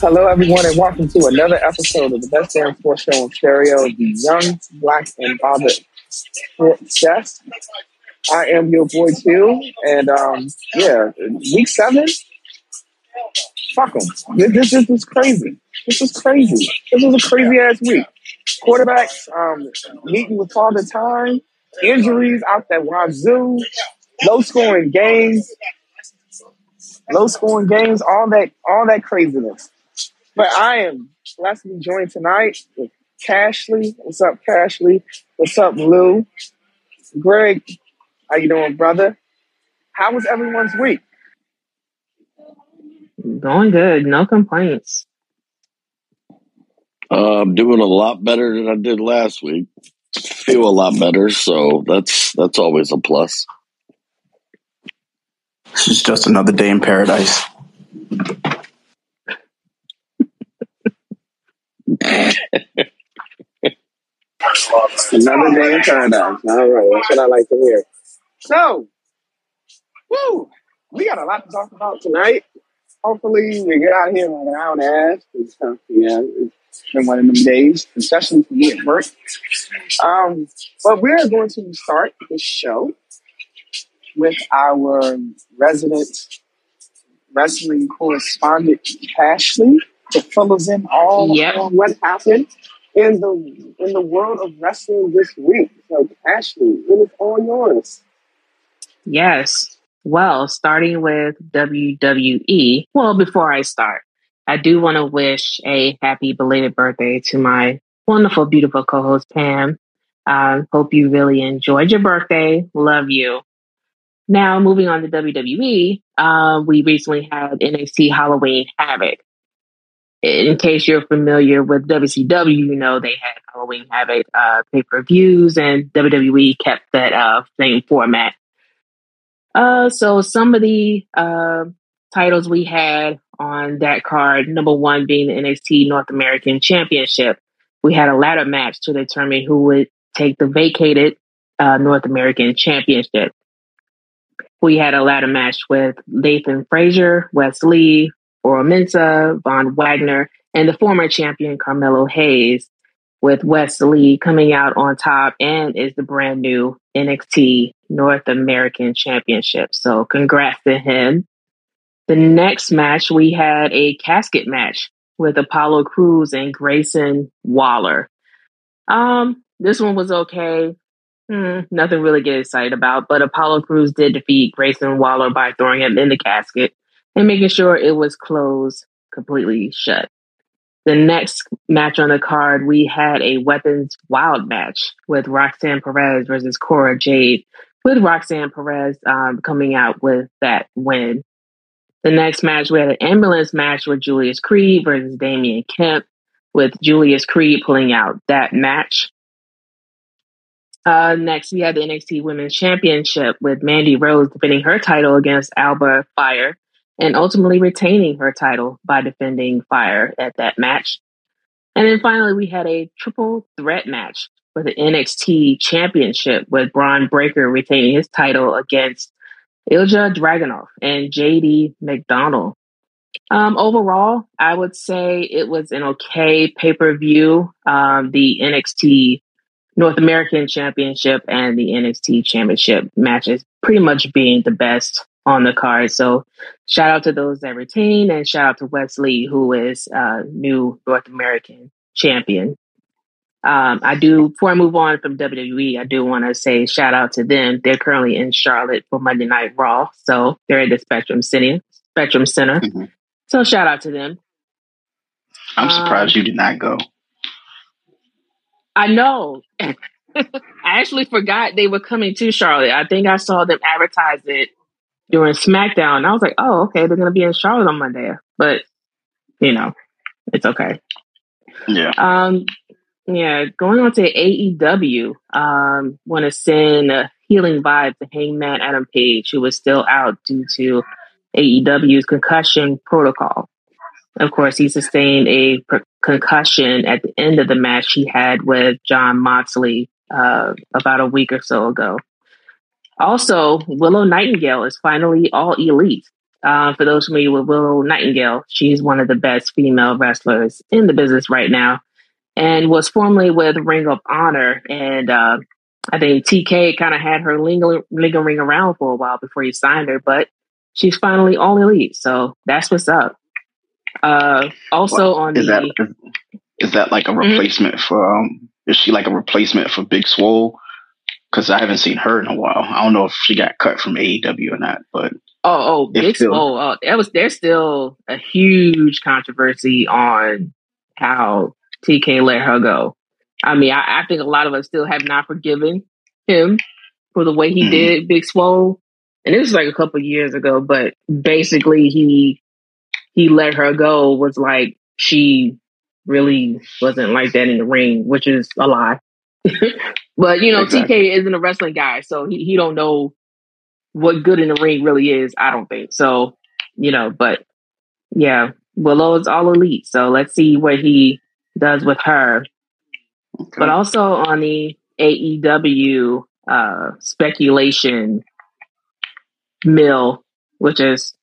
Hello, everyone, and welcome to another episode of the Best Damn Sports Show on Stereo, the Young, Black, and Bothered Sports Desk. I am your boy, Q, and um, yeah, week seven, fuck them. This, this, this was crazy. This was crazy. This was a crazy ass week. Quarterbacks um, meeting with father time, injuries out that wazoo, low scoring games, low scoring games, all that, all that craziness. But I am blessed to be joined tonight with Cashley. What's up, Cashley? What's up, Lou? Greg, how you doing, brother? How was everyone's week? Going good, no complaints. Uh, I'm doing a lot better than I did last week. Feel a lot better, so that's that's always a plus. This is just another day in paradise. Another day in paradise. All right, that's what I like to hear. So, woo, we got a lot to talk about tonight. Hopefully, we get out here in an hour and a half. It's, uh, yeah, it's been one of them days, especially for me at work. Um, but we're going to start the show with our resident wrestling correspondent, Ashley, to fill us in all Yep. on what happened in the in the world of wrestling this week. So, Ashley, it is all yours. Yes. Well, starting with WWE. Well, before I start, I do want to wish a happy belated birthday to my wonderful, beautiful co-host Pam. Uh, hope you really enjoyed your birthday. Love you. Now, moving on to WWE, uh, we recently had NXT Halloween Havoc. In case you're familiar with WCW, you know they had Halloween Havoc uh, pay per views, and WWE kept that uh, same format. Uh, so some of the uh, titles we had on that card, number one being the NXT North American Championship. We had a ladder match to determine who would take the vacated uh, North American Championship. We had a ladder match with Nathan Frazer, Wes Oro Mensah, Von Wagner, and the former champion Carmelo Hayes, with Wes Lee coming out on top and is the brand new NXT North American Championship. So congrats to him. The next match, we had a casket match with Apollo Crews and Grayson Waller. Um, this one was okay. Hmm, nothing really get excited about, but Apollo Crews did defeat Grayson Waller by throwing him in the casket and making sure it was closed completely shut. The next match on the card, we had a weapons wild match with Roxanne Perez versus Cora Jade, with Roxanne Perez um, coming out with that win. The next match, we had an ambulance match with Julius Creed versus Damon Kemp, with Julius Creed pulling out that match. Uh, next, we had the NXT Women's Championship with Mandy Rose defending her title against Alba Fyre and ultimately retaining her title by defending Fyre at that match. And then finally, we had a triple threat match for the NXT Championship with Bron Breakker retaining his title against Ilja Dragunov and JD McDonagh. Um, overall, I would say it was an okay pay per view. Um, the NXT North American Championship and the NXT Championship matches pretty much being the best on the card. So shout out to those that retain and shout out to Wes Lee, who is uh, new North American champion. Um, I do, before I move on from WWE, I do want to say shout out to them. They're currently in Charlotte for Monday Night Raw. So they're at the Spectrum Center. Spectrum Center. Mhm. So shout out to them. I'm surprised you did not go. I know. I actually forgot they were coming to Charlotte. I think I saw them advertise it during SmackDown. And I was like, oh, okay, they're going to be in Charlotte on Monday. But, you know, it's okay. Yeah. Um, yeah, going on to AEW, um, want to send a healing vibe to Hangman Adam Page, who was still out due to AEW's concussion protocol. Of course, he sustained a per- concussion at the end of the match he had with Jon Moxley uh, about a week or so ago. Also, Willow Nightingale is finally all elite. Uh, for those familiar with Willow Nightingale, she's one of the best female wrestlers in the business right now, and was formerly with Ring of Honor. And uh, I think TK kind of had her lingering, lingering around for a while before he signed her, but she's finally all elite. So that's what's up. Uh, also on is the that is, is that like a Mhm. replacement for? Um, is she like a replacement for Big Swole? Because I haven't seen her in a while. I don't know if she got cut from AEW or not, but Oh, oh, Big Swole. Oh, that was there's still a huge controversy on how TK let her go. I mean, I, I think a lot of us still have not forgiven him for the way he Mhm. did Big Swole. And this was like a couple years ago, but basically he he let her go was like she really wasn't like that in the ring, which is a lie. but you know, Exactly. TK isn't a wrestling guy, so he, he don't know what good in the ring really is, I don't think. So, you know, but yeah, Willow is all elite. So let's see what he does with her. okay. But also on the AEW uh, speculation mill, which is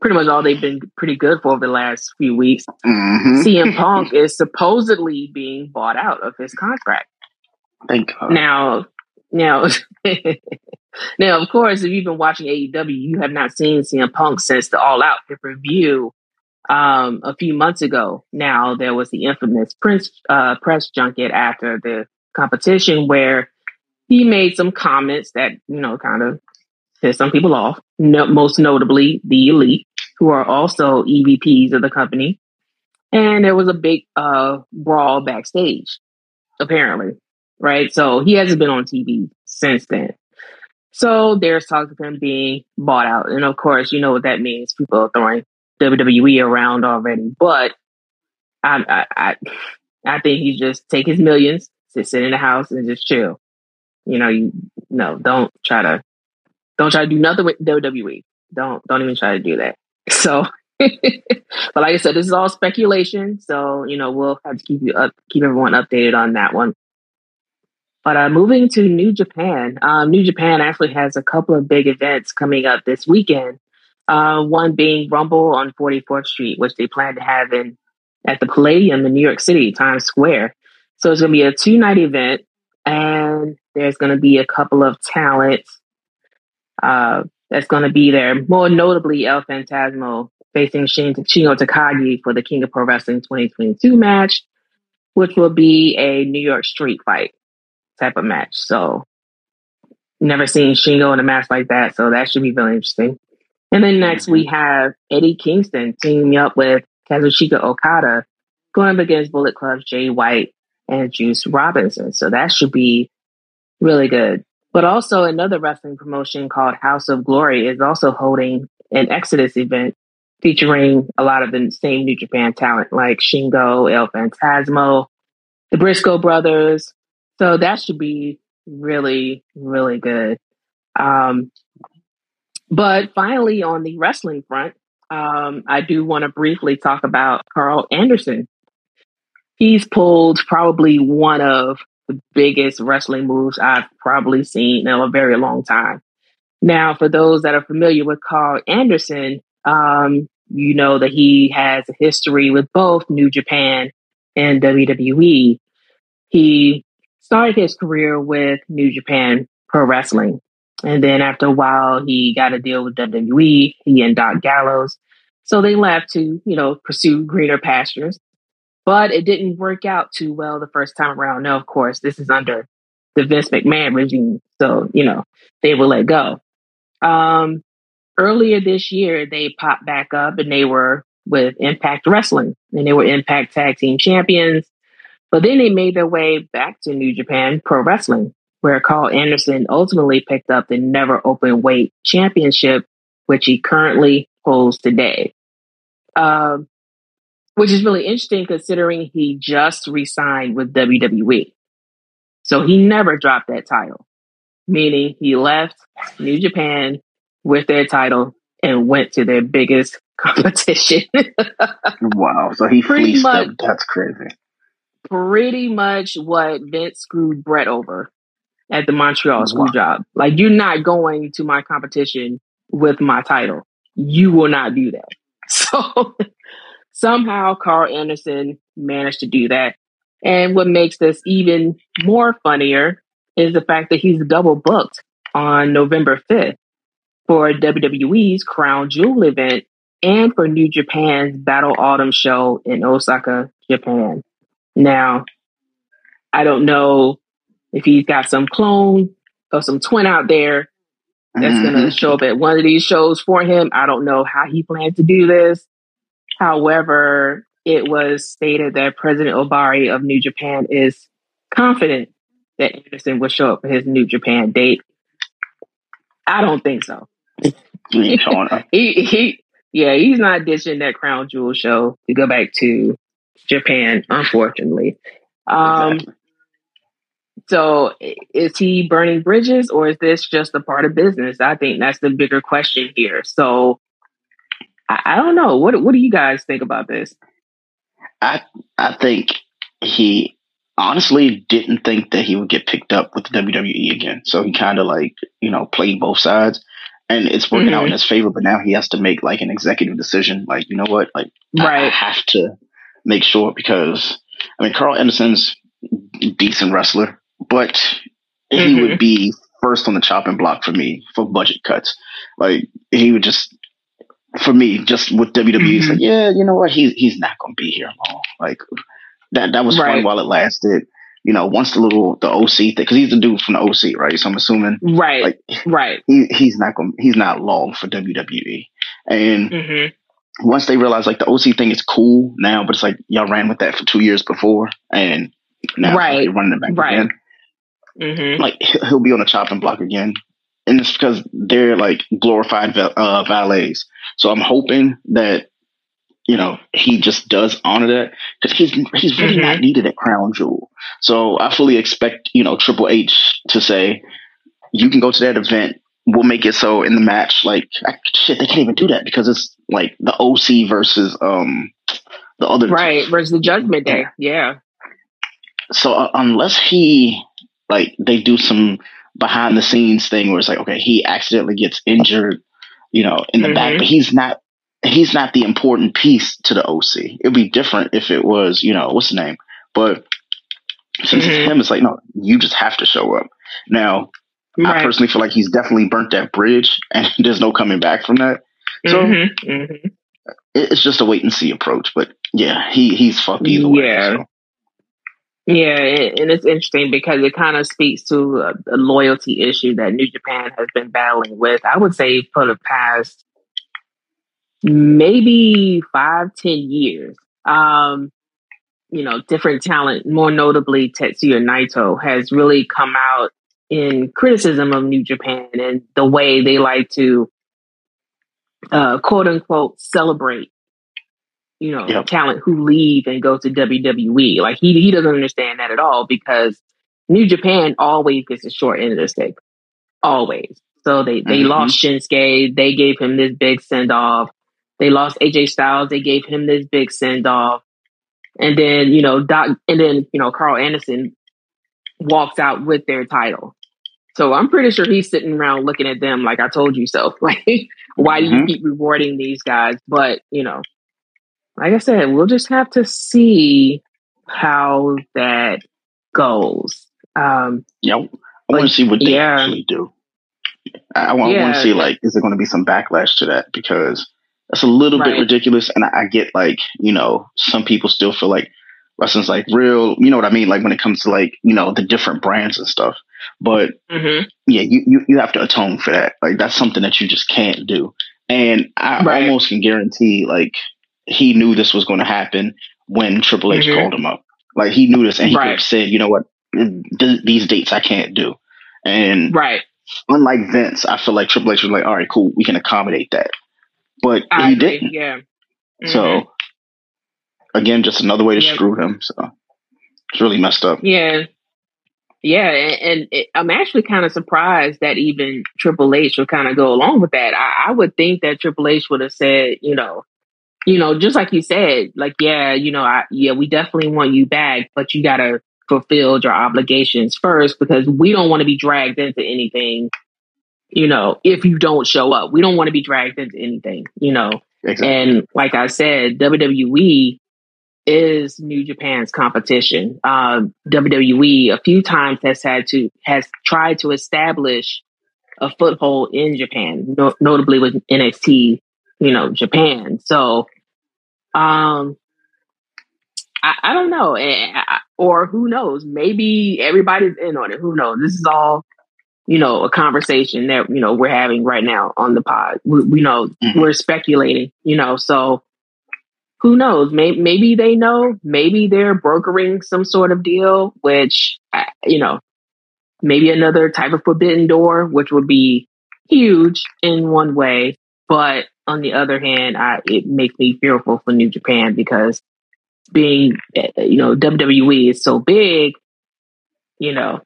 pretty much all they've been pretty good for over the last few weeks. Mhm. CM Punk is supposedly being bought out of his contract. Thank God. Now, now, now, of course, if you've been watching AEW, you have not seen CM Punk since the All Out pay per view um, a few months ago. Now, there was the infamous Prince uh, press junket after the competition where he made some comments that you know kind of pissed some people off. No, most notably, the Elite, who are also EVPs of the company. And there was a big uh, brawl backstage, apparently right? So he hasn't been on TV since then. So there's talk of him being bought out. And of course, you know what that means. People are throwing WWE around already. But I, I, I, I think he just take his millions, sit, sit in the house and just chill. You know, you no, don't try to, don't try to do nothing with WWE. Don't, don't even try to do that. So, but like I said, this is all speculation. So, you know, we'll have to keep you up, keep everyone updated on that one. But uh, moving to New Japan, um, New Japan actually has a couple of big events coming up this weekend. Uh, one being Rumble on 44th Street, which they plan to have in at the Palladium in New York City, Times Square. So it's going to be a two night event, and there's going to be a couple of talents uh, that's going to be there. More notably, El Fantasmo facing Shin Takagi for the King of Pro Wrestling 2022 match, which will be a New York street fight type of match. So never seen Shingo in a match like that, so that should be really interesting. And then next we mm-hmm. have Eddie Kingston teaming up with Kazuchika Okada going up against Bullet Club's Jay White and Juice Robinson. So that should be really good. But also another wrestling promotion called House of Glory is also holding an Exodus event featuring a lot of the same New Japan talent like Shingo, El Fantasmo, the Briscoe brothers, so that should be really, really good. Um, but finally, on the wrestling front, um, I do want to briefly talk about Karl Anderson. He's pulled probably one of the biggest wrestling moves I've probably seen in a very long time. Now, for those that are familiar with Karl Anderson, um, you know that he has a history with both New Japan and WWE. He started his career with New Japan Pro Wrestling. And then after a while, he got a deal with WWE, he and Doc Gallows. So they left to, you know, pursue greener pastures. But it didn't work out too well the first time around. Now, of course, this is under the Vince McMahon regime. So, you know, they will let go. Um, earlier this year, they popped back up and they were with Impact Wrestling and they were Impact Tag Team Champions. But then they made their way back to New Japan Pro Wrestling, where Karl Anderson ultimately picked up the Never Open Weight Championship, which he currently holds today. Um, which is really interesting considering he just re-signed with WWE. So he never dropped that title, meaning he left New Japan with their title and went to their biggest competition. Wow. So he Pretty fleeced much. them. That's crazy. Pretty much what Vince screwed Brett over at the Montreal Wow. screw job. Like you're not going to my competition with my title. you will not do that. So somehow Karl Anderson managed to do that. And what makes this even more funnier is the fact that he's double booked on November 5th for WWE's Crown Jewel event and for New Japan's Battle Autumn show in Osaka, Japan. Now, I don't know if he's got some clone or some twin out there that's mm-hmm. going to show up at one of these shows for him. I don't know how he plans to do this. However, it was stated that President Ohbari of New Japan is confident that Anderson will show up for his New Japan date. I don't think so. he, he, yeah, he's not ditching that Crown Jewel show to go back to Japan, unfortunately. Um, exactly. So is he burning bridges or is this just a part of business? I think that's the bigger question here. So I, I don't know. What what do you guys think about this? I I think he honestly didn't think that he would get picked up with the WWE again. So he kind of like, you know, played both sides and it's working mm-hmm. out in his favor, but now he has to make like an executive decision. Like, you know what? Like, right. I have to make sure because I mean, Karl Anderson's decent wrestler but mm-hmm. he would be first on the chopping block for me for budget cuts. Like he would just for me, just with WWE, mm-hmm. like, yeah, you know what, he's he's not gonna be here long. Like that that was right. fun while it lasted. You know, once the little the OC thing, because he's the dude from the OC, right? So I'm assuming, right, like, right, he, he's not gonna he's not long for WWE, and mm-hmm. Once they realize like the OC thing is cool now, but it's like y'all ran with that for two years before, and now right, like, running it back right. again. Mm-hmm. Like he'll be on the chopping block again, and it's because they're like glorified uh, valets. So I'm hoping that you know he just does honor that because he's he's really mm-hmm. not needed at Crown Jewel. So I fully expect you know Triple H to say you can go to that event. We'll make it so in the match, like I, shit, they can't even do that because it's like the OC versus um the other right versus the Judgment Day, yeah. So uh, unless he like they do some behind the scenes thing where it's like, okay, he accidentally gets injured, you know, in the mm-hmm. back, but he's not he's not the important piece to the OC. It'd be different if it was, you know, what's the name? But since mm-hmm. it's him, it's like, no, you just have to show up. Now, right. I personally feel like he's definitely burnt that bridge and there's no coming back from that. So mm-hmm. mm-hmm. it's just a wait and see approach. But yeah, he he's fucked either yeah. way. So. Yeah, and it's interesting because it kind of speaks to a, a, loyalty issue that New Japan has been battling with. I would say for the past maybe five, ten years. Um, you know, different talent, more notably Tetsuya Naito, has really come out in criticism of New Japan and the way they like to uh, quote unquote celebrate you know, yep. talent who leave and go to WWE. Like he he doesn't understand that at all because New Japan always gets the short end of the stick. Always. So they they mm-hmm. lost Shinsuke, they gave him this big send off. They lost AJ Styles, they gave him this big send off. And then, you know, Doc and then, you know, Karl Anderson walks out with their title. So I'm pretty sure he's sitting around looking at them like I told you so. Like, why mm-hmm. do you mm-hmm. keep rewarding these guys? But, you know, like I said, we'll just have to see how that goes. Um, yeah, I want to see what they yeah. actually do. I, want, yeah. want to see like, is there going to be some backlash to that? Because that's a little right. bit ridiculous. And I, I, get like, you know, some people still feel like wrestling's like real. You know what I mean? Like when it comes to like, you know, the different brands and stuff. But mm-hmm. yeah, you, you you have to atone for that. Like that's something that you just can't do. And I right. almost can guarantee like he knew this was going to happen when Triple H mm-hmm. called him up. Like he knew this, and he right. said, "You know what? Th- these dates I can't do." And right, unlike Vince, I feel like Triple H was like, "All right, cool, we can accommodate that," but I he agree. didn't. Yeah. Mm-hmm. So again, just another way to yeah. screw him. So it's really messed up. Yeah. Yeah, and, and it, I'm actually kind of surprised that even Triple H would kind of go along with that. I, I would think that Triple H would have said, you know, you know, just like you said, like, yeah, you know, I, yeah, we definitely want you back, but you got to fulfill your obligations first because we don't want to be dragged into anything you know, if you don't show up. We don't want to be dragged into anything, you know. Exactly. And like I said, WWE is New Japan's competition. Um, WWE a few times has had to has tried to establish a foothold in Japan, no, notably with NXT, you know, Japan. So, um, I, I don't know, or who knows? Maybe everybody's in on it. Who knows? This is all, you know, a conversation that you know we're having right now on the pod. We, we know mm-hmm. we're speculating, you know, so who knows? Maybe, maybe they know. Maybe they're brokering some sort of deal, which you know, maybe another type of forbidden door, which would be huge in one way, but on the other hand, I, it makes me fearful for New Japan because being, eh, you know, WWE is so big, you know,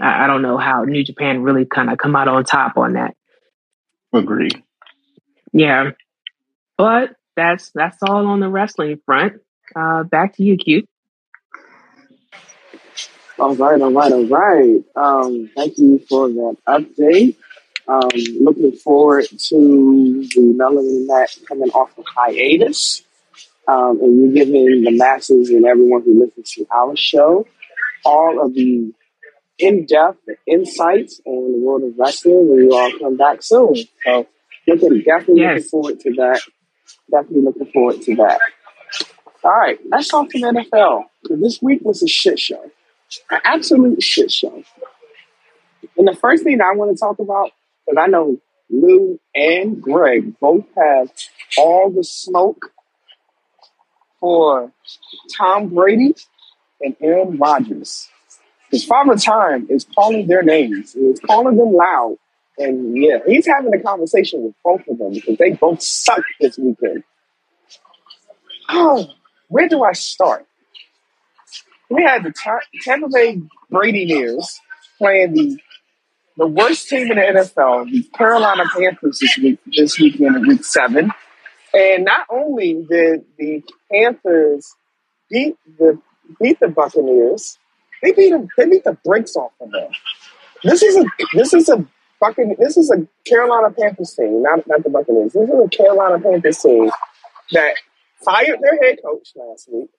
I, I don't know how New Japan really kind of come out on top on that. Agree. Yeah. But that's that's all on the wrestling front. Uh, back to you, Q. All right, all right, all right. Um, thank you for that update. Um, looking forward to the Melanie Mat coming off of hiatus um, and you giving the masses and everyone who listens to our show all of the in-depth insights on the world of wrestling when you all come back soon. So looking definitely yes. looking forward to that. Definitely looking forward to that. All right, let's talk the NFL. This week was a shit show, an absolute shit show. And the first thing I want to talk about, because I know Lou and Greg both have all the smoke for Tom Brady and Aaron Rodgers. His father time is calling their names. He's calling them loud. And yeah, he's having a conversation with both of them because they both suck this weekend. Oh, where do I start? We had the Tampa Bay Bradyneers playing the the worst team in the NFL, the Carolina Panthers this week this weekend in week seven. And not only did the Panthers beat the beat the Buccaneers, they beat them. They beat the brakes off of them. This is a this is a Buccaneers. This is a Carolina Panthers team, not not the Buccaneers. This is a Carolina Panthers team that fired their head coach last week,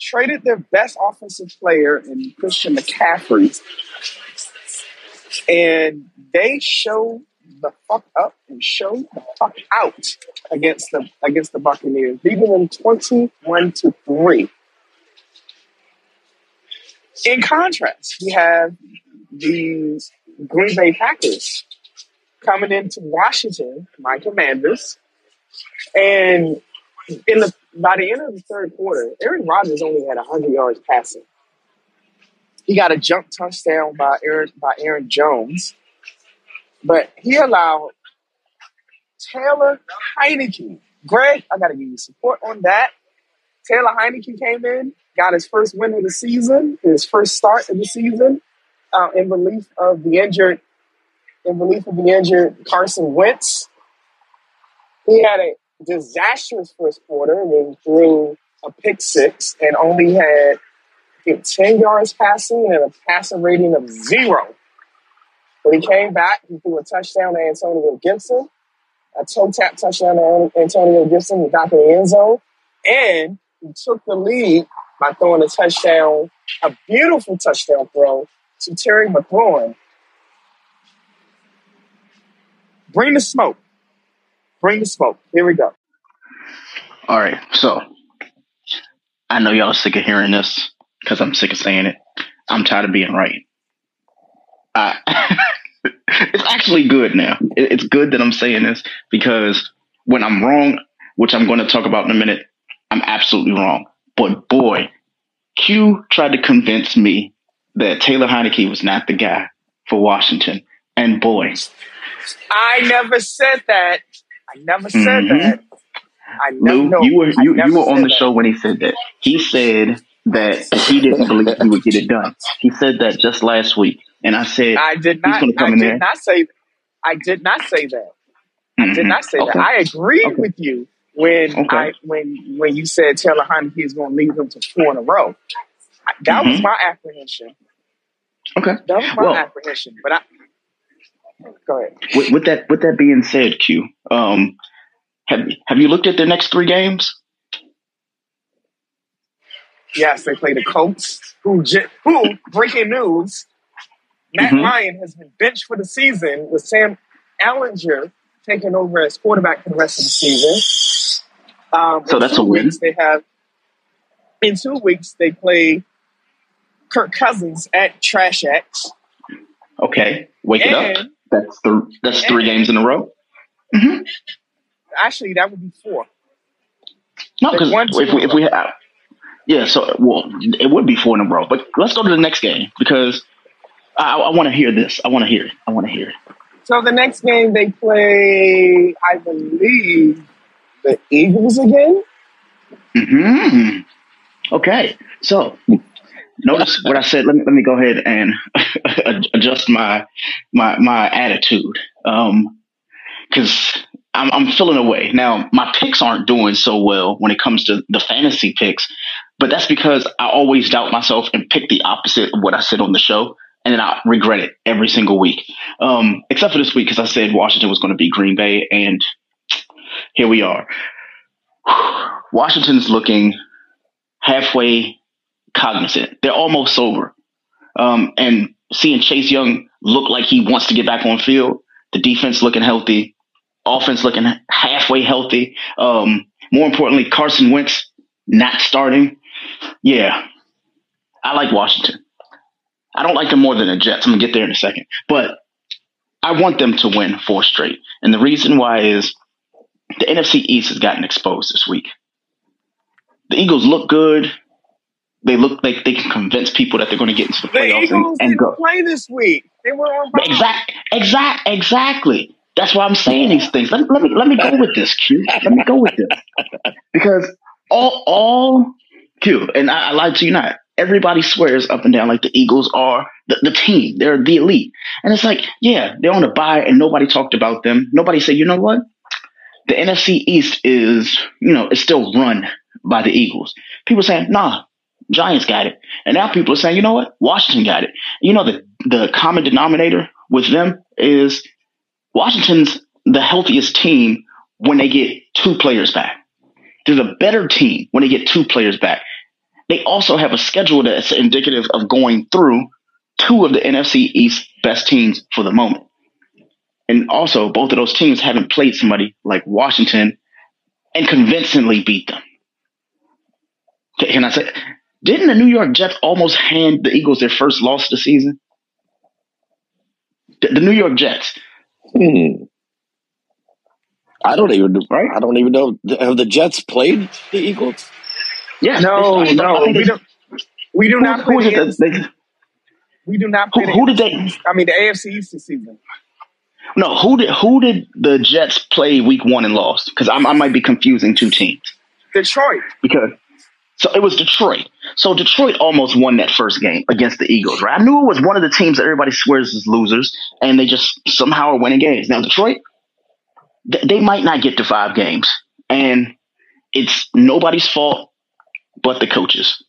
traded their best offensive player in Christian McCaffrey, and they show the fuck up and show the fuck out against the against the Buccaneers, beating them twenty-one to three. In contrast, we have the Green Bay Packers coming into Washington, my Commanders, and in the by the end of the third quarter, Aaron Rodgers only had hundred yards passing. He got a jump touchdown by Aaron by Aaron Jones but he allowed Taylor Heinicke. Greg, I got to give you support on that. Taylor Heinicke came in, got his first win of the season, his first start of the season, uh, in relief of the injured, in relief of the injured Carson Wentz. He had a disastrous first quarter and threw a pick six and only had 10 yards passing and a passing rating of zero. When he came back, he threw a touchdown to Antonio Gibson, a toe tap touchdown to Antonio Gibson. He got to the end zone, and he took the lead by throwing a touchdown, a beautiful touchdown throw to Terry McLaurin. Bring the smoke. Bring the smoke. Here we go. All right. So I know y'all sick of hearing this because I'm sick of saying it. I'm tired of being right. It's actually good now. It's good that I'm saying this because when I'm wrong, which I'm going to talk about in a minute, I'm absolutely wrong. But boy, Q tried to convince me that Taylor Heinicke was not the guy for Washington. And boy, I never said that. I never said mm-hmm. that. I never, Lou, no, you were you, you were on the that. show when he said that. He said that he didn't believe he would get it done. He said that just last week. And I said, I did not. I did there. not say. I did not say that. Mm-hmm. I did not say okay. that. I agreed okay. with you when okay. I when when you said Taylor Heinicke is going to lead them to four in a row. That mm-hmm. was my apprehension. Okay, that was my well, apprehension. But I Go ahead. With, with that with that being said, Q, um, have have you looked at their next three games? Yes, they play the Colts, who, j- who breaking news, Matt Mhm. Ryan has been benched for the season with Sam Ehlinger taking over as quarterback for the rest of the season. Um, So that's a win. They have in two weeks they play Kirk Cousins at Trash X, Okay, wake it up. That's th- that's three and- games in a row. hmm actually that would be four. No, because won two if we if we have, yeah, so well, it would be four in a row. But let's go to the next game because I, I want to hear this. I want to hear it. I want to hear it. So the next game they play, I believe, the Eagles again. hmm Okay, so notice what I said. Let me let me go ahead and adjust my my my attitude. Um, because I'm I'm feeling away now. My picks aren't doing so well when it comes to the fantasy picks, but that's because I always doubt myself and pick the opposite of what I said on the show, and then I regret it every single week. Um, except for this week because I said Washington was going to be Green Bay, and here we are. Washington's looking halfway cognizant. They're almost sober. Um, and seeing Chase Young look like he wants to get back on field, the defense looking healthy, offense looking halfway healthy. Um, more importantly, Carson Wentz not starting. Yeah, I like Washington. I don't like them more than the Jets. I'm gonna get there in a second, but I want them to win four straight. And the reason why is the NFC East has gotten exposed this week. The Eagles look good. They look like they can convince people that they're going to get into the playoffs and, and go. play this week. They were on. Exact, exact, exactly. That's why I'm saying these things. Let, let me let me go with this, Q. Let me go with this because all all Q and I, I lied to you not. Everybody swears up and down like the Eagles are the, the team. They're the elite, and it's like, yeah, they're on a buy and nobody talked about them. Nobody said, you know what? The NFC East is, you know, it's still run by the Eagles. People saying, nah, Giants got it. And now people are saying, you know what? Washington got it. You know, the, the common denominator with them is Washington's the healthiest team when they get two players back. They're the better team when they get two players back. They also have a schedule that's indicative of going through two of the NFC East best teams for the moment. And also, both of those teams haven't played somebody like Washington and convincingly beat them. Can I say, didn't the New York Jets almost hand the Eagles their first loss of the season? The, the New York Jets. Hmm. I don't even Right? I don't even know have the Jets played the Eagles. Yeah. No, I- I no, we don't. We do Who, not play who is the it they, We do not who, play who did they? I mean the AFC East this season. No, who did who did the Jets play week one and lost? Because I might be confusing two teams. Detroit. Because so it was Detroit. So Detroit almost won that first game against the Eagles, right? I knew it was one of the teams that everybody swears is losers, and they just somehow are winning games. Now Detroit, th- they might not get to five games, and it's nobody's fault but the coaches.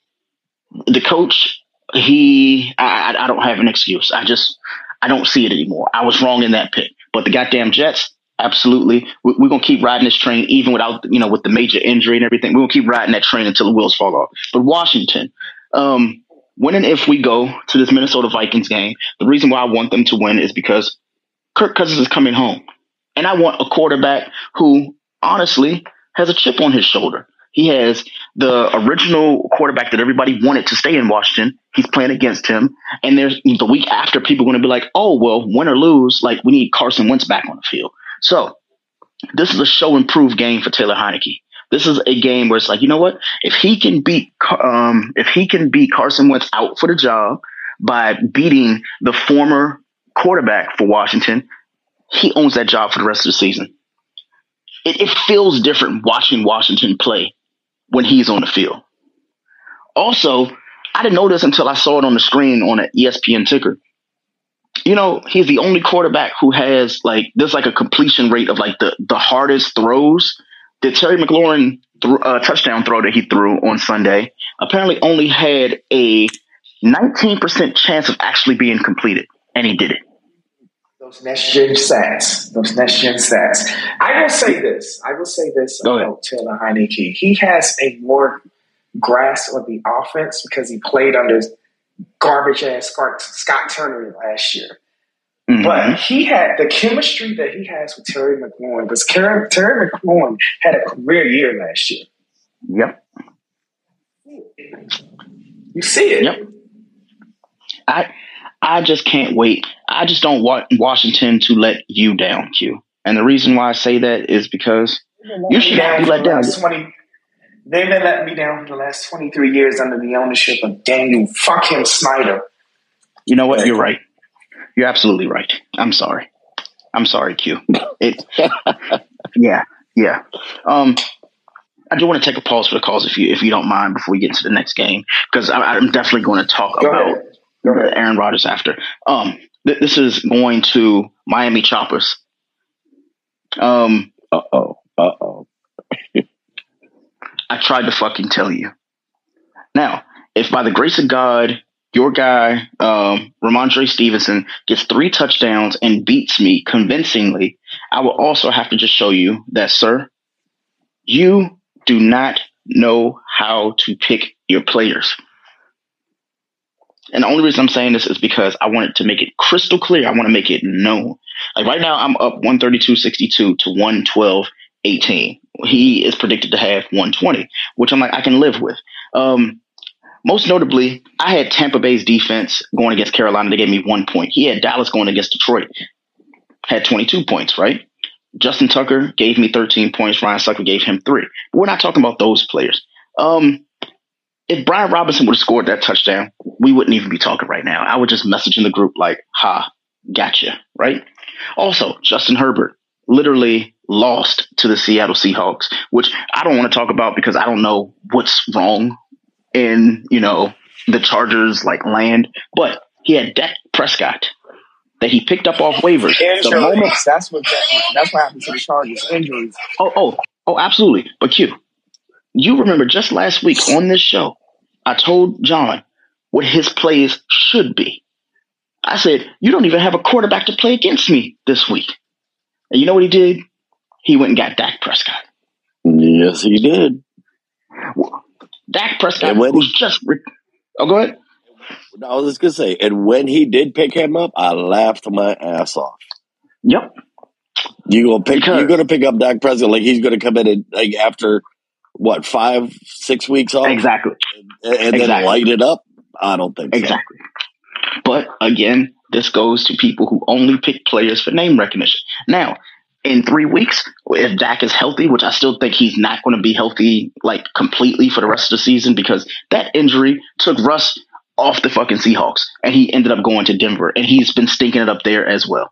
The coach, he, I I don't have an excuse. I just, I don't see it anymore. I was wrong in that pick. But the goddamn Jets, absolutely, we, we're gonna keep riding this train, even without, you know, with the major injury and everything. We're gonna keep riding that train until the wheels fall off. But Washington, um, when and if we go to this Minnesota Vikings game, the reason why I want them to win is because Kirk Cousins is coming home, and I want a quarterback who, honestly, has a chip on his shoulder. He has the original quarterback that everybody wanted to stay in Washington. He's playing against him. And there's the week after, people are going to be like, oh, well, win or lose, like we need Carson Wentz back on the field. So this is a show and prove game for Taylor Heinicke. This is a game where it's like, you know what? If he can beat, um, if he can beat Carson Wentz out for the job by beating the former quarterback for Washington, he owns that job for the rest of the season. It, it feels different watching Washington play when he's on the field. Also, I didn't know this until I saw it on the screen on an ESPN ticker. You know, he's the only quarterback who has like there's like a completion rate of like the the hardest throws. The Terry McLaurin th- uh, touchdown throw that he threw on Sunday apparently only had a 19% chance of actually being completed, and he did it. Those next gen stats. Those next gen stats. I will say this. I will say this Go ahead. about Taylor Heinicke. He has a more grasp of the offense because he played under garbage ass Scott, Scott Turner last year. Mhm. But he had the chemistry that he has with Terry McLaurin because Terry, Terry McLaurin had a career year last year. yep. You see it. Yep. I I just can't wait. I just don't want Washington to let you down, Q. And the reason why I say that is because you should not be let down. 20 They've been letting me down for the last 23 years under the ownership of Daniel fucking Snyder. You know what? You're right. You're absolutely right. I'm sorry. I'm sorry, Q. It. yeah, yeah. Um, I do want to take a pause for the calls if you if you don't mind before we get into the next game because I'm definitely going to talk Go about ahead. Aaron Rodgers after. Um, th- this is going to Miami Choppers. Um, Uh oh. Uh oh. I tried to fucking tell you. Now, if by the grace of God, your guy, um, Rhamondre Stevenson, gets three touchdowns and beats me convincingly, I will also have to just show you that, sir, you do not know how to pick your players. And the only reason I'm saying this is because I wanted to make it crystal clear. I want to make it known. Like right now, I'm up 132.62 to 112.18. He is predicted to have 120, which I'm like, I can live with. Um, most notably, I had Tampa Bay's defense going against Carolina. They gave me one point. He had Dallas going against Detroit, had 22 points, right? Justin Tucker gave me 13 points. Ryan Succop gave him three. But we're not talking about those players. Um, if Brian Robinson would have scored that touchdown, we wouldn't even be talking right now. I would just message in the group like, ha, gotcha, right? Also, Justin Herbert literally lost to the Seattle Seahawks, which I don't want to talk about because I don't know what's wrong in, you know, the Chargers like land, but he had Dak Prescott that he picked up off waivers. The moment That's what that's what happened to the Chargers. Injuries. Oh, oh, oh, absolutely. But Q, you remember just last week on this show, I told John what his plays should be. I said, you don't even have a quarterback to play against me this week. And you know what he did? He went and got Dak Prescott. Yes, he did. Dak Prescott when- was just. Re- oh, go ahead. I was just gonna say, and when he did pick him up, I laughed my ass off. Yep. You gonna pick? Because- You're gonna pick up Dak Prescott like he's gonna come in and like after what five, six weeks off, Exactly. and, and then Exactly. light it up? I don't think so. Exactly. But again, this goes to people who only pick players for name recognition. Now, in three weeks, if Dak is healthy, which I still think he's not going to be healthy like completely for the rest of the season because that injury took Russ off the fucking Seahawks and he ended up going to Denver and he's been stinking it up there as well.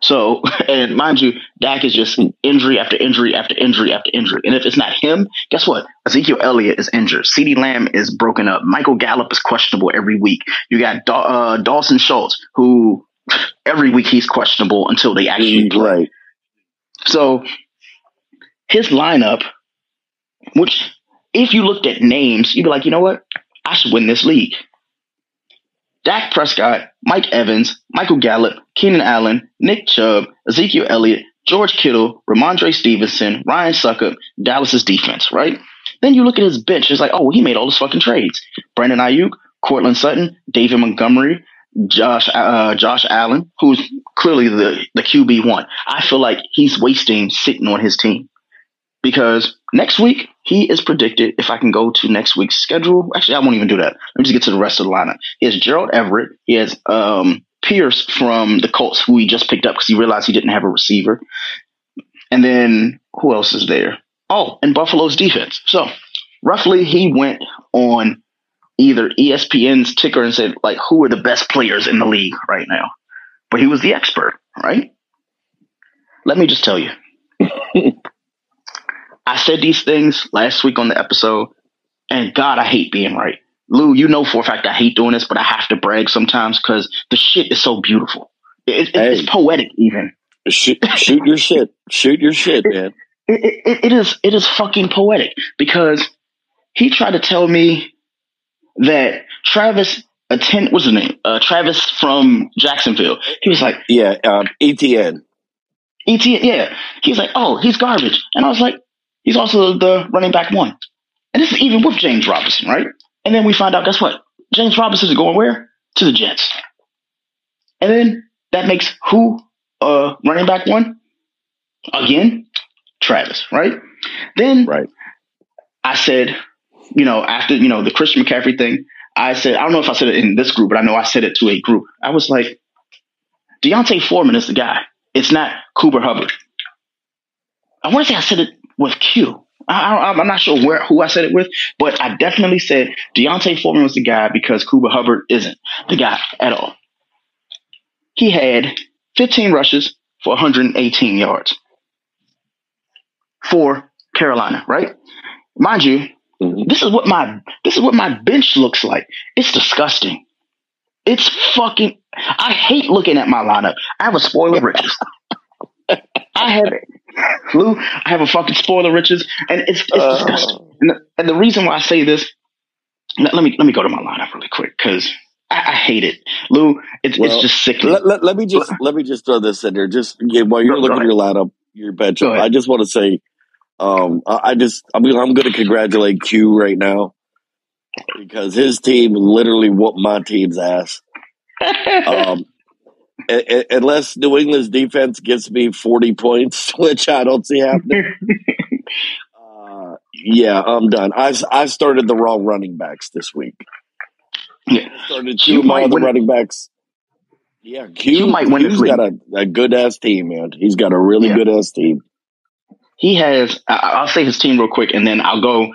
So, and mind you, Dak is just injury after injury after injury after injury. And if it's not him, guess what? Ezekiel Elliott is injured. CeeDee Lamb is broken up. Michael Gallup is questionable every week. You got Daw- uh, Dalton Schultz, who every week he's questionable until they actually play. Right. So his lineup, which if you looked at names, you'd be like, you know what? I should win this league. Dak Prescott, Mike Evans, Michael Gallup, Keenan Allen, Nick Chubb, Ezekiel Elliott, George Kittle, Rhamondre Stevenson, Ryan Succop, Dallas's defense, right? Then you look at his bench, it's like, oh, he made all his fucking trades. Brandon Aiyuk, Courtland Sutton, David Montgomery, Josh uh, Josh Allen, who's clearly the, the QB one. I feel like he's wasting sitting on his team because next week he is predicted. If I can go to next week's schedule, actually I won't even do that. Let me just get to the rest of the lineup. He has Gerald Everett. He has um, Pierce from the Colts, who he just picked up because he realized he didn't have a receiver. And then who else is there? Oh, and Buffalo's defense. So roughly he went on either ESPN's ticker and said, like, who are the best players in the league right now? But he was the expert, right? Let me just tell you. I said these things last week on the episode, and God, I hate being right. Lou, you know for a fact I hate doing this, but I have to brag sometimes because the shit is so beautiful. It, it, It's poetic, even. Shoot, shoot your shit. Shoot your shit, man. it, it is it is fucking poetic because he tried to tell me that Travis Etienne. What's his name? Uh, Travis from Jacksonville. He was like, Yeah, um, ETN. ET, yeah. He's like, oh, he's garbage. And I was like, he's also the running back one. And this is even with James Robinson, right? And then we find out, guess what? James Robinson is going where? To the Jets. And then that makes who uh running back one? Again, Travis, right? Then Right. I said, you know, after, you know, the Christian McCaffrey thing, I said, I don't know if I said it in this group, but I know I said it to a group. I was like, D'Onta Foreman is the guy. It's not Chuba Hubbard. I want to say I said it with Q. I, I, I'm not sure where who I said it with, but I definitely said D'Onta Foreman was the guy because Chuba Hubbard isn't the guy at all. He had 15 rushes for 118 yards for Carolina, right? Mind you. This is what my this is what my bench looks like. It's disgusting. It's fucking. I hate looking at my lineup. I have a spoiler riches. I have it, Lou. I have a fucking spoiler riches, and it's it's Uh. disgusting. And the, and the reason why I say this, let, let me let me go to my lineup really quick because I, I hate it, Lou. It's Well, it's just sick. Let, let, let me just let me just throw this in there. Just yeah, while you're Go- go looking at your lineup, your bench. I just want to say, um, I, I just I'm gonna- I'm going to congratulate Q right now because his team literally whooped my team's ass. Um, unless New England's defense gives me 40 points, which I don't see happening. uh, yeah, I'm done. I I started the wrong running backs this week. yeah, I started two of my other running backs. Yeah, Q, Q might win Q's league. got a, a good ass team, man. He's got a really Yeah. good ass team. He has. I'll say his team real quick, and then I'll go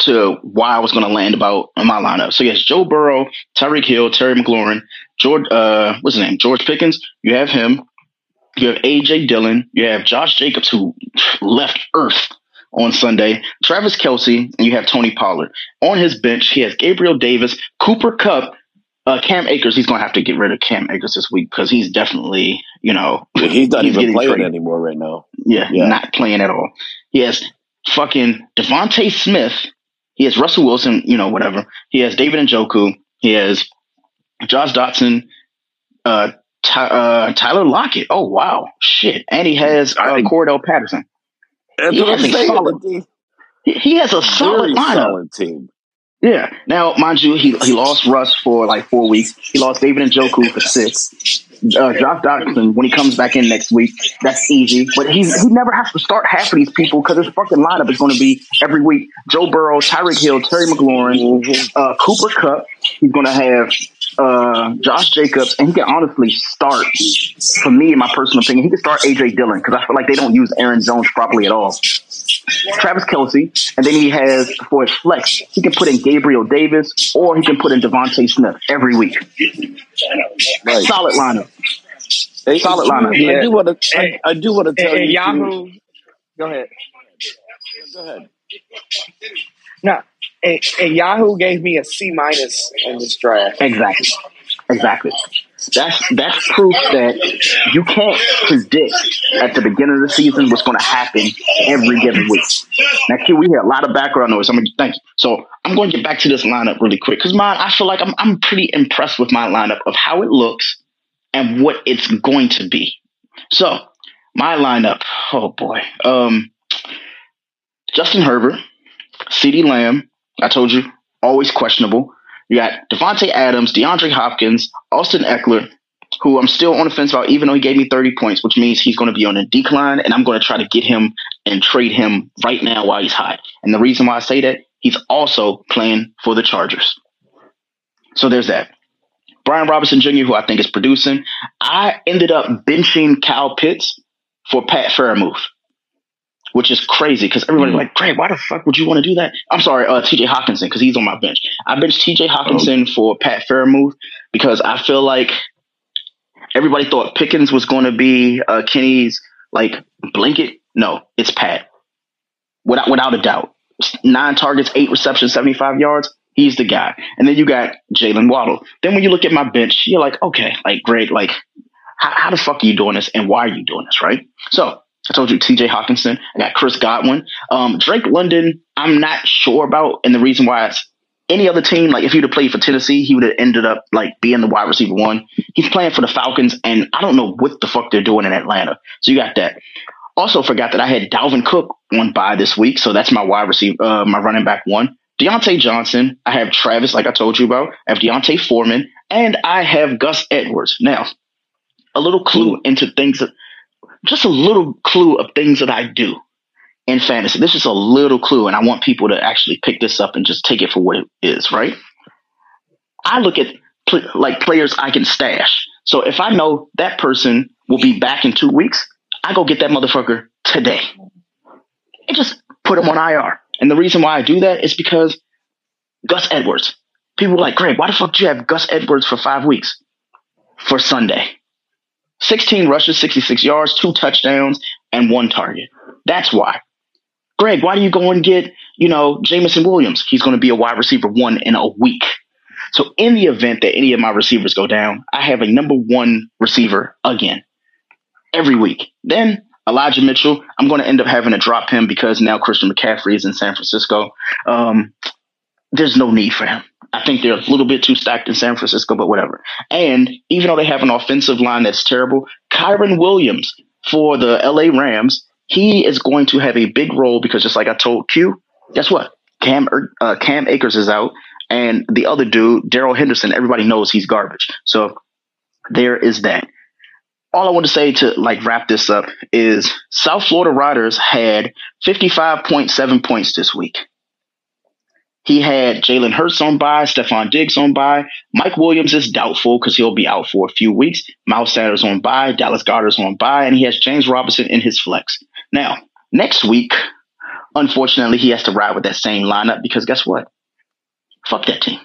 to why I was going to land about in my lineup. So yes, Joe Burrow, Tyreek Hill, Terry McLaurin, George. Uh, what's his name? George Pickens. You have him. You have AJ Dillon. You have Josh Jacobs, who left Earth on Sunday. Travis Kelce, and you have Tony Pollard on his bench. He has Gabriel Davis, Cooper Kupp. Uh, Cam Akers, he's going to have to get rid of Cam Akers this week because he's definitely, you know, He's not He's even playing traded. anymore right now. yeah, Yeah. not playing at all. He has fucking DeVonta Smith. He has Russell Wilson, you know, whatever. He has David and Njoku. He has Josh Dotson, uh, Ty, uh, Tyler Lockett. Oh, wow. Shit. And he has uh, Cordarrelle Patterson. He has a solid- team- He, has a solid lineup. solid team. Yeah. Now, mind you, he, he lost Russ for like four weeks. He lost David Njoku for six. Uh, Josh Dotson, when he comes back in next week, that's easy. But he's, he never has to start half of these people because his fucking lineup is going to be every week Joe Burrow, Tyreek Hill, Terry McLaurin, uh, Cooper Kupp. He's going to have uh, Josh Jacobs, and he can honestly start, for me, in my personal opinion, he can start A.J. Dillon because I feel like they don't use Aaron Jones properly at all. Travis Kelce, and then he has for his flex, he can put in Gabriel Davis or he can put in DeVonta Smith every week. Right. Solid lineup. Hey, Solid Q, lineup. I do want to. I, I do want to tell and you. Q- Yahoo, go ahead. Go ahead. No, and, and Yahoo gave me a C minus in this draft. Exactly. Exactly. That's that's proof that you can't predict at the beginning of the season what's going to happen every given week. Now, Q, we hear a lot of background noise. I'm gonna thank you. So I'm going to get back to this lineup really quick because mine, I feel like I'm I'm pretty impressed with my lineup of how it looks and what it's going to be. So my lineup, oh boy, um, Justin Herbert, CeeDee Lamb. I told you, always questionable. You got Davante Adams, DeAndre Hopkins, Austin Ekeler, who I'm still on the fence about, even though he gave me 30 points, which means he's going to be on a decline, and I'm going to try to get him and trade him right now while he's hot. And the reason why I say that, he's also playing for the Chargers. So there's that. Brian Robinson Jr., who I think is producing. I ended up benching Kyle Pitts for Pat Freiermuth, which is crazy because everybody's like, Greg, why the fuck would you want to do that? I'm sorry, uh, TJ Hockenson, because he's on my bench. I benched TJ Hockenson for Pat Freiermuth because I feel like everybody thought Pickens was going to be uh, Kenny's like blanket. No, it's Pat. Without, without a doubt. Nine targets, eight receptions, 75 yards. He's the guy. And then you got Jaylen Waddle. Then when you look at my bench, you're like, okay, like, Greg, like, how, how the fuck are you doing this and why are you doing this, right? So I told you TJ Hockenson. I got Chris Godwin. Um, Drake London, I'm not sure about. And the reason why it's any other team, like if he'd have played for Tennessee, he would have ended up like being the wide receiver one. He's playing for the Falcons, and I don't know what the fuck they're doing in Atlanta. So you got that. Also forgot that I had Dalvin Cook on by this week, so that's my wide receiver, uh, my running back one. Diontae Johnson. I have Travis, like I told you about. I have D'Onta Foreman, and I have Gus Edwards. Now, a little clue into things that, just a little clue of things that I do in fantasy. This is a little clue, and I want people to actually pick this up and just take it for what it is, right? I look at pl- like players I can stash. So if I know that person will be back in two weeks, I go get that motherfucker today and just put him on IR. And the reason why I do that is because Gus Edwards. People are like, Greg, why the fuck do you have Gus Edwards for five weeks for Sunday? 16 rushes, 66 yards, two touchdowns, and one target. That's why. Greg, why do you go and get, you know, Jameson Williams? He's going to be a wide receiver one in a week. So in the event that any of my receivers go down, I have a number one receiver again every week. Then Elijah Mitchell, I'm going to end up having to drop him because now Christian McCaffrey is in San Francisco. Um, there's no need for him. I think they're a little bit too stacked in San Francisco, but whatever. And even though they have an offensive line that's terrible, Kyren Williams for the LA Rams, he is going to have a big role because just like I told Q, guess what? Cam uh, Cam Akers is out, and the other dude, Darrell Henderson, everybody knows he's garbage. So there is that all I want to say to like wrap this up is South Florida Riders had 55.7 points this week. He had Jalen Hurts on by, Stefon Diggs on by. Mike Williams is doubtful because he'll be out for a few weeks. Miles Sanders on by, Dallas Goedert's on by, and he has James Robinson in his flex. Now, next week, unfortunately, he has to ride with that same lineup because guess what? Fuck that team.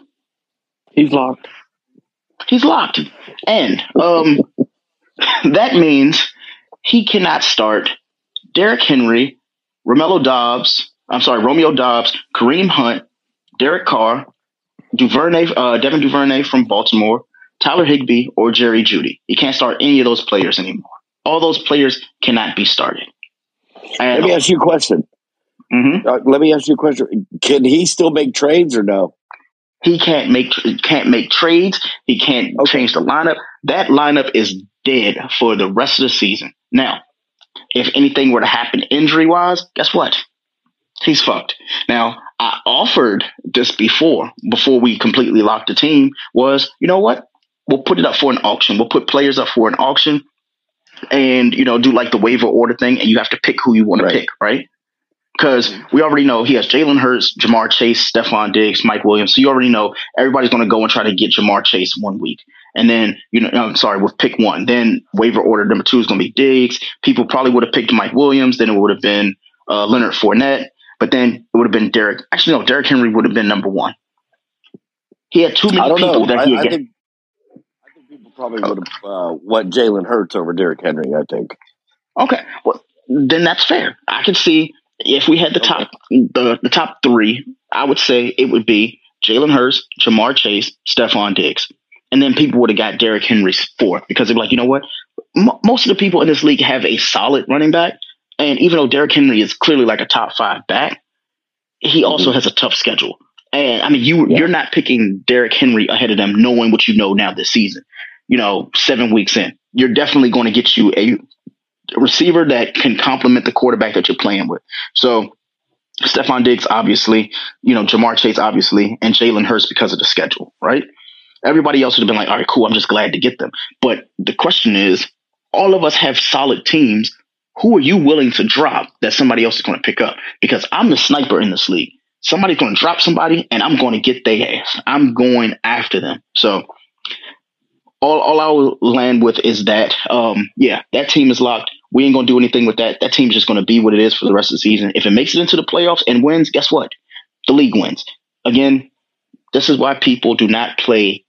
He's locked. He's locked. And um that means he cannot start Derrick Henry, Romelo Doubs, I'm sorry, Romeo Doubs, Kareem Hunt, Derek Carr, Duvernay, uh, Devin Duvernay from Baltimore, Tyler Higbee, or Jerry Jeudy. You can't start any of those players anymore. All those players cannot be started. Let me ask you a question. Mm-hmm. Uh, let me ask you a question. Can he still make trades or no? He can't make can't make trades. He can't okay. change the lineup. That lineup is dead for the rest of the season. Now, if anything were to happen injury wise, guess what? He's fucked. Now, I offered this before, before we completely locked the team, was you know what? We'll put it up for an auction. We'll put players up for an auction and, you know, do like the waiver order thing, and you have to pick who you want right. to pick, right? Because we already know he has Jalen Hurts, Ja'Marr Chase, Stefon Diggs, Mike Williams. So you already know everybody's going to go and try to get Ja'Marr Chase one week. And then, you know, I'm sorry, with pick one. Then waiver order number two is going to be Diggs. People probably would have picked Mike Williams. Then it would have been uh, Leonard Fournette. But then it would have been Derrick. Actually, no, Derrick Henry would have been number one. He had too many people know. that he I, I think, I think people probably would have uh, what Jalen Hurts over Derrick Henry. I think. Okay, well then that's fair. I can see if we had the top the, the top three, I would say it would be Jalen Hurts, Ja'Marr Chase, Stefon Diggs. And then people would have got Derrick Henry's fourth because they're like, you know what? M- most of the people in this league have a solid running back. And even though Derrick Henry is clearly like a top five back, he also mm-hmm. has a tough schedule. And I mean, you yeah. you're not picking Derrick Henry ahead of them, knowing what you know now this season. You know, seven weeks in, you're definitely going to get you a receiver that can complement the quarterback that you're playing with. So Stefon Diggs, obviously, you know, Ja'Marr Chase, obviously, and Jalen Hurts because of the schedule, right? Everybody else would have been like, all right, cool, I'm just glad to get them. But the question is, all of us have solid teams who are you willing to drop that somebody else is going to pick up? Because I'm the sniper in this league. Somebody's going to drop somebody and I'm going to get their ass. I'm going after them. So all, all I'll land with is that, um, yeah, that team is locked. We ain't going to do anything with that. That team's just going to be what it is for the rest of the season. If it makes it into the playoffs and wins, guess what? The league wins. Again, this is why people do not play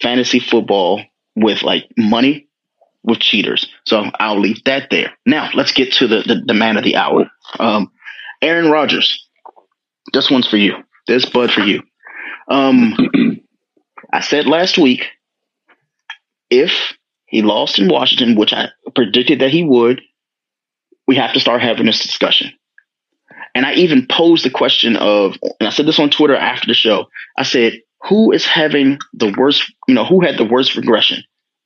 fantasy football with like money with cheaters. So I'll leave that there. Now let's get to the the, the man of the hour. Um, Aaron Rodgers. This one's for you. This bud for you. Um, I said last week, if he lost in Washington, which I predicted that he would, we have to start having this discussion. And I even posed the question of, and I said this on Twitter after the show. I said, who is having the worst, you know, who had the worst regression?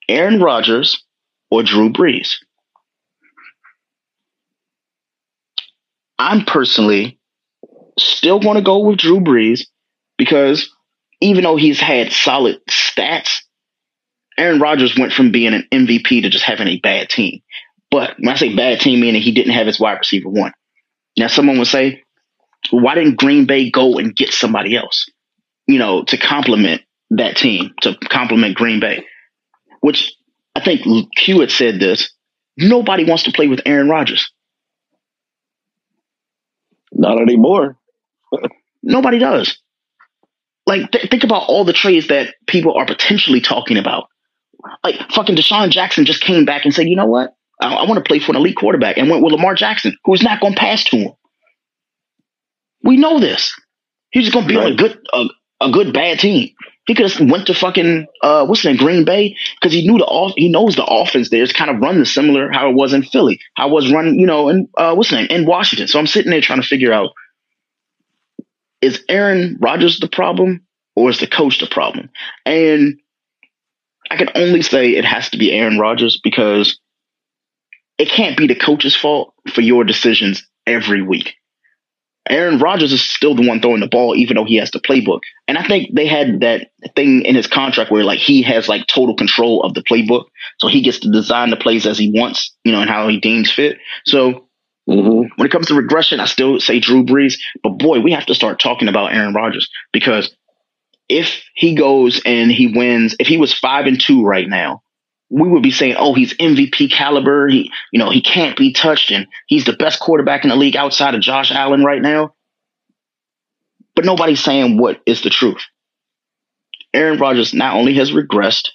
Aaron Rodgers or Drew Brees? I'm personally still going to go with Drew Brees because even though he's had solid stats, Aaron Rodgers went from being an MVP to just having a bad team. But when I say bad team, meaning he didn't have his wide receiver one. Now, someone would say, why didn't Green Bay go and get somebody else, you know, to complement that team, to complement Green Bay? Which I think Hewitt said this. Nobody wants to play with Aaron Rodgers. Not anymore. Nobody does. Like, th- think about all the trades that people are potentially talking about. Like, fucking DeSean Jackson just came back and said, you know what? I, I want to play for an elite quarterback and went with Lamar Jackson, who's not going to pass to him. We know this. He's just going to be right. on a good, a, a good bad team. He could have went to fucking uh, what's in Green Bay because he knew the off he knows the offense there is kind of run the similar how it was in Philly, how it was run you know and uh, what's name in Washington. So I'm sitting there trying to figure out is Aaron Rodgers the problem or is the coach the problem? And I can only say it has to be Aaron Rodgers because it can't be the coach's fault for your decisions every week. Aaron Rodgers is still the one throwing the ball, even though he has the playbook. And I think they had that thing in his contract where like he has like total control of the playbook. So he gets to design the plays as he wants, you know, and how he deems fit. So mm-hmm. when it comes to regression, I still say Drew Brees. But boy, we have to start talking about Aaron Rodgers because if he goes and he wins, if he was five and two right now, we would be saying, oh, he's MVP caliber. He, you know, he can't be touched and he's the best quarterback in the league outside of Josh Allen right now. But nobody's saying what is the truth. Aaron Rodgers not only has regressed,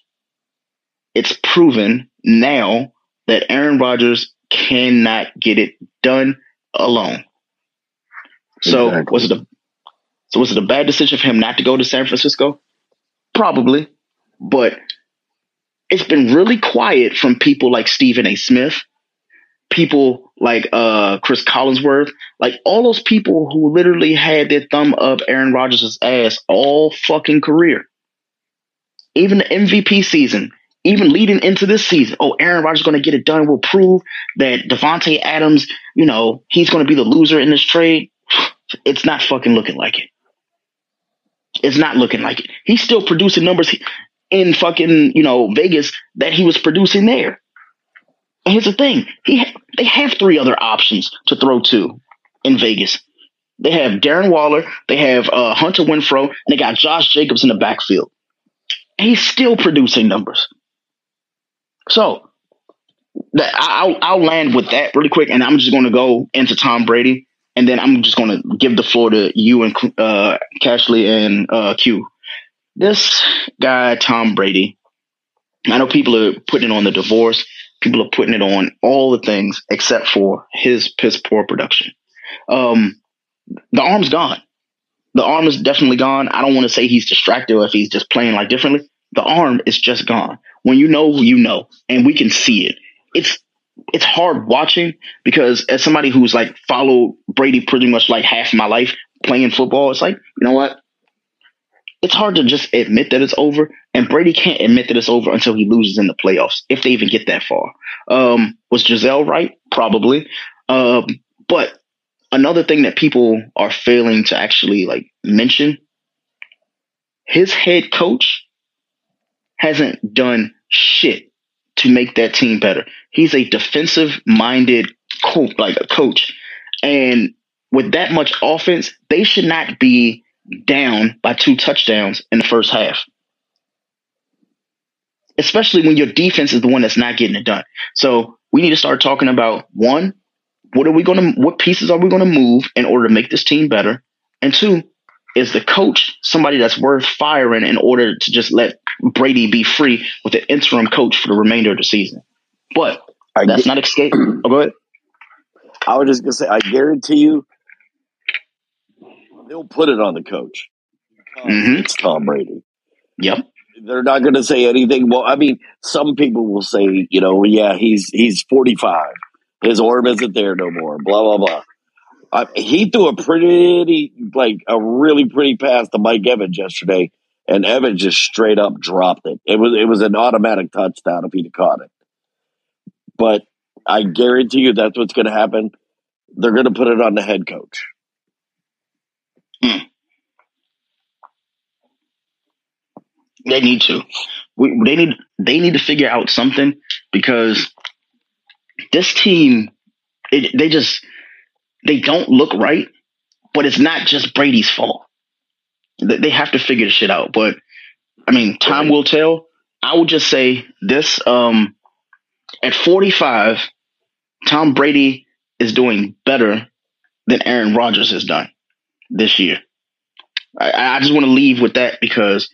it's proven now that Aaron Rodgers cannot get it done alone. So exactly. was it a so was it a bad decision for him not to go to San Francisco? Probably. But it's been really quiet from people like Stephen A. Smith, people like uh, Chris Collinsworth, like all those people who literally had their thumb up Aaron Rodgers' ass all fucking career. Even the MVP season, even leading into this season, oh, Aaron Rodgers is going to get it done. We'll prove that Davante Adams, you know, he's going to be the loser in this trade. It's not fucking looking like it. It's not looking like it. He's still producing numbers in fucking, you know, Vegas that he was producing there. And here's the thing. He they have three other options to throw to in Vegas. They have Darren Waller, they have uh, Hunter Renfrow, and they got Josh Jacobs in the backfield. And he's still producing numbers. So that I'll, I'll land with that really quick, and I'm just going to go into Tom Brady, and then I'm just going to give the floor to you and uh, Cashley and uh, Q this guy, Tom Brady, I know people are putting it on the divorce. People are putting it on all the things except for his piss poor production. Um, the arm's gone. The arm is definitely gone. I don't want to say he's distracted or if he's just playing like differently. The arm is just gone. When you know, you know, and we can see it. It's it's hard watching because as somebody who's like followed Brady pretty much like half my life playing football, it's like, you know what? It's hard to just admit that it's over. And Brady can't admit that it's over until he loses in the playoffs, if they even get that far. Um, was Gisele right? Probably. Um, but another thing that people are failing to actually like mention, his head coach hasn't done shit to make that team better. He's a defensive minded coach, like a coach. And with that much offense, they should not be down by two touchdowns in the first half. Especially when your defense is the one that's not getting it done. So we need to start talking about one, what are we going to, what pieces are we going to move in order to make this team better? And two, is the coach somebody that's worth firing in order to just let Brady be free with an interim coach for the remainder of the season? But I that's get, not escape. Oh, go ahead. I was just gonna say, I guarantee you, they'll put it on the coach. Mm-hmm. It's Tom Brady. Yep. They're not going to say anything. Well, I mean, some people will say, you know, yeah, he's he's 45. His arm isn't there no more. Blah blah blah. Uh, he threw a pretty, like a really pretty pass to Mike Evans yesterday, and Evans just straight up dropped it. It was it was an automatic touchdown if he'd caught it. But I guarantee you that's what's going to happen. They're going to put it on the head coach. Hmm. They need to. We, they need they need to figure out something because this team, it, they just they don't look right. But it's not just Brady's fault. They have to figure the shit out. But I mean, time will tell. I would just say this: um, at 45, Tom Brady is doing better than Aaron Rodgers has done this year. I, I just want to leave with that because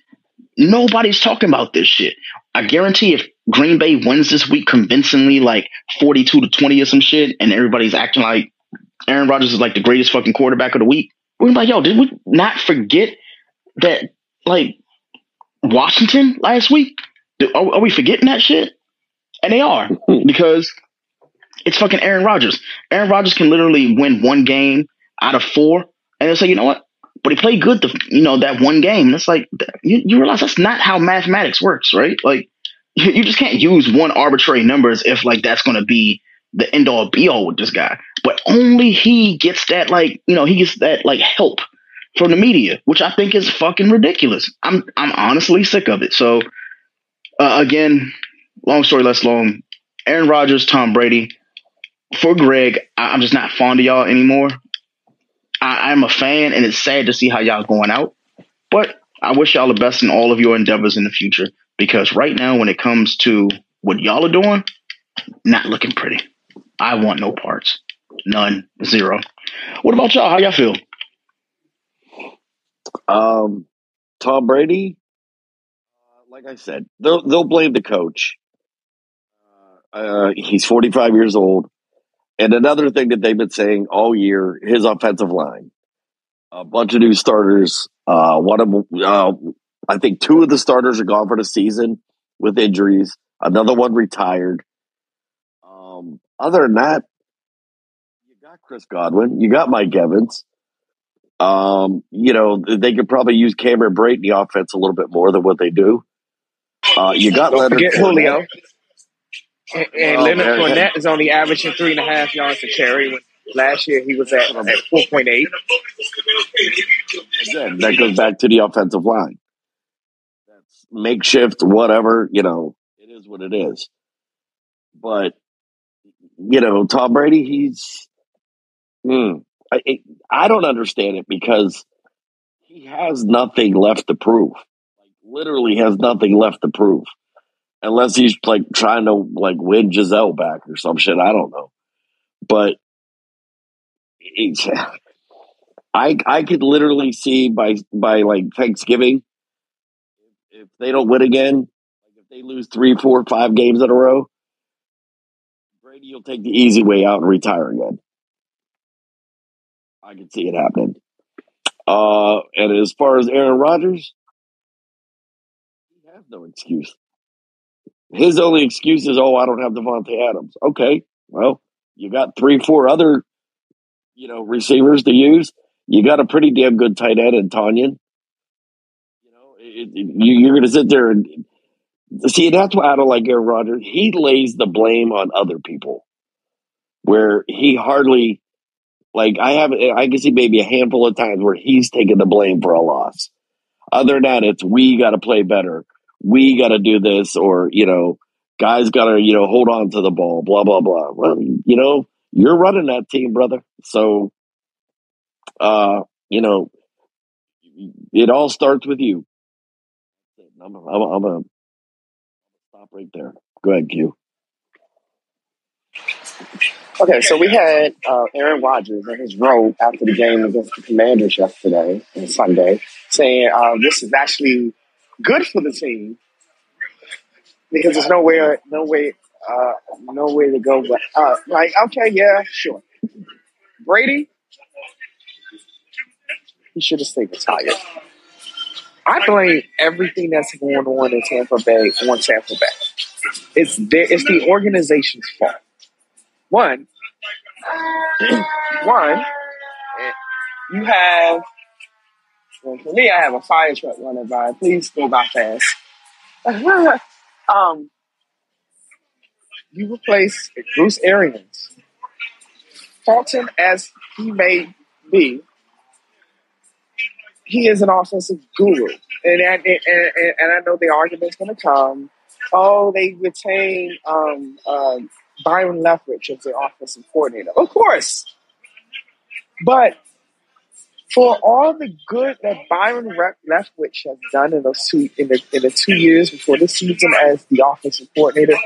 nobody's talking about this shit. I guarantee if Green Bay wins this week convincingly, like 42 to 20 or some shit, and everybody's acting like Aaron Rodgers is like the greatest fucking quarterback of the week, we're like, yo, did we not forget that, like, Washington last week? Are, are we forgetting that shit? And they are mm-hmm. because it's fucking Aaron Rodgers. Aaron Rodgers can literally win one game out of four, and they say, you know what? But he played good, the you know that one game. It's like you, you realize that's not how mathematics works, right? Like you, just can't use one arbitrary numbers if like that's going to be the end all be all with this guy. But only he gets that like you know he gets that like help from the media, which I think is fucking ridiculous. I'm I'm honestly sick of it. So uh, again, long story less long. Aaron Rodgers, Tom Brady. For Greg, I'm just not fond of y'all anymore. I, I'm a fan, and it's sad to see how y'all going out. But I wish y'all the best in all of your endeavors in the future because right now, when it comes to what y'all are doing, not looking pretty. I want no parts. None. Zero. What about y'all? How y'all feel? Um, Tom Brady, uh, like I said, they'll they'll blame the coach. Uh, uh, he's 45 years old. And another thing that they've been saying all year, his offensive line, a bunch of new starters. Uh, one of uh, I think two of the starters are gone for the season with injuries. Another one retired. Um, other than that, you got Chris Godwin, you got Mike Evans. Um, you know they could probably use Cameron Brate in the offense a little bit more than what they do. Uh, you got Don't Leonard Julio. And, and Oh, Leonard. Fournette is only averaging three and a half yards a carry. When last year he was at, at 4.8. Again, that goes back to the offensive line. That's makeshift, whatever, you know, it is what it is. But, you know, Tom Brady, he's, hmm, I, it, I don't understand it because he has nothing left to prove. Like, literally has nothing left to prove. Unless he's like trying to like win Gisele back or some shit. I don't know. But it's, I I could literally see by by like Thanksgiving if they don't win again, if they lose three, four, five games in a row, Brady will take the easy way out and retire again. I can see it happening. Uh, and as far as Aaron Rodgers, he has no excuse. His only excuse is, oh, I don't have Davante Adams. Okay, well, you got three, four other, you know, receivers to use. You got a pretty damn good tight end in Tonyan. You know, it, it, you, you're going to sit there and see. That's why I don't like Aaron Rodgers. He lays the blame on other people, where he hardly like. I have, I can see maybe a handful of times where he's taking the blame for a loss. Other than that, it's we got to play better. We got to do this, or you know, guys got to you know hold on to the ball. Blah blah blah. Well, you know, you're running that team, brother. So, uh, you know, it all starts with you. I'm, I'm, I'm gonna stop right there. Go ahead, Q. Okay, so we had uh, Aaron Rodgers in his role after the game against the Commanders yesterday and Sunday, saying uh, this is actually good for the team because there's nowhere, no way, uh, no way to go but uh, like okay, yeah, sure. Brady, he should have stayed retired. I blame everything that's going on in Tampa Bay on Tampa Bay. It's their, it's the organization's fault. One, one, you have, for me, I have a fire truck running by. Please go by fast. um, you replace Bruce Arians. Fulton, as he may be, he is an offensive guru. And, and, and, and I know the argument's going to come. Oh, they retain um, uh, Byron Leftwich as the offensive coordinator. Of course. But for all the good that Byron Leftwich has done in those two in the, in the two years before this season as the offensive coordinator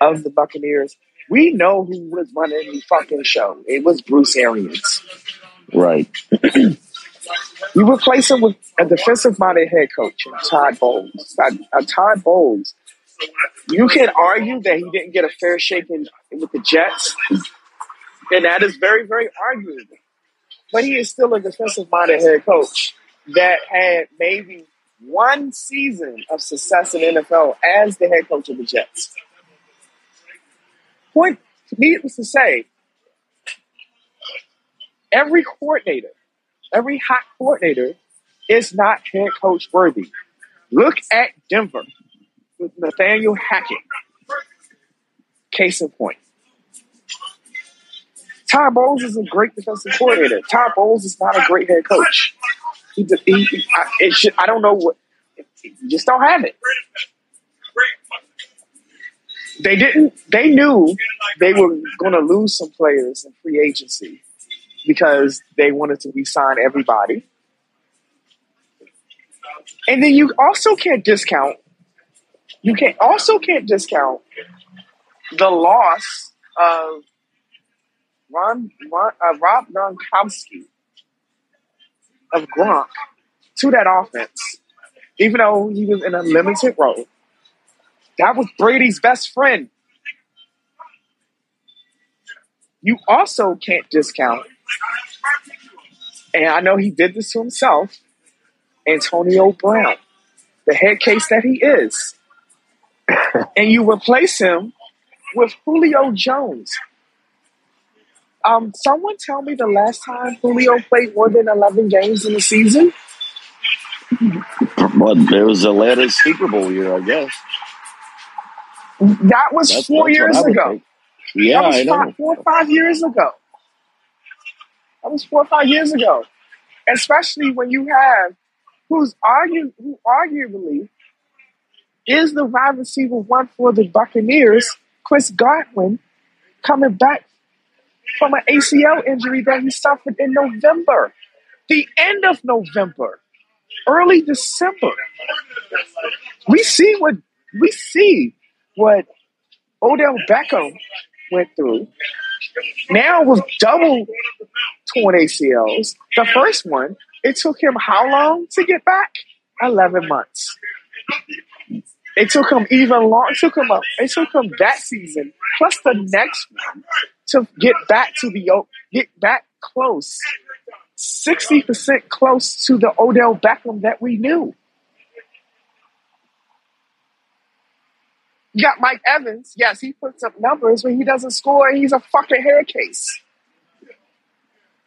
of the Buccaneers, we know who was running the fucking show. It was Bruce Arians. Right. you replace him with a defensive minded head coach, Todd Bowles. Todd, Todd Bowles. You can argue that he didn't get a fair shake in, with the Jets, and that is very, very arguable but he is still a defensive minded head coach that had maybe one season of success in NFL as the head coach of the Jets. Point needless to say, every coordinator, every hot coordinator is not head coach worthy. Look at Denver with Nathaniel Hackett. Case in point. Todd Bowles is a great defensive coordinator. Todd Bowles is not a great head coach. He, he, I, should, I don't know what. Just don't have it. They didn't. They knew they were going to lose some players in free agency because they wanted to re-sign everybody. And then you also can't discount. You can also can't discount the loss of Ron, Ron uh, Rob Gronkowski of Gronk to that offense, even though he was in a limited role. That was Brady's best friend. You also can't discount, and I know he did this to himself, Antonio Brown, the head case that he is. and you replace him with Julio Jones, um, someone tell me the last time Julio played more than eleven games in a season. Well, there was Atlanta's Super Bowl year, I guess. That was that's, four that's years ago. Think. Yeah, that was I know. Five, four or five years ago. That was four or five years ago. Especially when you have who's argue who arguably is the wide receiver one for the Buccaneers, Chris Godwin, coming back from an ACL injury that he suffered in November, the end of November, early December. We see what we see what Odell Beckham went through. Now with double torn ACLs, the first one, it took him how long to get back? 11 months. It took him even long. It took him up. It took him that season plus the next one to get back to the get back close, sixty percent close to the Odell Beckham that we knew. You got Mike Evans. Yes, he puts up numbers, but he doesn't score. He's a fucking hair case.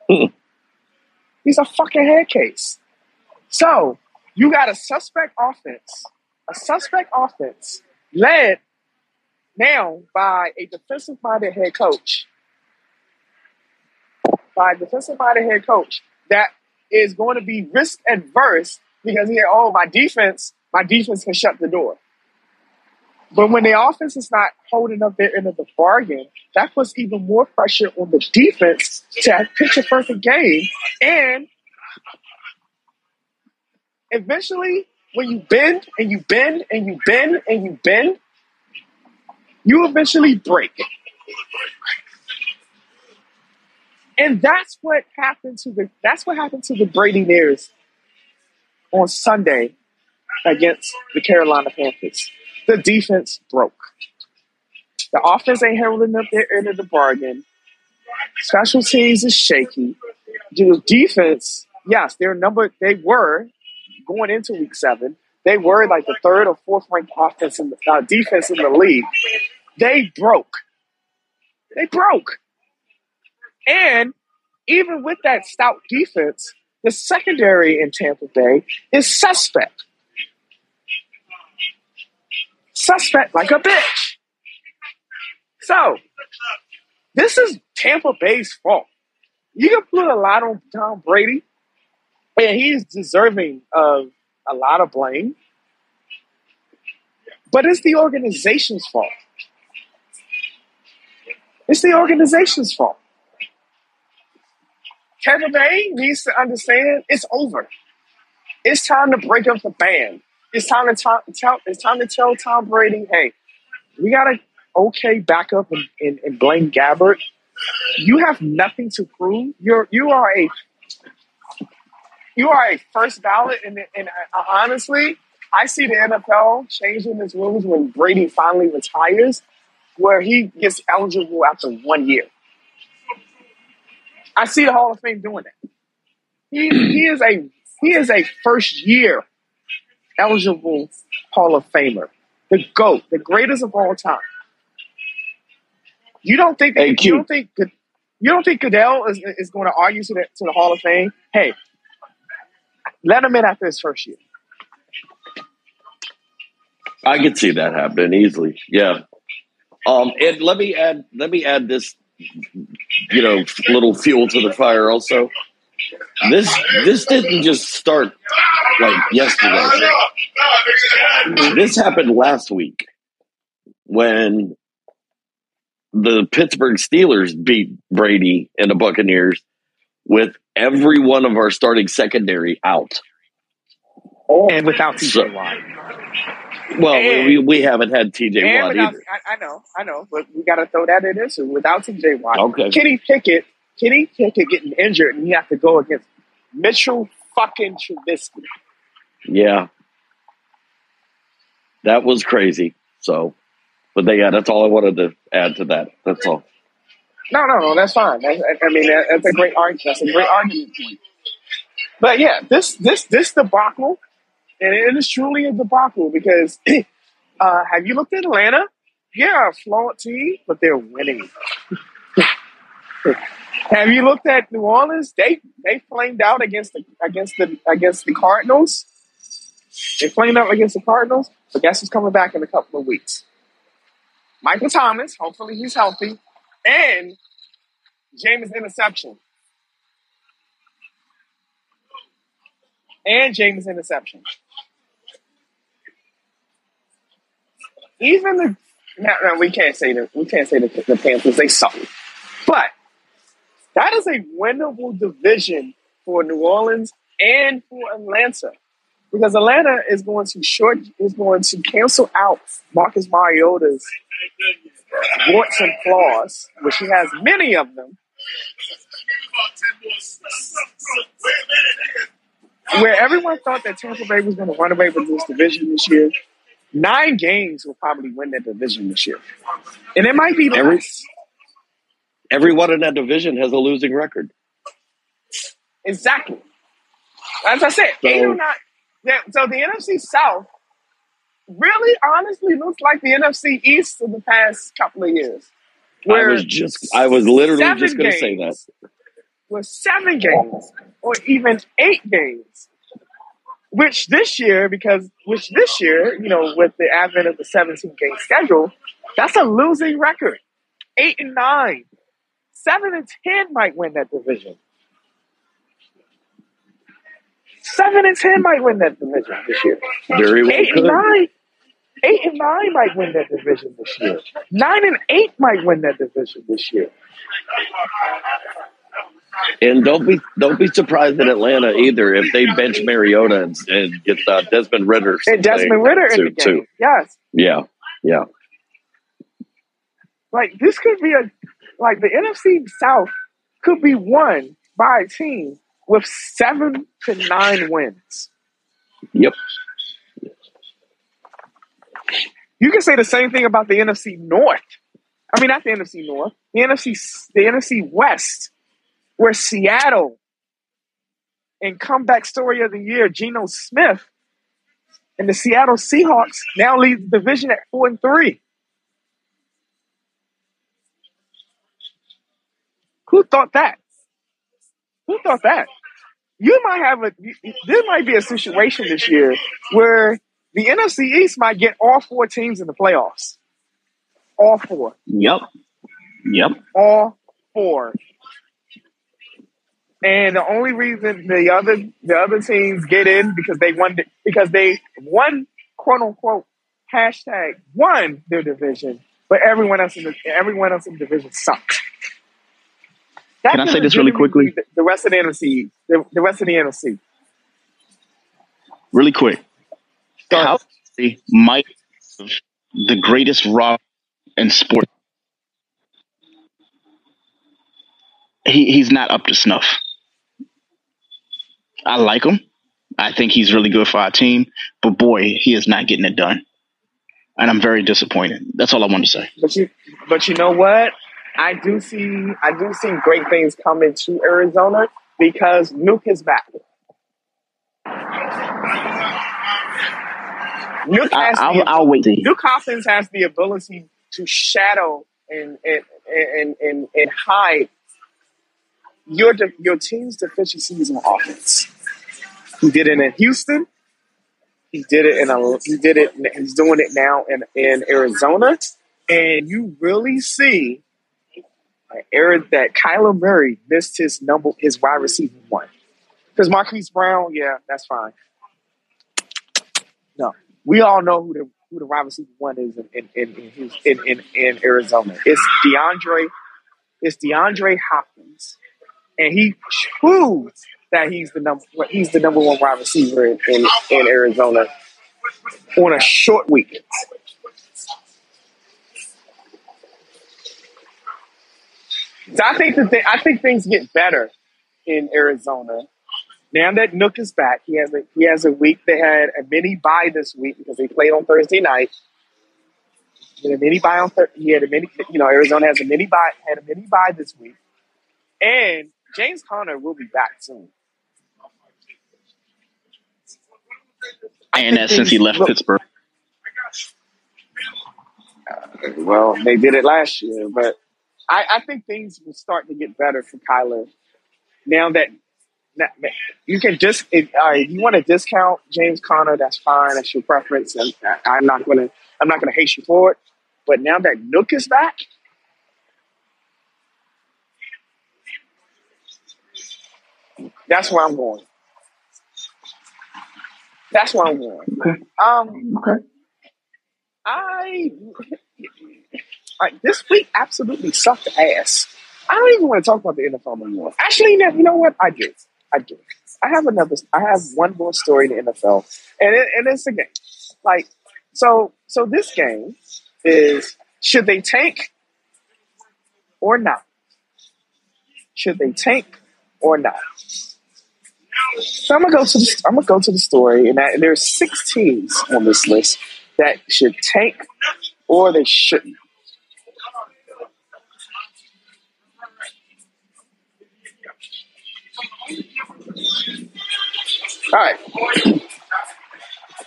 he's a fucking hair case. So you got a suspect offense, a suspect offense led now by a defensive minded head coach by a defensive minded head coach that is going to be risk adverse because he, oh, my defense, my defense can shut the door. But when the offense is not holding up their end of the bargain, that puts even more pressure on the defense to pitch a perfect game. And eventually, when you bend and you bend and you bend and you bend, you eventually break. And that's what happened to the that's what happened to the Brady Bears on Sunday against the Carolina Panthers. The defense broke. The offense ain't holding up their end of the bargain. Special teams is shaky. The defense, yes, their number they were going into week seven. They were like the third or fourth ranked offense in the uh, defense in the league. They broke. They broke. And even with that stout defense, the secondary in Tampa Bay is suspect. Suspect like a bitch. So, this is Tampa Bay's fault. You can put a lot on Tom Brady, and he's deserving of a lot of blame. But it's the organization's fault. It's the organization's fault. Tampa Bay needs to understand it's over. It's time to break up the band. It's time to tell, tell it's time to tell Tom Brady, hey, we got a okay backup in, in, in Blaine Gabbert. You have nothing to prove. You're you are a you are a first ballot, and, and uh, honestly, I see the NFL changing its rules when Brady finally retires, where he gets eligible after one year. I see the Hall of Fame doing that. He he is a he is a first year eligible Hall of Famer, the GOAT, the greatest of all time. You don't think Hey, you don't think you don't think Goodell is, is going to argue to the to the Hall of Fame? Hey, let him in after his first year. I could see that happening easily. Yeah. Um, and let me add, let me add this, you know, little fuel to the fire. Also, this this didn't just start like yesterday. This happened last week when the Pittsburgh Steelers beat Brady and the Buccaneers with every one of our starting secondary out. And without So, TJ Watt. Well, And we, we haven't had TJ Watt without either. I, I know, I know, but we got to throw that in there. So without TJ Watt, Okay. Kenny Pickett, Kenny Pickett getting injured, and he has to go against Mitchell fucking Trubisky. Yeah, that was crazy. So, but they, yeah, that's all I wanted to add to that. That's all. No, no, no, that's fine. That's, I I mean, that, that's a great argument. That's a great argument point. But yeah, this this this debacle, and it is truly a debacle because uh, have you looked at Atlanta? Yeah, flawed team, but they're winning. have you looked at New Orleans? They they flamed out against the against the against the Cardinals. They flamed out against the Cardinals, but guess who's coming back in a couple of weeks? Michael Thomas. Hopefully he's healthy, and James interception. And James interception. Even the no, no, we can't say that we can't say the, the Panthers they suck. But that is a winnable division for New Orleans and for Atlanta. Because Atlanta is going to short is going to cancel out Marcus Mariota's warts and flaws, which he has many of them, where everyone thought that Tampa Bay was going to run away with this division this year. Nine games will probably win that division this year, and it might be Every everyone in that division has a losing record. Exactly. As I said, eight or So nine. yeah, So the NFC South really, honestly, looks like the NFC East in the past couple of years, I was just, I was literally just going to say that. where seven games, or even eight games. Which this year, because which this year, you know, with the advent of the 17 game schedule, that's a losing record. Eight and nine. Seven and ten might win that division. Seven and ten might win that division this year. Very well Eight and nine. Eight and nine might win that division this year. Nine and eight might win that division this year. And don't be don't be surprised in Atlanta either if they bench Mariota and, and get uh, Desmond Ridder And Desmond Ridder in too, the game. too. Yes. Yeah, yeah. Like this could be a like the NFC South could be won by a team with seven to nine wins. Yep. You can say the same thing about the NFC North. I mean, not the NFC North, the NFC, the NFC West, where Seattle and comeback story of the year, Geno Smith and the Seattle Seahawks now lead the division at four and three. Who thought that? Who thought that? you might have a there might be a situation this year where the NFC East might get all four teams in the playoffs. All four. Yep. Yep. All four. And the only reason the other the other teams get in because they won because they won quote unquote hashtag won their division, but everyone else in the everyone else in the division sucks. That Can I say this really quickly? The, the rest of the NFC, the, the rest of the NFC. Really quick. Go. How might the greatest rock in sports. He he's not up to snuff. I like him. I think he's really good for our team, but boy, he is not getting it done. And I'm very disappointed. That's all I want to say. But you, but you know what? I do see, I do see great things coming to Arizona because Nuke is back. Nuke I, has I'll, the, I'll wait. Nuke Hopkins has the ability to shadow and and and and, and hide your de- your team's deficiencies in offense. He did it in Houston. He did it in a. He did it. He's doing it now in in Arizona, and you really see Aaron that Kyler Murray missed his number his wide receiver one because Marquise Brown. Yeah, that's fine. No, we all know who the who the wide receiver one is in in in in, in, in, Arizona. It's DeAndre. It's DeAndre Hopkins, and he proves that he's the number he's the number one wide receiver in, in, in Arizona on a short week. So I think that I think things get better in Arizona now that Nuk is back. He has a he has a week. They had a mini bye this week because they played on Thursday night. He had a mini bye on thir- he had a mini you know Arizona has a mini bye had a mini bye this week, and James Conner will be back soon. And that since he left look Pittsburgh. well. They did it last year, but I, I think things will start to get better for Kyler now that. that- You can just if, uh, if you want to discount James Conner, that's fine. That's your preference, and I- I'm not gonna I'm not gonna hate you for it. But now that Nuk is back, that's where I'm going. That's where I'm going. Okay. Um, Okay. I like this week absolutely sucked ass. I don't even want to talk about the NFL anymore. Actually, you know what? I do. I do. I have another. I have one more story in the NFL, and it, and it's a game. Like so. So this game is should they tank or not? Should they tank or not? So I'm gonna go to the, I'm gonna go to the story, and that, there's six teams on this list that should tank or they shouldn't. All right,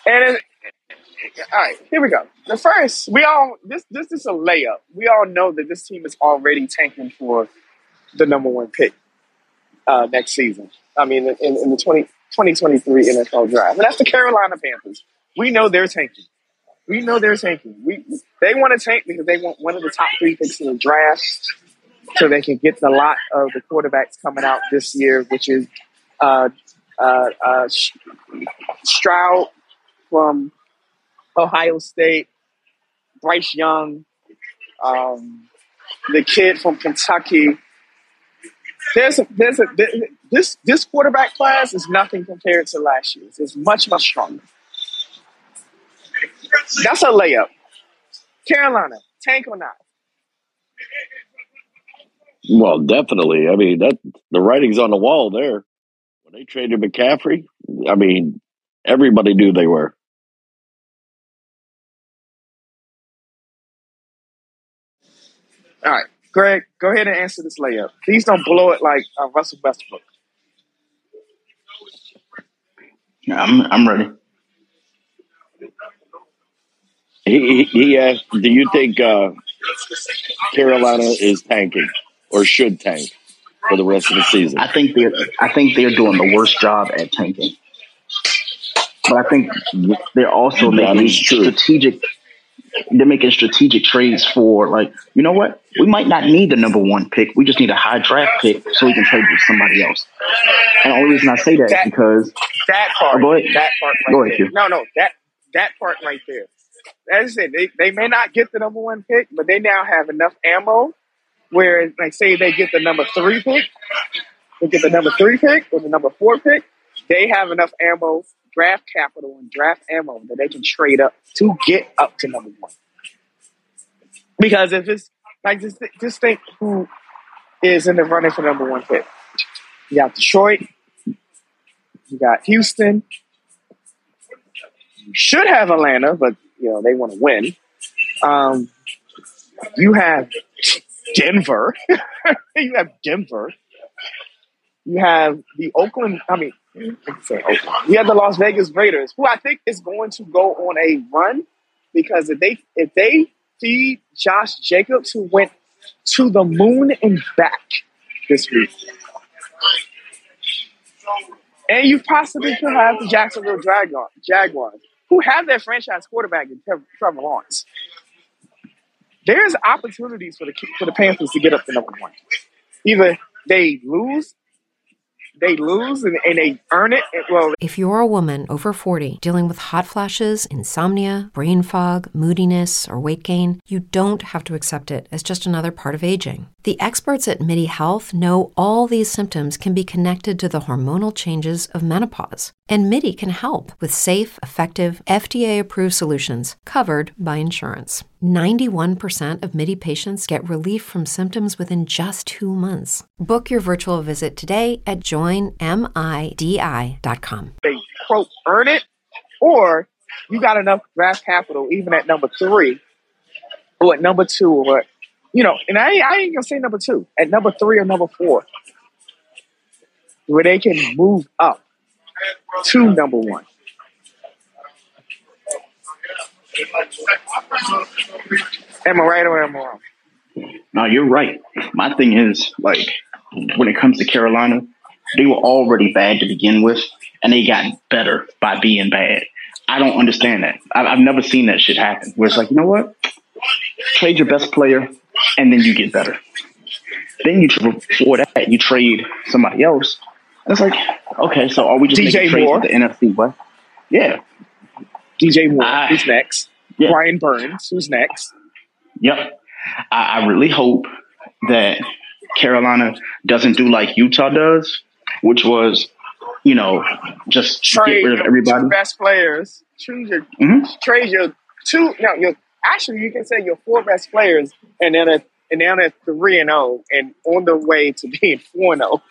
and all right, here we go. The first, we all this this is a layup. We all know that this team is already tanking for the number one pick uh, next season. I mean, in, in the 20, 2023 NFL draft, and that's the Carolina Panthers. We know they're tanking. We know they're tanking. We they want to tank because they want one of the top three picks in the draft, so they can get the lot of the quarterbacks coming out this year, which is uh, uh, uh, Stroud from Ohio State, Bryce Young, um, the kid from Kentucky. There's a, there's a this this quarterback class is nothing compared to last year's. It's much much stronger. That's a layup. Carolina, tank or not? Well, definitely. I mean, that the writing's on the wall there. When they traded McCaffrey, I mean, everybody knew they were. All right, Greg, go ahead and answer this layup. Please don't blow it like uh, Russell Westbrook. Yeah, I'm I'm ready. He, he, he asked, "Do you think uh, Carolina is tanking or should tank?" for the rest of the season. I think they're I think they're doing the worst job at tanking. But I think they're also making strategic they're making strategic trades for like, you know what? We might not need the number one pick. We just need a high draft pick so we can trade with somebody else. And the only reason I say that, that is because that part, oh, go ahead. that part, right go ahead, there. No, no, that that part right there. As I said, they, they may not get the number one pick, but they now have enough ammo where, like, say they get the number three pick, they get the number three pick or the number four pick, they have enough ammo draft capital and draft ammo that they can trade up to get up to number one. Because if it's like just just think who is in the running for number one pick. You got Detroit, you got Houston, you should have Atlanta, but you know they want to win. Um, you have Denver. you have Denver. You have the Oakland. I mean, you have the Las Vegas Raiders, who I think is going to go on a run because if they if they feed Josh Jacobs, who went to the moon and back this week, and you possibly could have the Jacksonville Jaguars, who have their franchise quarterback in Trevor Lawrence. There's opportunities for the for the Panthers to get up to number one. Either they lose they lose and, and they earn it. Well, if you're a woman over 40 dealing with hot flashes, insomnia, brain fog, moodiness, or weight gain, you don't have to accept it as just another part of aging. The experts at MIDI Health know all these symptoms can be connected to the hormonal changes of menopause, and MIDI can help with safe, effective, FDA approved solutions covered by insurance. 91% of MIDI patients get relief from symptoms within just two months. Book your virtual visit today at joinmidi.com. They quote earn it, or you got enough draft capital even at number three, or at number two, or you know, and I, I ain't gonna say number two, at number three or number four, where they can move up to number one. Am I right or am I wrong? No, you're right. My thing is like when it comes to Carolina, they were already bad to begin with, and they got better by being bad. I don't understand that. I've never seen that shit happen. Where it's like, you know what? Trade your best player, and then you get better. Then you for that you trade somebody else. It's like, okay, so are we just DJ making trades Moore. the NFC West? Yeah, DJ Moore, I, who's next? Yeah. Brian Burns, who's next? Yep. I, I really hope that Carolina doesn't do like Utah does, which was, you know, just trade get rid of everybody. Two best players. Trade your mm-hmm. trade your two. No, your actually you can say your four best players, and then a, and then at three and zero, oh, and on the way to being four and zero.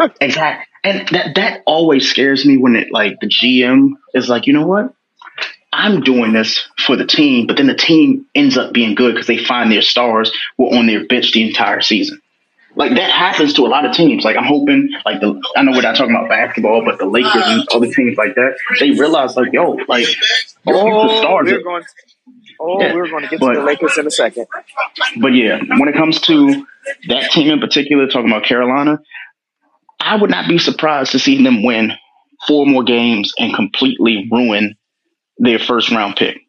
Oh. exactly, and that that always scares me when it like the GM is like, you know what, I'm doing this for the team, but then the team ends up being good because they find their stars were on their bench the entire season. Like that happens to a lot of teams. Like I'm hoping, like the I know we're not talking about basketball, but the Lakers and other teams like that, they realize like, yo, like oh, the stars. We're going, oh, yeah. we're going to get but, to the Lakers in a second. But yeah, when it comes to that team in particular, talking about Carolina, I would not be surprised to see them win four more games and completely ruin their first round pick.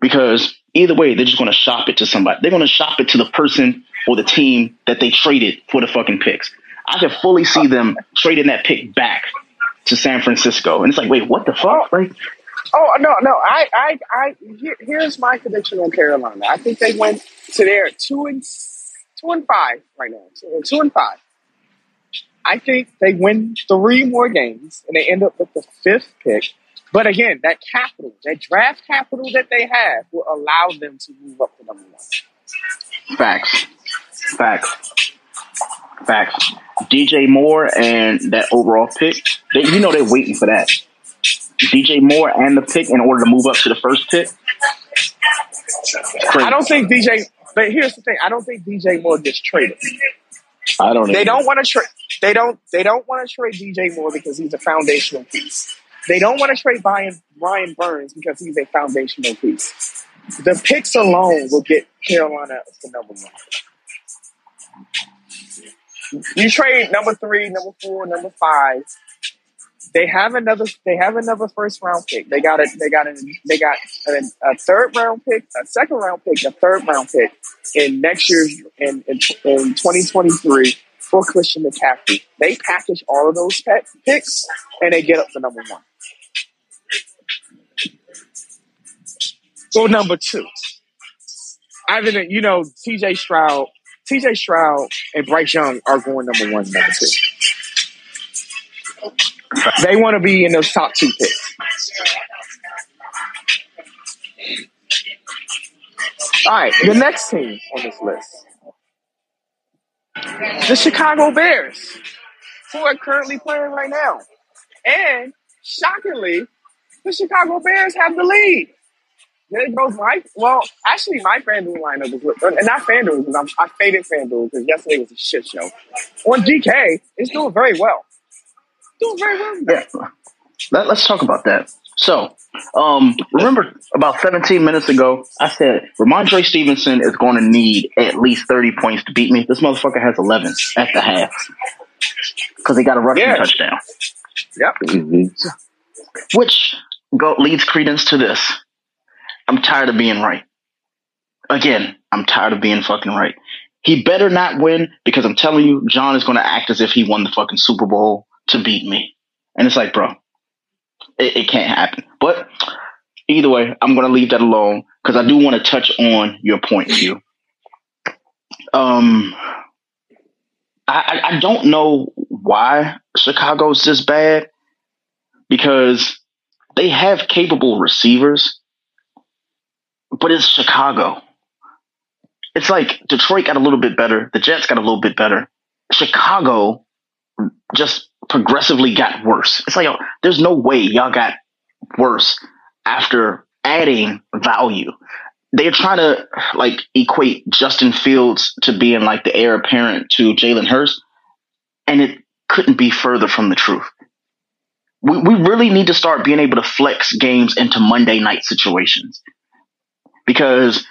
Because either way, they're just going to shop it to somebody. They're going to shop it to the person or the team that they traded for the fucking picks. I can fully see them trading that pick back to San Francisco. And it's like, wait, what the fuck? Oh. Like, oh no, no. I, I, I. Here, here's my prediction on Carolina. I think they went to their two and two and five right now. So two and five. I think they win three more games and they end up with the fifth pick. But again, that capital, that draft capital that they have will allow them to move up to number one. Facts. Facts. Facts. DJ Moore and that overall pick, they, you know they're waiting for that. DJ Moore and the pick in order to move up to the first pick. I don't think DJ. But here's the thing: I don't think DJ Moore gets traded. I don't. They don't want to trade. They don't. They don't want to trade DJ Moore because he's a foundational piece. They don't want to trade Brian, Ryan Burns because he's a foundational piece. The picks alone will get Carolina to number one. you trade number three, number four, number five. They have another. They have another first round pick. They got it. They got it. They got a, a, third round pick, a second round pick, a third round pick in next year's in in, in 2023 for Christian McCaffrey. They package all of those picks and they get up to number one. Or number two. I mean, you know, TJ Stroud, TJ Stroud and Bryce Young are going number one, number two. They want to be in those top two picks. All right, the next team on this list the Chicago Bears, who are currently playing right now. And shockingly, the Chicago Bears have the lead. There goes my well, actually my FanDuel lineup was and uh, not FanDuel because I faded FanDuel because yesterday was a shit show. On DK, it's doing very well. Doing very well. Yeah. Let, us talk about that. So, um, remember about 17 minutes ago, I said Rhamondre Stevenson is going to need at least 30 points to beat me. This motherfucker has 11 at the half because he got a rushing yeah. touchdown. Yep. Mm-hmm. Which go, leads credence to this. I'm tired of being right. Again, I'm tired of being fucking right. He better not win because I'm telling you, John is going to act as if he won the fucking Super Bowl to beat me. And it's like, bro, it, it can't happen. But either way, I'm going to leave that alone because I do want to touch on your point, Hugh. Um, I, I don't know why Chicago's this bad because they have capable receivers, but it's Chicago. It's like Detroit got a little bit better, the Jets got a little bit better. Chicago just progressively got worse. It's like, there's no way y'all got worse after adding value. They're trying to like equate Justin Fields to being like the heir apparent to Jalen Hurts, and it couldn't be further from the truth. We, we really need to start being able to flex games into Monday night situations because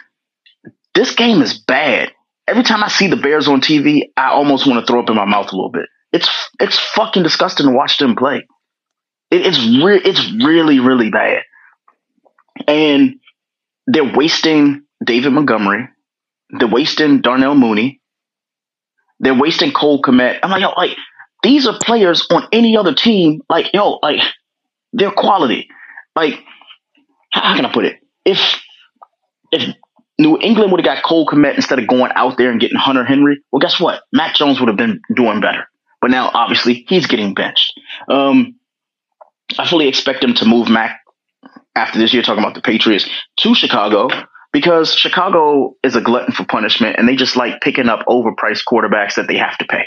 this game is bad. Every time I see the Bears on TV, I almost want to throw up in my mouth a little bit. It's it's fucking disgusting to watch them play. It, it's re- it's really really bad, and they're wasting David Montgomery. They're wasting Darnell Mooney. They're wasting Cole Kmet. I'm like, yo, like these are players on any other team. Like, yo, like they're quality. Like, how can I put it? If if New England would have got Cole Kmet instead of going out there and getting Hunter Henry, well, guess what? Matt Jones would have been doing better. But now, obviously, he's getting benched. Um, I fully expect him to move Mac after this year, talking about the Patriots, to Chicago because Chicago is a glutton for punishment and they just like picking up overpriced quarterbacks that they have to pay.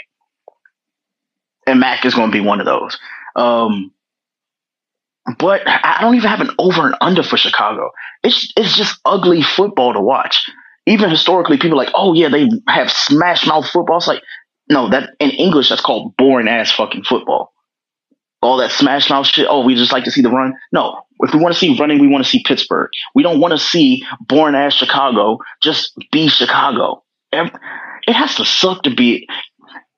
And Mac is going to be one of those. Um, but I don't even have an over and under for Chicago. It's it's just ugly football to watch. Even historically, people are like, oh yeah, they have smash mouth football. It's like, no, that in English that's called boring ass fucking football. All that smash mouth shit. Oh, we just like to see the run. No, if we want to see running, we want to see Pittsburgh. We don't want to see boring ass Chicago. Just be Chicago. It has to suck to be.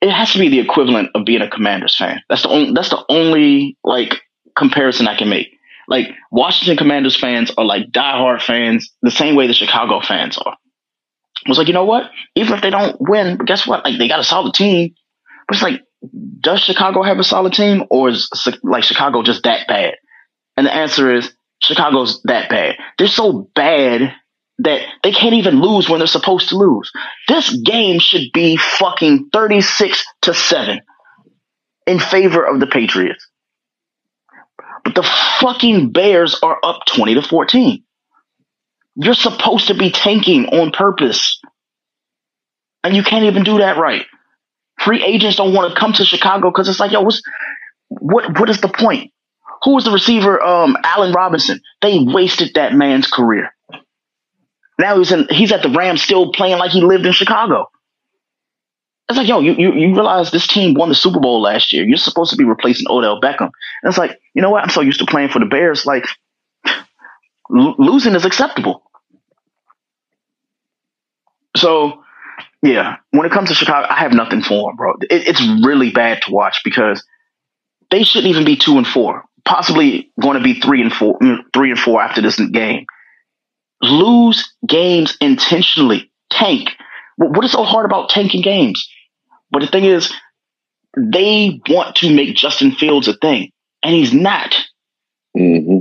It has to be the equivalent of being a Commanders fan. That's the only. That's the only like comparison I can make. Like Washington Commanders fans are like diehard fans, the same way the Chicago fans are was like, you know what? Even if they don't win, guess what? Like they got a solid team. But it's like, does Chicago have a solid team, or is like Chicago just that bad? And the answer is Chicago's that bad. They're so bad that they can't even lose when they're supposed to lose. This game should be fucking 36 to 7 in favor of the Patriots. But the fucking Bears are up 20 to 14. You're supposed to be tanking on purpose. And you can't even do that right. Free agents don't want to come to Chicago because it's like, yo, what's, what what is the point? Who was the receiver? Um, Allen Robinson. They wasted that man's career. Now he's in he's at the Rams still playing like he lived in Chicago. It's like, yo, you, you, you realize this team won the Super Bowl last year. You're supposed to be replacing Odell Beckham. And it's like, you know what? I'm so used to playing for the Bears. Like, losing is acceptable. So Yeah, when it comes to Chicago, I have nothing for them, bro. It, it's really bad to watch because they shouldn't even be two and four. Possibly going to be three and four, mm, three and four after this game. Lose games intentionally, tank. What is so hard about tanking games? But the thing is, they want to make Justin Fields a thing, and he's not. Mm-hmm.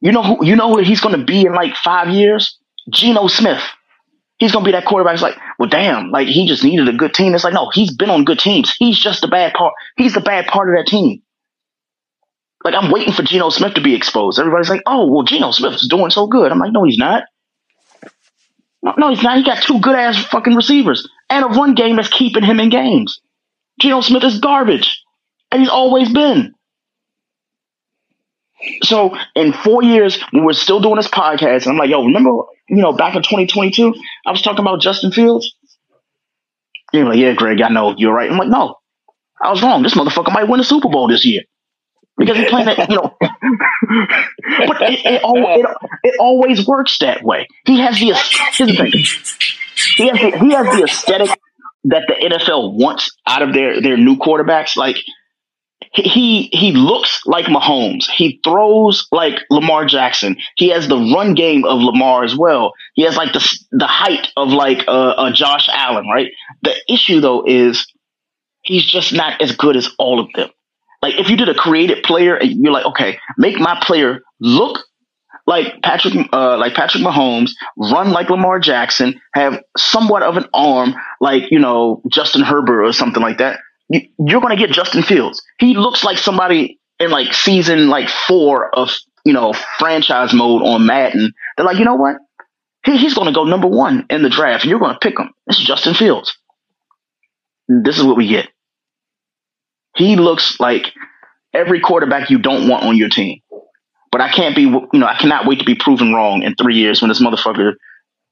You know who? You know who he's going to be in like five years? Geno Smith. He's going to be that quarterback. It's like, well, damn, like he just needed a good team. It's like, no, he's been on good teams. He's just the bad part. He's the bad part of that team. Like I'm waiting for Geno Smith to be exposed. Everybody's like, oh, well, Geno Smith is doing so good. I'm like, no, he's not. No, no, he's not. He got two good ass fucking receivers and a run game that's keeping him in games. Geno Smith is garbage, and he's always been. So in four years, when we're still doing this podcast, and I'm like, yo, remember, you know, back in 2022, I was talking about Justin Fields. You're like, yeah, Greg, I know you're right. I'm like, no, I was wrong. This motherfucker might win the Super Bowl this year because he's playing that, you know. but it, it, it, it, always works that way. He has the. He has the, he has the aesthetic that the NFL wants out of their their new quarterbacks. Like he he looks like Mahomes. He throws like Lamar Jackson. He has the run game of Lamar as well. He has like the the height of like uh, uh, Josh Allen, right? The issue though is he's just not as good as all of them. Like if you did a creative player and you're like, okay, make my player look like Patrick, uh, like Patrick Mahomes, run like Lamar Jackson, have somewhat of an arm like you know Justin Herbert or something like that you're going to get Justin Fields. He looks like somebody in like season like four of you know franchise mode on Madden. They're like, you know what? He, he's going to go number one in the draft, and you're going to pick him. Is Justin Fields. This is what we get. He looks like every quarterback you don't want on your team. But I can't be, you know, I cannot wait to be proven wrong in three years when this motherfucker,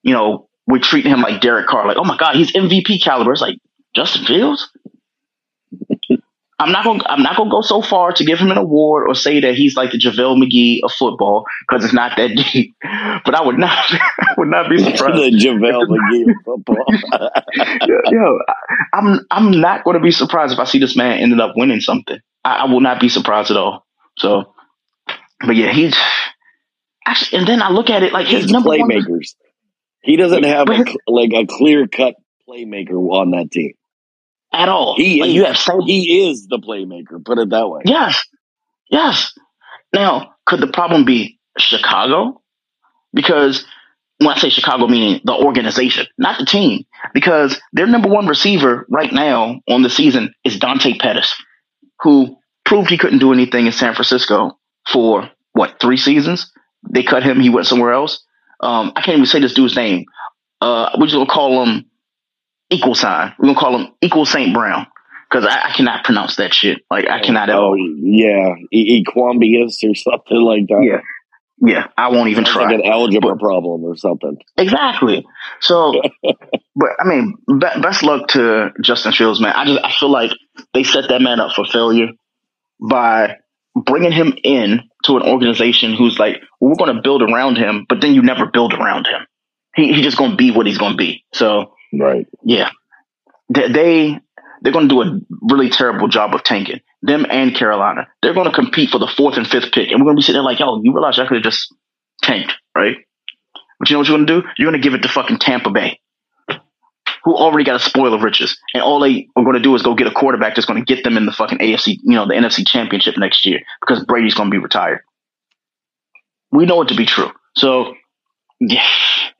you know, we're treating him like Derek Carr. Like, oh my God, he's MVP caliber. It's like, Justin Fields? I'm not gonna I'm not gonna go so far to give him an award or say that he's like the JaVale McGee of football because it's not that deep. But I would not I would not be surprised. the JaVale McGee of football. yo, I'm I'm not gonna be surprised if I see this man ended up winning something. I, I will not be surprised at all. So but yeah, he's actually and then I look at it like his number playmakers. One, he doesn't have a, like a clear cut playmaker on that team at all. He like is, you have so he is the playmaker. Put it that way. Yes, yes. Now, could the problem be Chicago? Because when I say Chicago, meaning the organization, not the team, because their number one receiver right now on the season is Dante Pettis, who proved he couldn't do anything in San Francisco for what three seasons. They cut him. He went somewhere else. Um, I can't even say this dude's name. Uh, we just gonna call him equal sign. We're gonna call him equal Saint Brown because I, I, cannot pronounce that shit. Like I oh, cannot. Oh ever. yeah, Equambius or something like that. Yeah, yeah. I won't even try. Like an algebra but, problem or something. Exactly. So, but I mean, be- best luck to Justin Fields, man. I just I feel like they set that man up for failure by bringing him in to an organization who's like, well, we're going to build around him, but then you never build around him. He, he's just going to be what he's going to be. So Right. Yeah. They, they they're going to do a really terrible job of tanking them and Carolina. They're going to compete for the fourth and fifth pick, and we're going to be sitting there like, yo, you realize I could have just tanked, right? But you know what you're going to do? You're going to give it to fucking Tampa Bay, who already got a spoil of riches, and all they are going to do is go get a quarterback that's going to get them in the fucking AFC, you know, the NFC Championship next year because Brady's going to be retired. We know it to be true. So, yeah.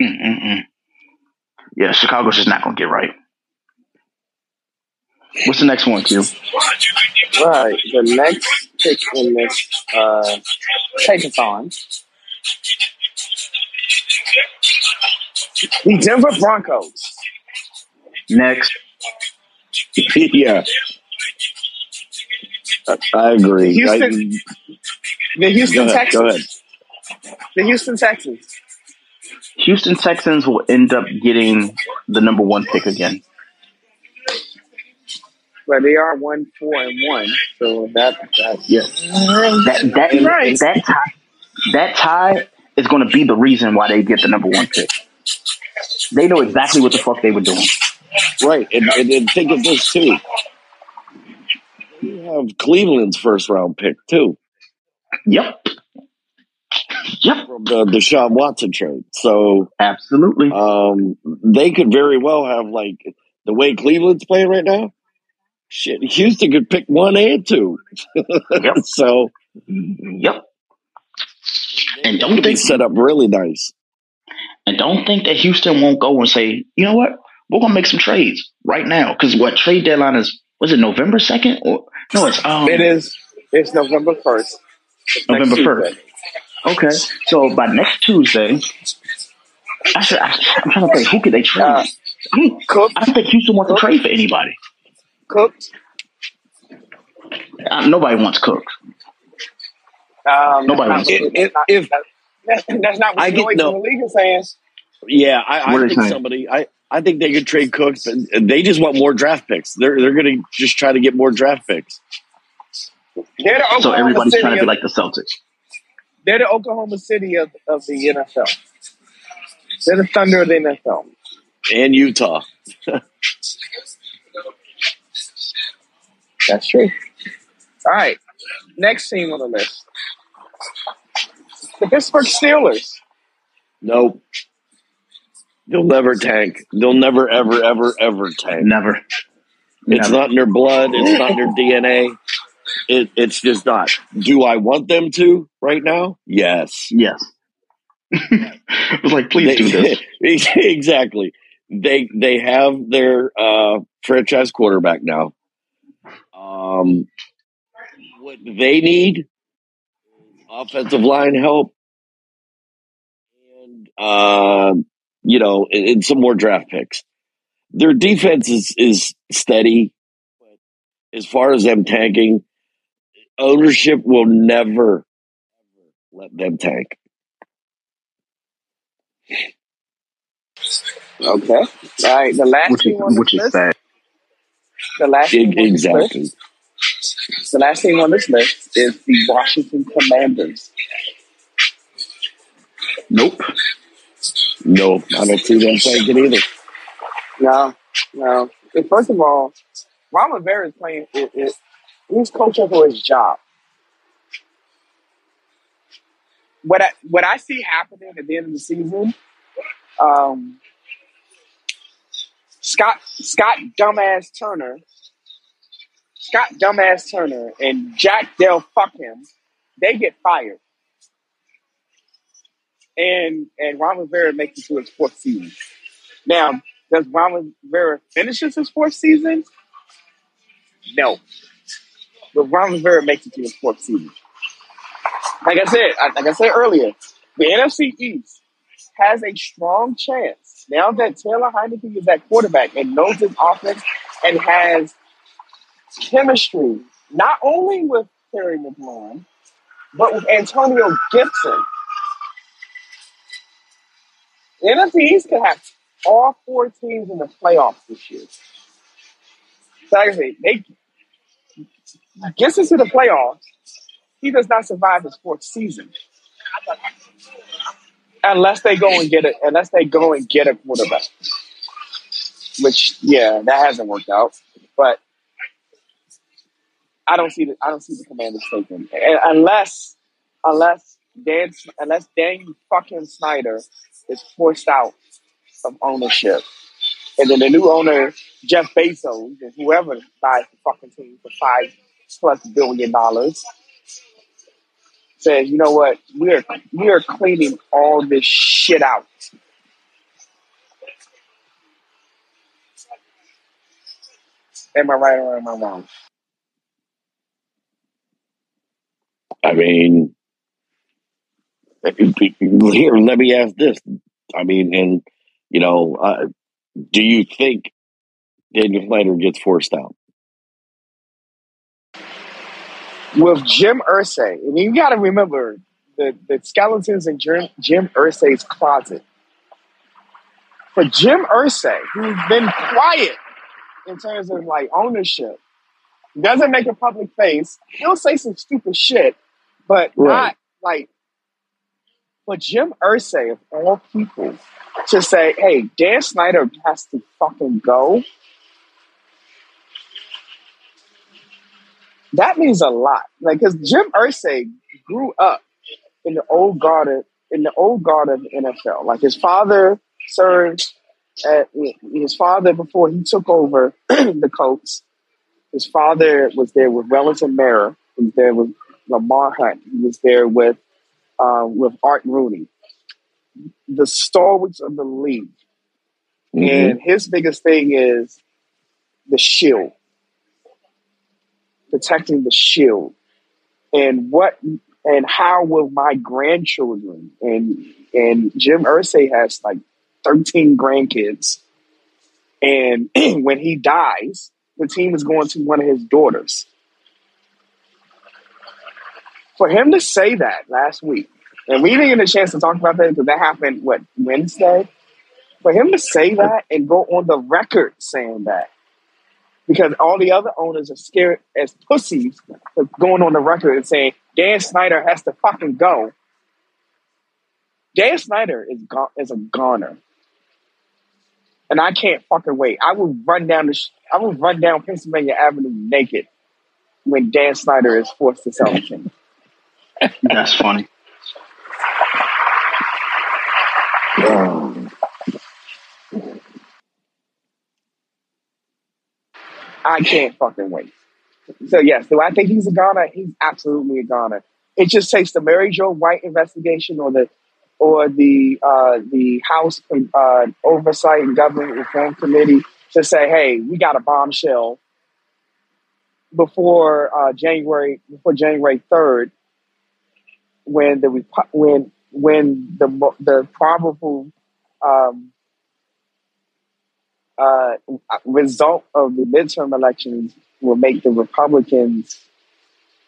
Mm-mm-mm yeah, Chicago's just not going to get right. What's the next one, Q? Right. The next pick in this uh, Tankathon. The Denver Broncos. Next. yeah. I agree. Houston, I, the Houston go ahead, Texans. Go ahead. The Houston Texans. Houston Texans will end up getting the number one pick again. But they are one four and one, so that that yeah that that right. that tie that tie is going to be the reason why they get the number one pick. They know exactly what the fuck they were doing. Right, and, and, and think of this too. You have Cleveland's first round pick too Yep. Yep. from the Deshaun Watson trade. So Absolutely. um, they could very well have like the way Cleveland's playing right now. Shit, Houston could pick one and two. Yep. so Yep. And don't think set up really nice. and don't think that Houston won't go and say, you know what, we're gonna make some trades right now because what trade deadline is? Was it November second or no? It's um, It is. It's November first. November 1st. Okay, so by next Tuesday, I should, I, I'm trying to think who could they trade. Uh, I, don't, Cook, I don't think Houston wants to trade for anybody. cooked. Uh, nobody wants Cook. Um, Nobody wants not- Cook. that's not- If- that's, that's not what I the get- noise no. the league is saying. Yeah, I, I think saying? somebody. I, I think they could trade Cooks, but they just want more draft picks. They're they're going to just try to get more draft picks. They're the So everybody's trying to be like the Celtics. They're the Oklahoma City of, of the NFL. They're the Thunder of the NFL. And Utah. That's true. All right. Next team on the list. The Pittsburgh Steelers. Nope. They'll never tank. They'll never, ever, ever, ever tank. Never. It's Never. not in their blood. It's not in their DNA. It, it's just not. Do I want them to right now? Yes. Yes. it was like, please do this. Exactly. They they have their uh, franchise quarterback now. Um, what they need offensive line help, and uh, you know, and, and some more draft picks. Their defense is is steady, but as far as them tanking, ownership will never let them tank. Okay. All right. The last Which is team on this which is list. sad. The last E- team on list. Exactly. The last team on this list is the Washington Commanders. Nope. No, I don't see them tanking either. No, no. And first of all, Ron Rivera is playing. It, it, he's coaching for his job. What I what I see happening at the end of the season, um, Scott Scott dumbass Turner, Scott dumbass Turner, and Jack Dell fuck him. They get fired, and and Ron Rivera makes it to his fourth season. Now, does Ron Rivera finishes his fourth season? No. But Ron Rivera makes it to his fourth season. Like I said, like I said earlier, the NFC East has a strong chance now that Taylor Heinicke is at quarterback and knows his offense and has chemistry not only with Terry McLaurin but with Antonio Gibson. The NFC East could have all four teams in the playoffs this year. So like I say, they gets into the playoffs. He does not survive his fourth season unless they go and get it. Unless they go and get a quarterback, which yeah, that hasn't worked out. But I don't see the I don't see the Commanders taking and unless unless Dan unless Dan fucking Snyder is forced out of ownership. And then the new owner, Jeff Bezos, and whoever buys the fucking team for five plus billion dollars, says, you know what, we're we're cleaning all this shit out. Am I right or am I wrong? I mean, here, let me ask this. I mean, and, you know, uh, do you think Daniel Snyder gets forced out? With Jim Irsay, and you got to remember the, the skeletons in Jim, Jim Irsay's closet. For Jim Irsay, who's been quiet in terms of like ownership, doesn't make a public face, he'll say some stupid shit, but Right. not like. For Jim Irsay, of all people, to say, "Hey, Dan Snyder has to fucking go," that means a lot. Like, because Jim Irsay grew up in the old guard of, in the old guard of the NFL. Like his father served at his father before he took over the Colts. His father was there with Wellington Mara. He was there with Lamar Hunt. He was there with um, with Art Rooney, the stalwarts of the league. Mhm. And his biggest thing is the shield, protecting the shield, and what and how will my grandchildren and and Jim Irsay has like thirteen grandkids, and when he dies, the team is going to one of his daughters. For him to say that last week, and we didn't get a chance to talk about that because that happened what Wednesday. For him to say that and go on the record saying that, because all the other owners are scared as pussies going on the record and saying Dan Snyder has to fucking go. Dan Snyder is go- is a goner, and I can't fucking wait. I will run down the sh- I will run down Pennsylvania Avenue naked when Dan Snyder is forced to sell the team. That's funny. Um, I can't fucking wait. So yes, do I think he's a goner? He's absolutely a goner. It just takes the Mary Jo White investigation or the or the uh, the House uh, Oversight and Government Reform Committee to say, hey, we got a bombshell before uh, January before January third, when the when when the the probable um, uh, result of the midterm elections will make the Republicans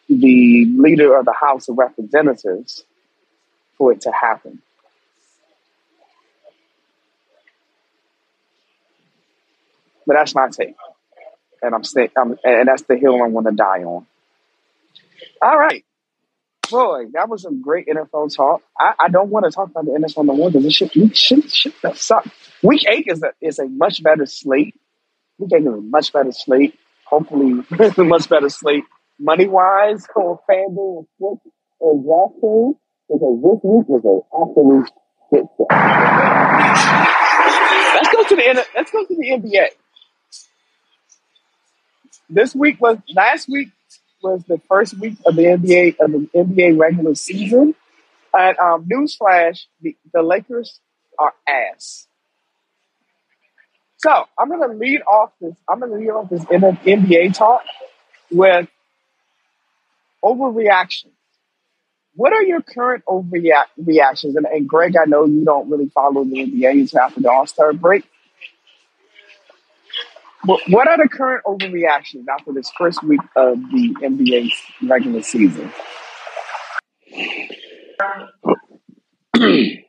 the leader of the House of Representatives for it to happen. But that's my take, and I'm staying. I'm, and that's the hill I'm going to die on. All right, boy, that was some great NFL talk. I, I don't want to talk about the NFL no more because this week should should have sucked. Week eight is a is a much better slate. Week eight is a much better slate. Hopefully, a much better slate money wise for FanDuel and Flip and DraftKings because this week was an absolute shit show. Let's go to the let's go to the NBA. This week was last week was the first week of the NBA of the NBA regular season. And um, newsflash: the, the Lakers are ass. So I'm gonna lead off this. I'm gonna lead off this NBA talk with overreaction. What are your current overreactions? And, and Greg, I know you don't really follow the NBA until after the All Star break. What are the current overreactions after this first week of the NBA regular season?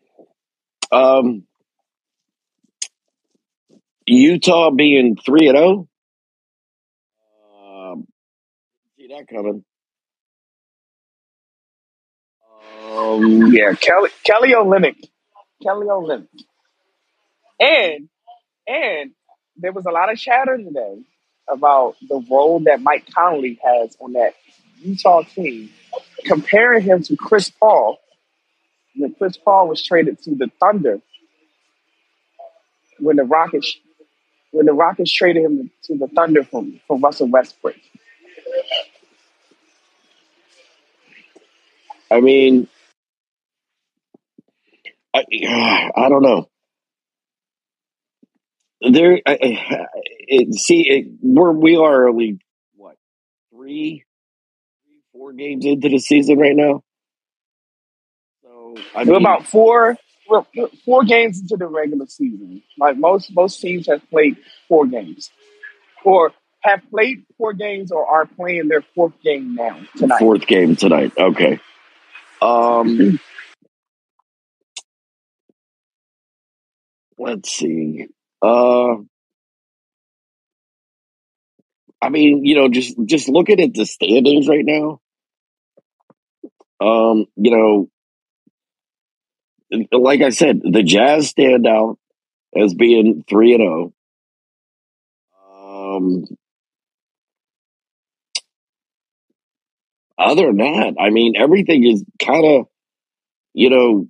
um, Utah being three and zero. Um, see that coming. Um, Yeah, Kelly Kelly Olynyk, Kelly Olynyk, and and there was a lot of chatter today about the role that Mike Conley has on that Utah team, comparing him to Chris Paul when Chris Paul was traded to the Thunder when the Rockets when the Rockets traded him to the Thunder from from Russell Westbrook. I mean, I, I don't know. There, I, I- it, see, it, we're we are only what three, four games into the season right now. So I We're mean, about four we're we're four games into the regular season. Like most most teams have played four games, or have played four games, or are playing their fourth game now tonight. fourth game tonight. Okay. Um, let's see. Uh, I mean, you know, just just looking at the standings right now. Um, you know, like I said, the Jazz stand out as being three and zero. Um, other than that, I mean, everything is kind of, you know,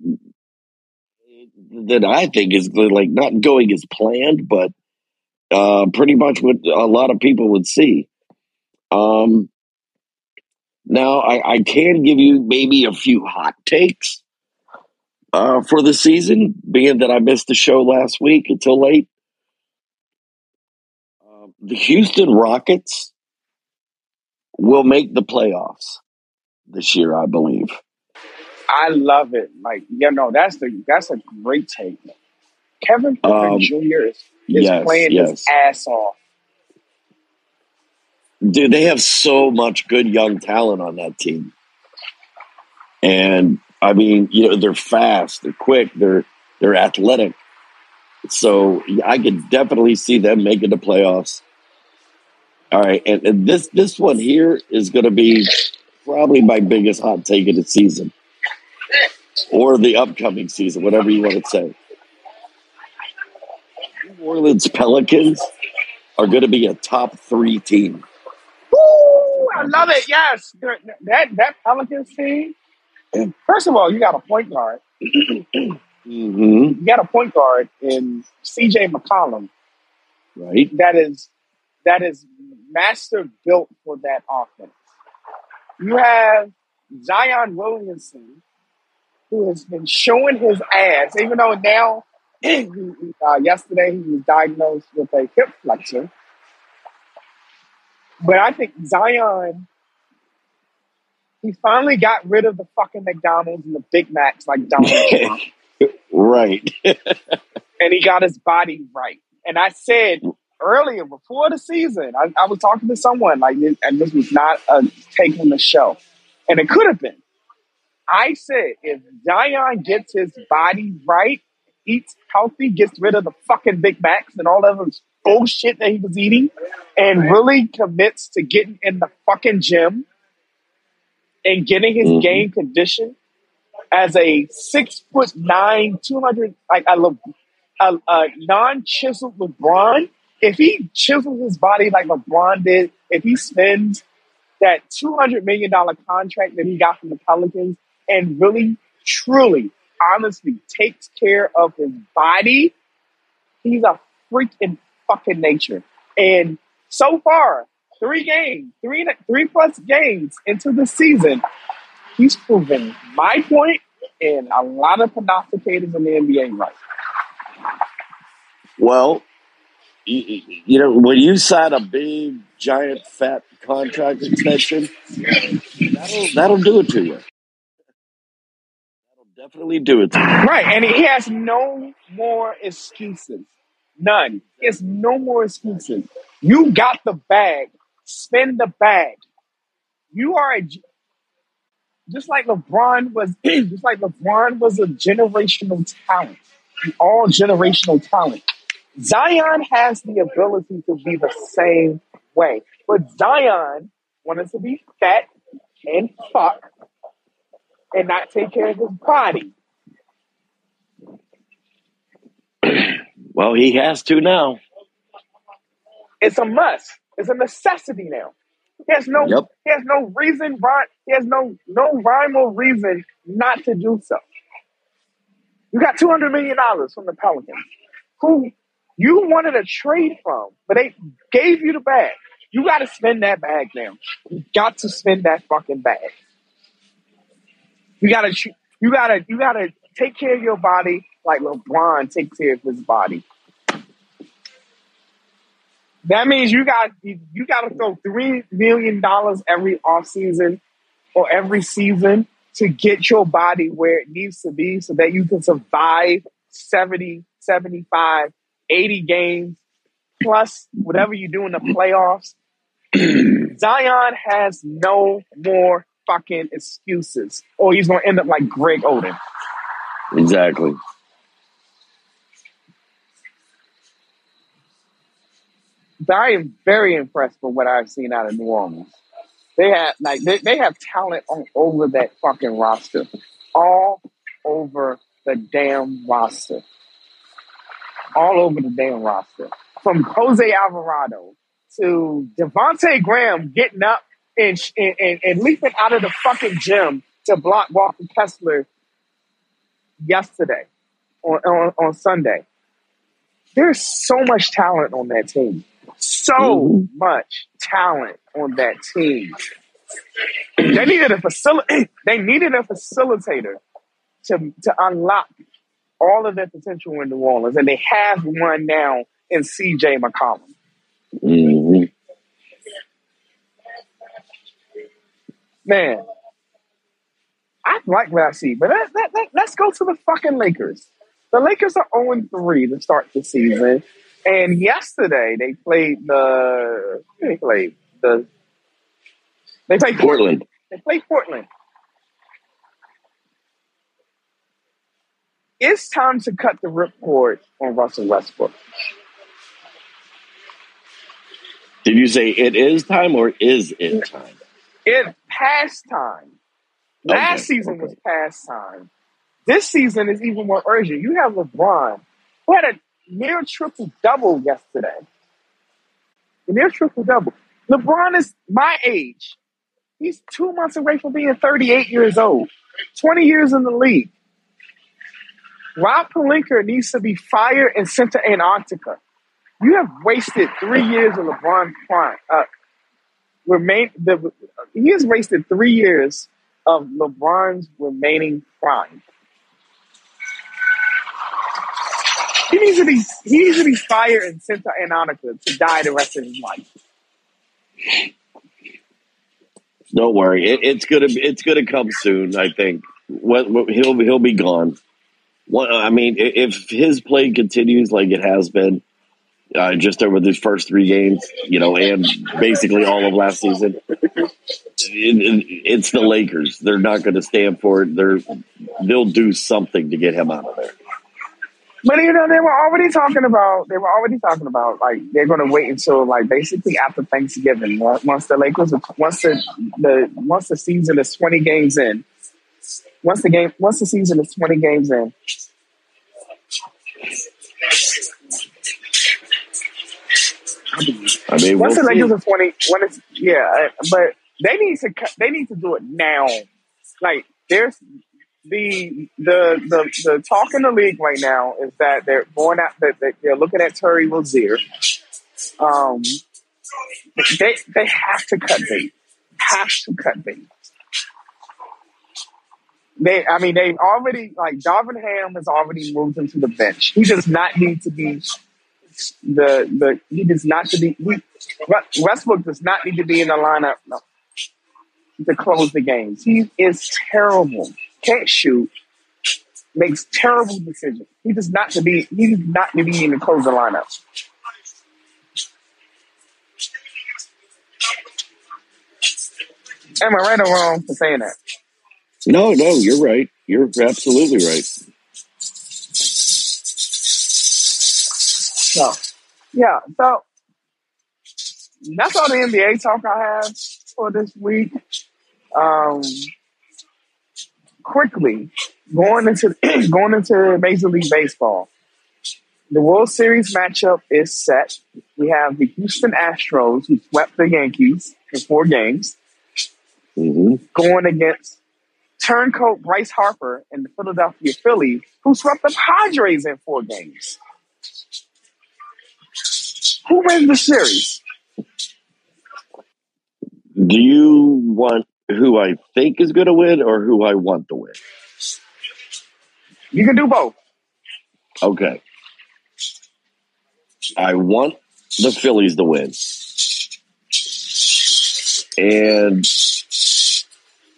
that I think is like not going as planned, but uh, pretty much what a lot of people would see. Um, now, I, I can give you maybe a few hot takes uh, for the season, being that I missed the show last week until late. Uh, the Houston Rockets will make the playoffs this year, I believe. I love it. Like, you know, that's the that's a great take. Kevin Porter Um, Jr. is, is yes, playing yes. his ass off. Dude, they have so much good young talent on that team. And I mean, you know, they're fast, they're quick, they're they're athletic. So I could definitely see them making the playoffs. All right, and, and this this one here is going to be probably my biggest hot take of the season, or the upcoming season, whatever you want to say. New Orleans Pelicans are going to be a top three team. Woo! I love it. Yes, that that Pelicans team. First of all, you got a point guard. hmm You got a point guard in C.J. McCollum Right? that is that is master built for that offense. You have Zion Williamson, who has been showing his ass, even though now, uh, yesterday he was diagnosed with a hip flexor. But I think Zion, he finally got rid of the fucking McDonald's and the Big Macs like Donald Trump, Right. and he got his body right. And I said earlier, before the season, I, I was talking to someone like, and this was not a take on the show, and it could have been. I said, if Zion gets his body right, eats healthy, gets rid of the fucking Big Macs and all of this bullshit that he was eating, and really commits to getting in the fucking gym and getting his Mhm. game condition as a six foot nine, 200, like a, Le- a, a non chiseled LeBron, if he chisels his body like LeBron did, if he spends that $200 million contract that he got from the Pelicans and really, truly, honestly takes care of his body, he's a freak in fucking nature. And so far, three games, three three plus games into the season, he's proven my point and a lot of prognosticators in the NBA right. Well, you, you know, when you sign a big, giant, fat contract extension, that'll, that'll do it to you. Definitely do it. Right, and he has no more excuses. None. He has no more excuses. You got the bag. Spend the bag. You are a just like LeBron was. Just like LeBron was a generational talent, all generational talent. Zion has the ability to be the same way, but Zion wanted to be fat and fuck and not take care of his body. Well, he has to now. It's a must. It's a necessity now. He has no. Yep. He has no reason. Right? He has no no rhyme or reason not to do so. You got two hundred million dollars from the Pelicans, who you wanted a trade from, but they gave you the bag. You got to spend that bag now. You got to spend that fucking bag. You got to. You got to. You got to take care of your body like LeBron takes care of his body. That means you got you got to throw three million dollars every offseason or every season to get your body where it needs to be so that you can survive 70, 75, 80 games plus whatever you do in the playoffs. Zion has no more fucking excuses, or he's gonna end up like Greg Oden. Exactly. But I am very impressed with what I've seen out of New Orleans. They have like they, they have talent all over that fucking roster. All over the damn roster. All over the damn roster. From Jose Alvarado to Devonte' Graham getting up and, and, and leaping out of the fucking gym to block Walker Kessler yesterday on, on, on Sunday. There's so much talent on that team. So mm-hmm. much talent on that team. They needed a facil- They needed a facilitator to to unlock all of their potential in New Orleans, and they have one now in C.J. McCollum. Mm-hmm. Man, I like what I see, but let, let, let, let's go to the fucking Lakers. The Lakers are 0 3 to start the season. And yesterday they played the they played the they played Portland. Portland. They played Portland. It's time to cut the ripcord on Russell Westbrook. Did you say it is time or is it time? It past time. Last okay, season okay. was past time. This season is even more urgent. You have LeBron, who had a near triple double yesterday. A near triple double. LeBron is my age. He's two months away from being 38 years old, 20 years in the league. Rob Pelinka needs to be fired and sent to Antarctica. You have wasted three years of LeBron prime. Uh, remain the he has wasted three years of LeBron's remaining prime. He needs to be he needs to be fired and sent to Antarctica to die the rest of his life. Don't worry, it, it's gonna it's gonna come soon. I think what, what, he'll he'll be gone. What I mean, if his play continues like it has been, uh, just over these first three games, you know, and basically all of last season, it, it, it's the Lakers. They're not going to stand for it. They're they'll do something to get him out of there. But you know, they were already talking about they were already talking about like they're going to wait until like basically after Thanksgiving once the Lakers once the the once the season is twenty games in once the game once the season is twenty games in. I mean, once we'll the Lakers are twenty, when it's yeah, but they need to they need to do it now. Like there's the the the the talk in the league right now is that they're going out that they're looking at Terry Rozier. Um, they they have to cut bait. Have to cut bait. They, I mean, they've already like Darvin Ham has already moved him to the bench. He does not need to be the the. He does not to be. Westbrook does not need to be in the lineup no, to close the games. He is terrible can't shoot, makes terrible decisions. He does not to be he does not to be in the closing lineup. Am I right or wrong for saying that? No, no, you're right. You're absolutely right. So, yeah, so that's all the NBA talk I have for this week. Um, quickly going into going into Major League Baseball. The World Series matchup is set. We have the Houston Astros, who swept the Yankees in four games, mm-hmm. going against turncoat Bryce Harper and the Philadelphia Phillies, who swept the Padres in four games. Who wins the series? Do you want who I think is going to win or who I want to win? You can do both. Okay. I want the Phillies to win. And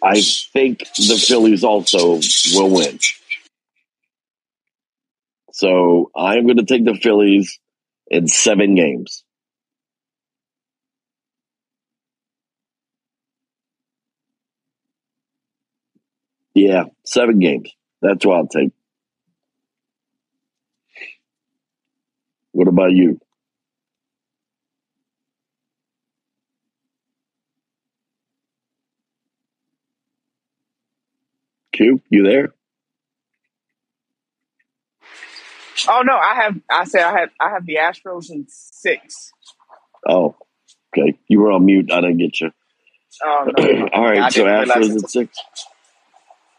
I think the Phillies also will win. So I'm going to take the Phillies in seven games. Yeah, seven games. That's what I'll take. What about you? Q, you there? Oh no, I have. I said I have. I have the Astros in six. Oh, okay. You were on mute. I didn't get you. Oh no. All right, I so didn't Astros it. at six.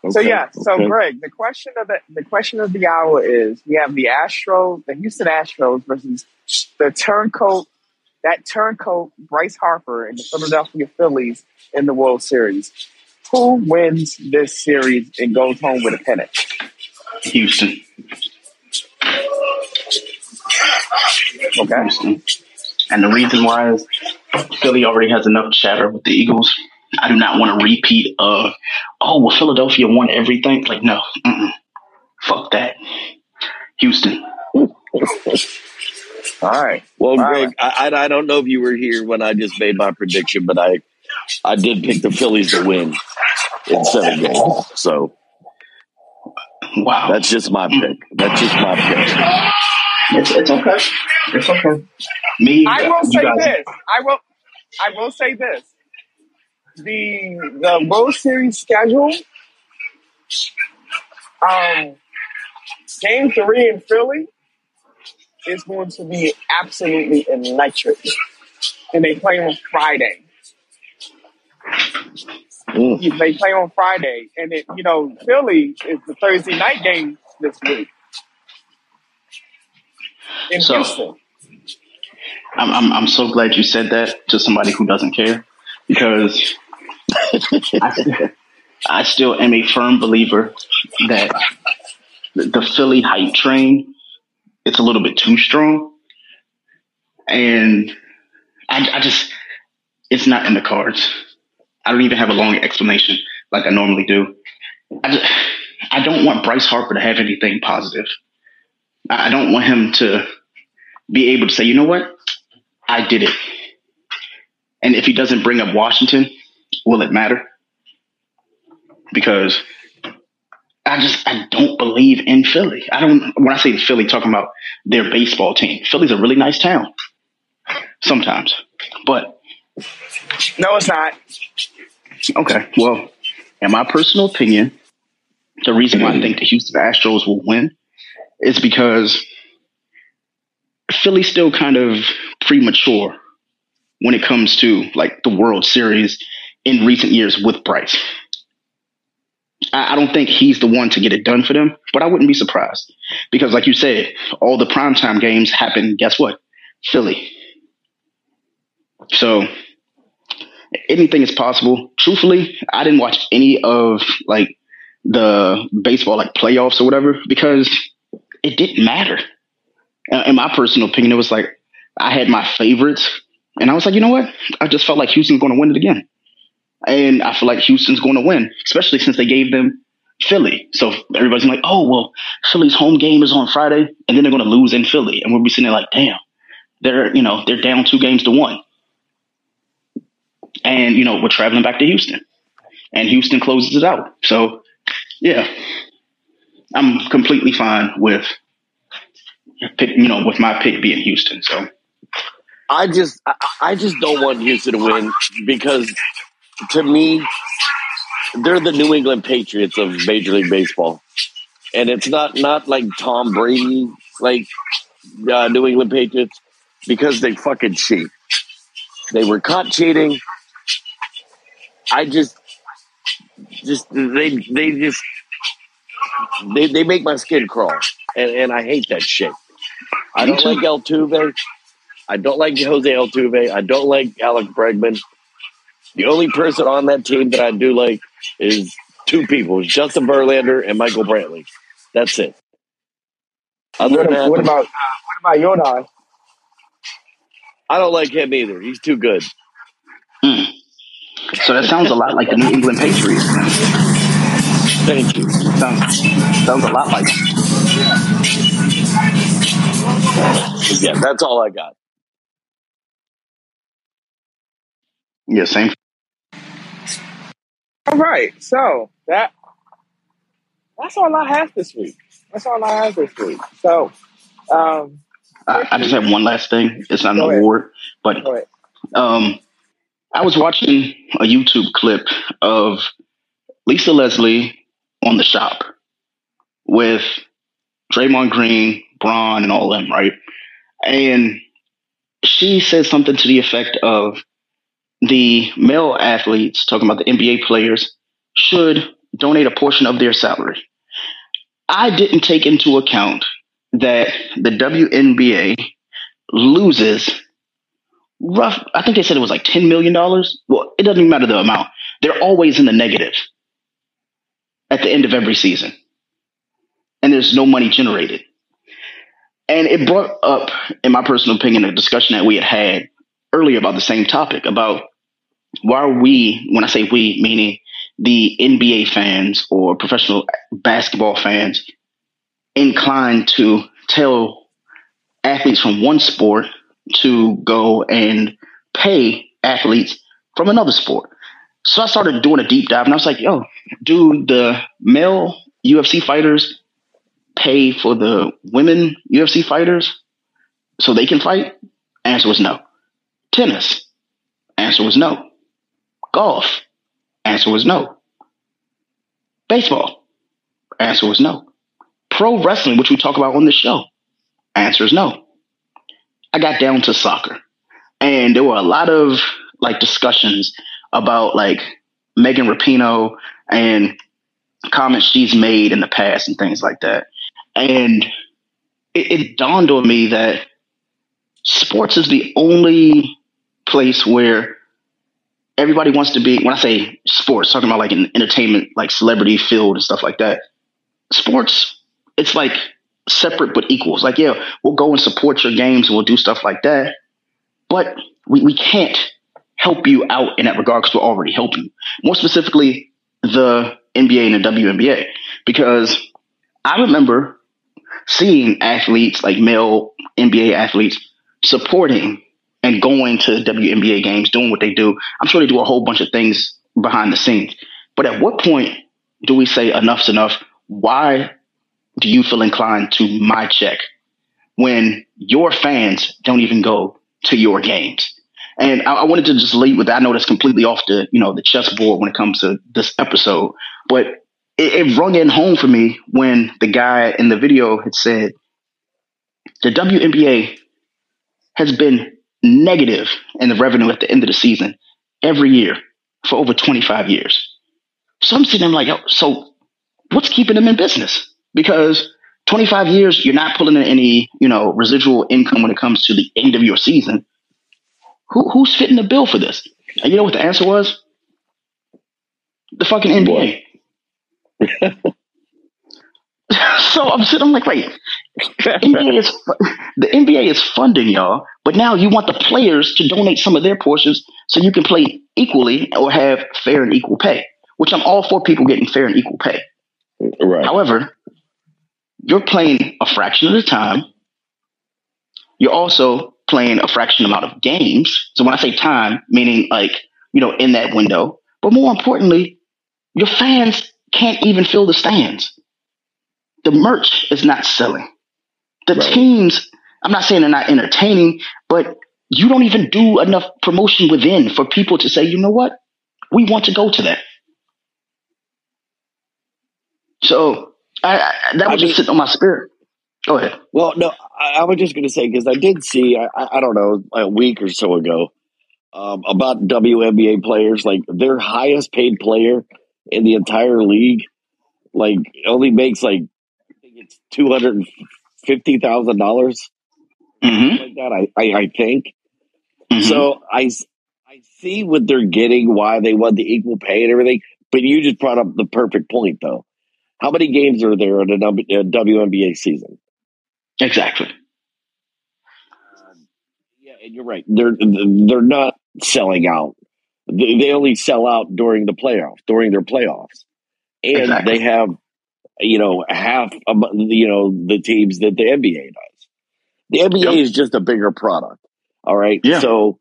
So yeah, so okay. Greg, the question of the the question of the hour is: we have the Astros, the Houston Astros versus the turncoat, that turncoat Bryce Harper and the Philadelphia Phillies in the World Series. Who wins this series and goes home with a pennant? Houston. Okay. Houston. And the reason why is Philly already has enough chatter with the Eagles. I do not want to repeat of, oh, well, Philadelphia won everything. Like, no, mm-mm. fuck that. Houston. All right. Well, All Greg, I, I I don't know if you were here when I just made my prediction, but I I did pick the Phillies to win in seven games. So Wow. that's just my pick. That's just my pick. It's, it's okay. It's okay. Me, I will say guys, this. I will. I will say this. The the World Series schedule. Um, game three in Philly is going to be absolutely electric, and they play on Friday. Mm. They play on Friday, and it you know Philly is the Thursday night game this week in So- Houston. I'm, I'm, I'm so glad you said that to somebody who doesn't care because I, I still am a firm believer that the the Philly hype train it's a little bit too strong, and I, I just it's not in the cards. I don't even have a long explanation like I normally do. I just, I don't want Bryce Harper to have anything positive. I don't want him to be able to say, you know what, I did it. And if he doesn't bring up Washington, will it matter? Because I just I don't believe in Philly. I don't when I say Philly, talking about their baseball team. Philly's a really nice town. Sometimes. But No, it's not. okay, well, in my personal opinion, the reason why I think the Houston Astros will win is because Philly's still kind of premature when it comes to like the World Series in recent years with Bryce. I, I don't think he's the one to get it done for them, but I wouldn't be surprised because, like you said, all the primetime games happen. Guess what? Philly. So anything is possible. Truthfully, I didn't watch any of like the baseball like playoffs or whatever because it didn't matter. In my personal opinion, it was like I had my favorites, and I was like, you know what? I just felt like Houston's going to win it again, and I feel like Houston's going to win, especially since they gave them Philly. So everybody's like, oh well, Philly's home game is on Friday, and then they're going to lose in Philly, and we'll be sitting there like, damn, they're you know they're down two games to one, and you know we're traveling back to Houston, and Houston closes it out. So yeah, I'm completely fine with pick, you know, with my pick being Houston. So I just I, I just don't want Houston to win because to me they're the New England Patriots of Major League Baseball, and it's not not like Tom Brady like uh, New England Patriots because they fucking cheat. They were caught cheating. I just just they they just they they make my skin crawl, and and I hate that shit. I don't like Altuve. I don't like Jose Altuve. I don't like Alex Bregman. The only person on that team that I do like is two people: Justin Verlander and Michael Brantley. That's it. Other What, than that, what about uh, what about Yodai? I don't like him either. He's too good. mm. so that sounds a lot like the New England Patriots. Thank you. Sounds sounds a lot like. Yeah, that's all I got. Yeah, same. All right, so that that's all I have this week. That's all I have this week. So, um, I, I just have one last thing. It's not an Go ahead. award, but um, I was watching a YouTube clip of Lisa Leslie on the shop with Draymond Green, Braun, and all them, right? And she said something to the effect of the male athletes, talking about the NBA players, should donate a portion of their salary. I didn't take into account that the WNBA loses rough I think they said it was like 10 million dollars. Well, it doesn't even matter the amount. They're always in the negative at the end of every season. And there's no money generated. And it brought up, in my personal opinion, a discussion that we had had earlier about the same topic about why are we, when I say we, meaning the NBA fans or professional basketball fans, inclined to tell athletes from one sport to go and pay athletes from another sport. So I started doing a deep dive and I was like, yo, do the male UFC fighters pay for the women UFC fighters so they can fight? Answer was no. Tennis? Answer was no. Golf? Answer was no. Baseball? Answer was no. Pro wrestling, which we talk about on this show? Answer is no. I got down to soccer. And there were a lot of like discussions about like Megan Rapinoe and comments she's made in the past and things like that. And it, it dawned on me that sports is the only place where everybody wants to be when I say sports, talking about like an entertainment, like celebrity field and stuff like that. Sports, it's like separate but equals. Like, yeah, we'll go and support your games and we'll do stuff like that. But we, we can't help you out in that regard because we're already helping. You. More specifically, the NBA and the WNBA. Because I remember seeing athletes, like male NBA athletes, supporting and going to WNBA games, doing what they do. I'm sure they do a whole bunch of things behind the scenes. But at what point do we say enough's enough? Why do you feel inclined to my check when your fans don't even go to your games? And I, I wanted to just lead with that. I know that's completely off the, you know, the chessboard when it comes to this episode, but it, it rung in home for me when the guy in the video had said the WNBA has been negative in the revenue at the end of the season every year for over 25 years. So I'm sitting there like, so what's keeping them in business? because 25 years, you're not pulling in any, you know, residual income when it comes to the end of your season. Who, who's fitting the bill for this? And you know what the answer was? The fucking NBA. so I'm sitting, I'm like, wait, NBA is the NBA is funding y'all, but now you want the players to donate some of their portions so you can play equally or have fair and equal pay. Which I'm all for people getting fair and equal pay. Right. However, you're playing a fraction of the time. You're also playing a fraction amount of games. So when I say time, meaning like, you know, in that window, but more importantly, your fans can't even fill the stands. The merch is not selling. The right. teams, I'm not saying they're not entertaining, but you don't even do enough promotion within for people to say, you know what? We want to go to that. So I, I, that was I just mean, sitting on my spirit. Go ahead. Well, no, I, I was just going to say because I did see, I, don't know, a week or so ago um, about WNBA players. Like their highest paid player in the entire league, like only makes like I think it's two hundred fifty thousand dollars, mm-hmm. like that. I I, I think. Mm-hmm. So I I see what they're getting, why they want the equal pay and everything. But you just brought up the perfect point, though. How many games are there in a WNBA season? Exactly. Um, yeah, and you're right. They're they're not selling out. They only sell out during the playoffs, during their playoffs, and exactly. they have you know half of you know the teams that the NBA does. The NBA yep. is just a bigger product. All right. Yeah. So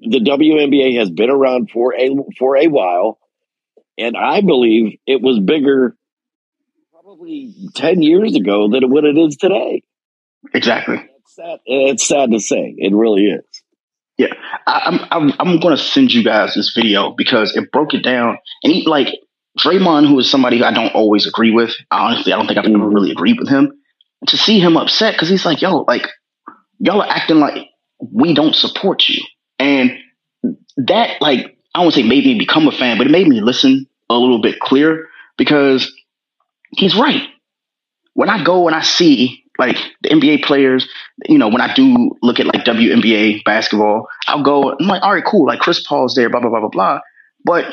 the WNBA has been around for a for a while, and I believe it was bigger probably 10 years ago than what it is today. Exactly. It's sad, it's sad to say. It really is. Yeah, I, am I'm, I'm going to send you guys this video because it broke it down. And he, like Draymond, who is somebody I don't always agree with. Honestly, I don't think I've ever really agreed with him. to see him upset because he's like, yo, like y'all are acting like we don't support you. And that like I won't say made me become a fan, but it made me listen a little bit clearer because he's right. When I go and I see like the NBA players, you know, when I do look at like WNBA basketball, I'll go, I'm like, all right, cool, like Chris Paul's there, blah, blah, blah, blah, blah. But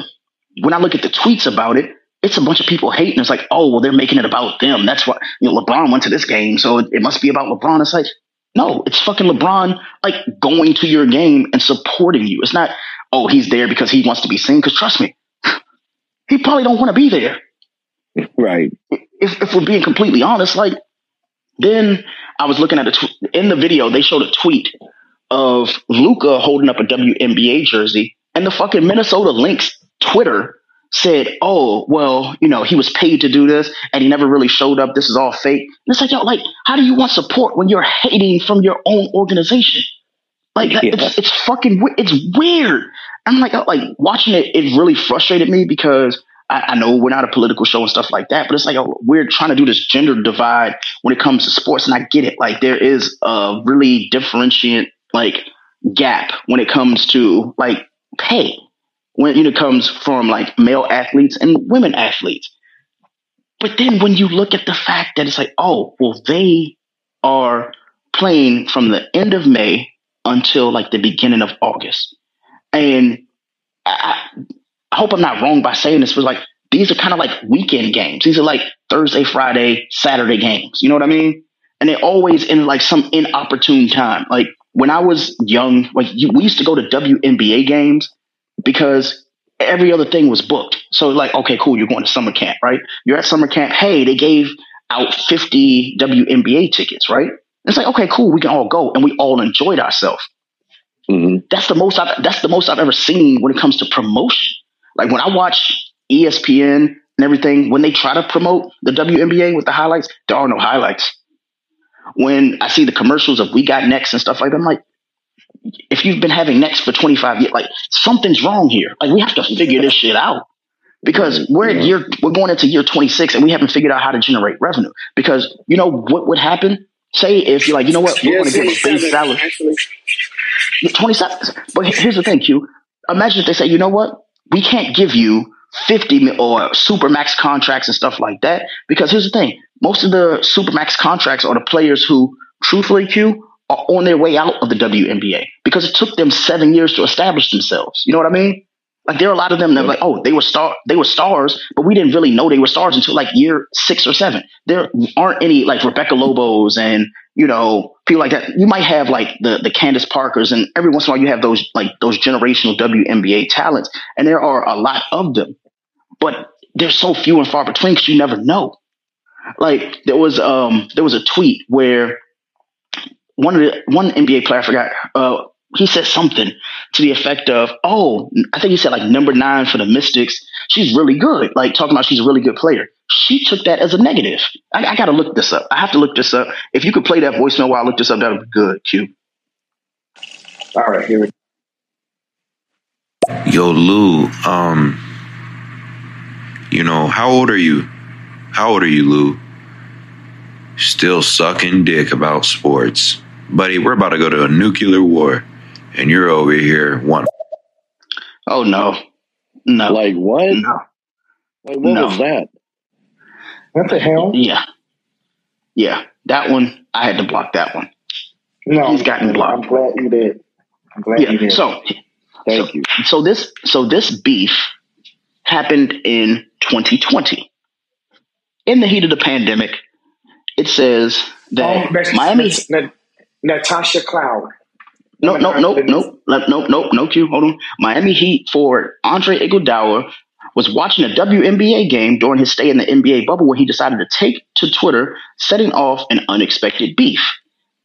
when I look at the tweets about it, it's a bunch of people hating. It's like, oh, well, they're making it about them. That's why you know, LeBron went to this game, so it, it must be about LeBron. It's like, no, it's fucking LeBron like going to your game and supporting you. It's not, oh, he's there because he wants to be seen. Because trust me, he probably don't want to be there. Right. If, if we're being completely honest, like then I was looking at a tw- in the video they showed a tweet of Luka holding up a WNBA jersey, and the fucking Minnesota Lynx Twitter said, "Oh, well, you know, he was paid to do this, and he never really showed up. This is all fake." And it's like, yo, like, how do you want support when you're hating from your own organization? Like, yeah. it's, it's fucking, it's weird. I'm like, oh, like watching it, it really frustrated me because I, I, know we're not a political show and stuff like that, but it's like oh, we're trying to do this gender divide when it comes to sports, and I get it. Like, there is a really differentiate like gap when it comes to like pay when you know, it comes from like male athletes and women athletes. But then when you look at the fact that it's like, oh, well, they are playing from the end of May until like the beginning of August. And I, I hope I'm not wrong by saying this, but like these are kind of like weekend games. These are like Thursday, Friday, Saturday games. You know what I mean? And they're always in like some inopportune time. Like when I was young, like you, we used to go to WNBA games because every other thing was booked. So like, okay, cool, you're going to summer camp, right? You're at summer camp. Hey, they gave out 50 WNBA tickets, right? It's like, okay, cool, we can all go, and we all enjoyed ourselves. Mm-hmm. That's the most. I've, that's the most I've ever seen when it comes to promotion. Like when I watch ESPN and everything, when they try to promote the WNBA with the highlights, there are no highlights. When I see the commercials of We Got Next and stuff like that, I'm like, if you've been having next for 25 years, like something's wrong here. Like we have to figure this shit out because we're in year, we're going into year 26 and we haven't figured out how to generate revenue because you know what would happen? Say if you're like, you know what, we're going to give a base salary. 27. But here's the thing, Q. Imagine if they say, you know what, we can't give you 50 or super max contracts and stuff like that because here's the thing. Most of the super max contracts are the players who truthfully, Q, are on their way out of the WNBA because it took them seven years to establish themselves. You know what I mean? Like there are a lot of them that like, oh, they were star, they were stars, but we didn't really know they were stars until like year six or seven. There aren't any like Rebecca Lobos and you know people like that. You might have like the the Candace Parkers, and every once in a while you have those like those generational WNBA talents, and there are a lot of them, but they're so few and far between because you never know. Like there was um there was a tweet where one of the one NBA player I forgot. Uh, he said something to the effect of, "Oh, I think he said like number nine for the Mystics. She's really good. Like talking about she's a really good player." She took that as a negative. I, I got to look this up. I have to look this up. If you could play that voicemail while I look this up, that would be good. Q. All right, here we. go. Yo, Lou. Um, you know how old are you? How old are you, Lou? Still sucking dick about sports buddy, we're about to go to a nuclear war, and you're over here one. Oh no, no, like what? No, like what no. was that? What the hell? Yeah, yeah, that one I had to block that one. No, he's gotten blocked. I'm glad you did. I'm glad yeah, you did. So, thank so, you. So this, so this beef happened in 2020. In the heat of the pandemic, it says that oh, Miami. Natasha Cloud. No, no, no, no, no, no, no, no, Q. Hold on. Miami Heat for Andre Iguodala was watching a WNBA game during his stay in the NBA bubble when he decided to take to Twitter, setting off an unexpected beef.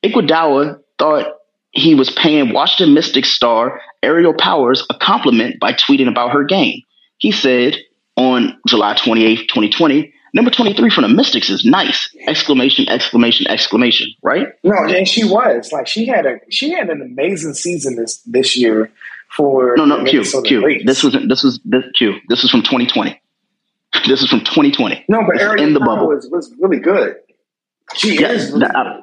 Iguodala thought he was paying Washington Mystics star Aerial Powers a compliment by tweeting about her game. He said on July 28, 2020, Number 23 from the Mystics is nice. Exclamation, exclamation, exclamation, right? No, and she was. Like she had a she had an amazing season this this year for No, no, Q, Q. This was this was this Q. This is from 2020. This is from 2020. No, but Aerial in the bubble was, was really good. She Yeah, is. that- I-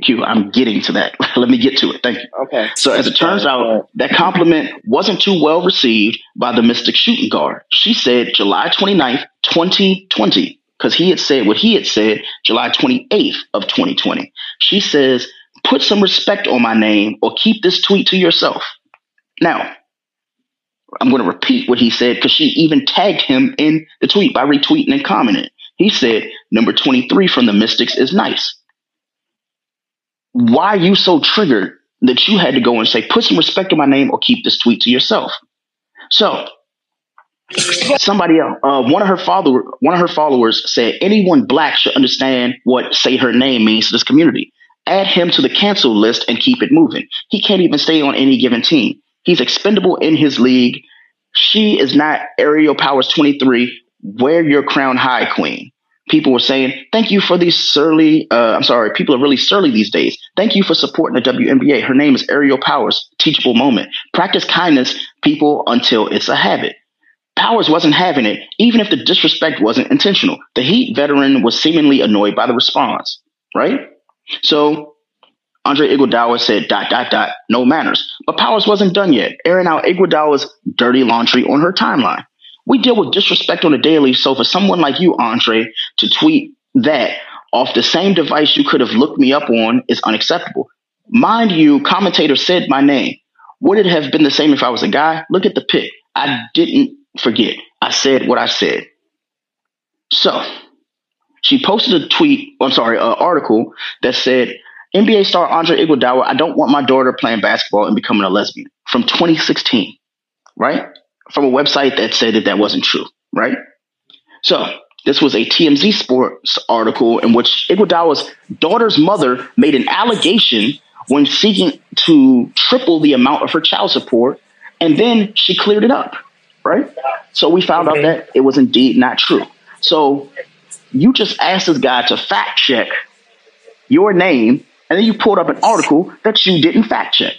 Q, I'm getting to that. Let me get to it. Thank you. Okay. So as it turns out, that compliment wasn't too well received by the Mystic shooting guard. She said July 29th, 2020, because he had said what he had said July 28th of 2020. She says, put some respect on my name or keep this tweet to yourself. Now, I'm going to repeat what he said because she even tagged him in the tweet by retweeting and commenting. He said, number 23 from the Mystics is nice why are you so triggered that you had to go and say, put some respect on my name or keep this tweet to yourself? So somebody else, uh, one of her follower, one of her followers said, anyone black should understand what say her name means to this community. Add him to the cancel list and keep it moving. He can't even stay on any given team. He's expendable in his league. She is not Aerial Powers 23. Wear your crown high, queen people were saying, "Thank you for these surly." Uh, I'm sorry, people are really surly these days. Thank you for supporting the WNBA. Her name is Aerial Powers. Teachable moment. Practice kindness, people, until it's a habit. Powers wasn't having it, even if the disrespect wasn't intentional. The Heat veteran was seemingly annoyed by the response. Right? So Andre Iguodala said, "Dot dot dot, no manners." But Powers wasn't done yet, airing out Iguodala's dirty laundry on her timeline. We deal with disrespect on a daily. So for someone like you, Andre, to tweet that off the same device you could have looked me up on is unacceptable. Mind you, commentator said my name. Would it have been the same if I was a guy? Look at the pic. I didn't forget. I said what I said. So she posted a tweet, I'm sorry, an article that said, NBA star Andre Iguodala, I don't want my daughter playing basketball and becoming a lesbian from 2016, right? From a website that said that that wasn't true, right? So this was a TMZ Sports article in which Iguodala's daughter's mother made an allegation when seeking to triple the amount of her child support, and then she cleared it up, right? So we found out that it was indeed not true. So you just asked this guy to fact check your name, and then you pulled up an article that you didn't fact check.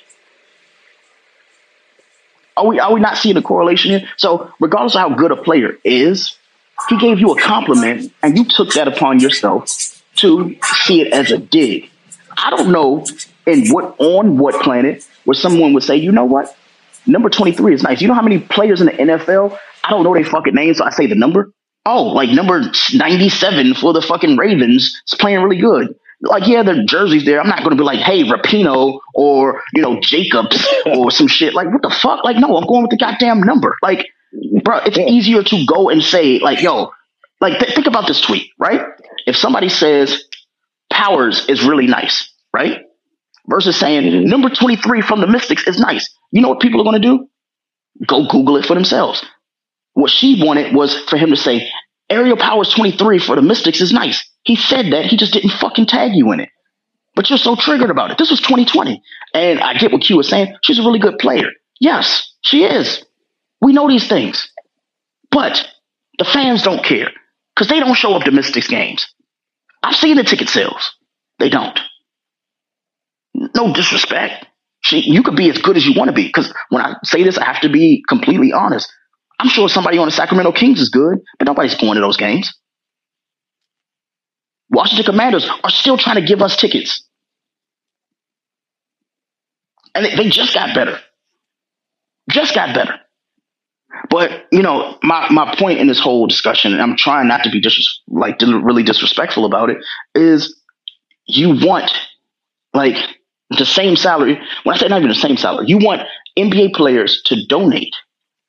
Are we are we not seeing a correlation here? So regardless of how good a player is, he gave you a compliment and you took that upon yourself to see it as a dig. I don't know in what on what planet where someone would say, you know what? Number 23 is nice. You know how many players in the NFL? I don't know their fucking names, so I say the number. Oh, like number 97 for the fucking Ravens is playing really good. Like, yeah, the jerseys there. I'm not going to be like, hey, Rapinoe or, you know, Jacobs or some shit. Like, what the fuck? Like, no, I'm going with the goddamn number. Like, bro, it's easier to go and say, like, yo, like, th- think about this tweet, right? If somebody says Powers is really nice, right? Versus saying number 23 from the Mystics is nice. You know what people are going to do? Go Google it for themselves. What she wanted was for him to say, Aerial Powers 23 for the Mystics is nice. He said that. He just didn't fucking tag you in it. But you're so triggered about it. This was 2020. And I get what Q was saying. She's a really good player. Yes, she is. We know these things. But the fans don't care because they don't show up to Mystics games. I've seen the ticket sales. They don't. No disrespect. She, you could be as good as you want to be. Because when I say this, I have to be completely honest. I'm sure somebody on the Sacramento Kings is good, but nobody's going to those games. Washington Commanders are still trying to give us tickets. And they, they just got better. Just got better. But you know, my, my point in this whole discussion, and I'm trying not to be dis- like really disrespectful about it, is you want like the same salary. When I say not even the same salary, you want NBA players to donate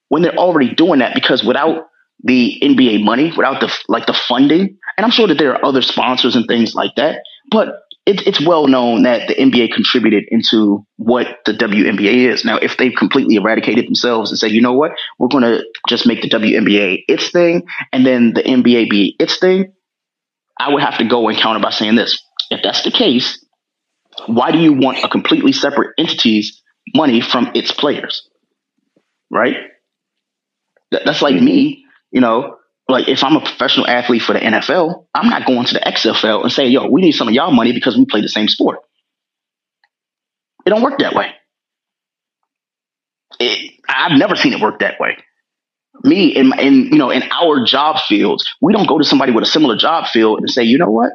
when they're already doing that because without the NBA money, without the like the funding, and I'm sure that there are other sponsors and things like that, but it, it's well known that the NBA contributed into what the WNBA is. Now, if they've completely eradicated themselves and say, you know what, we're going to just make the WNBA its thing, and then the NBA be its thing, I would have to go and counter by saying this: if that's the case, why do you want a completely separate entity's money from its players? Right? That, that's like me, you know, like if I'm a professional athlete for the NFL, I'm not going to the XFL and say, yo, we need some of y'all money because we play the same sport. It don't work that way. It, I've never seen it work that way. Me in, in you know in our job fields, we don't go to somebody with a similar job field and say, you know what,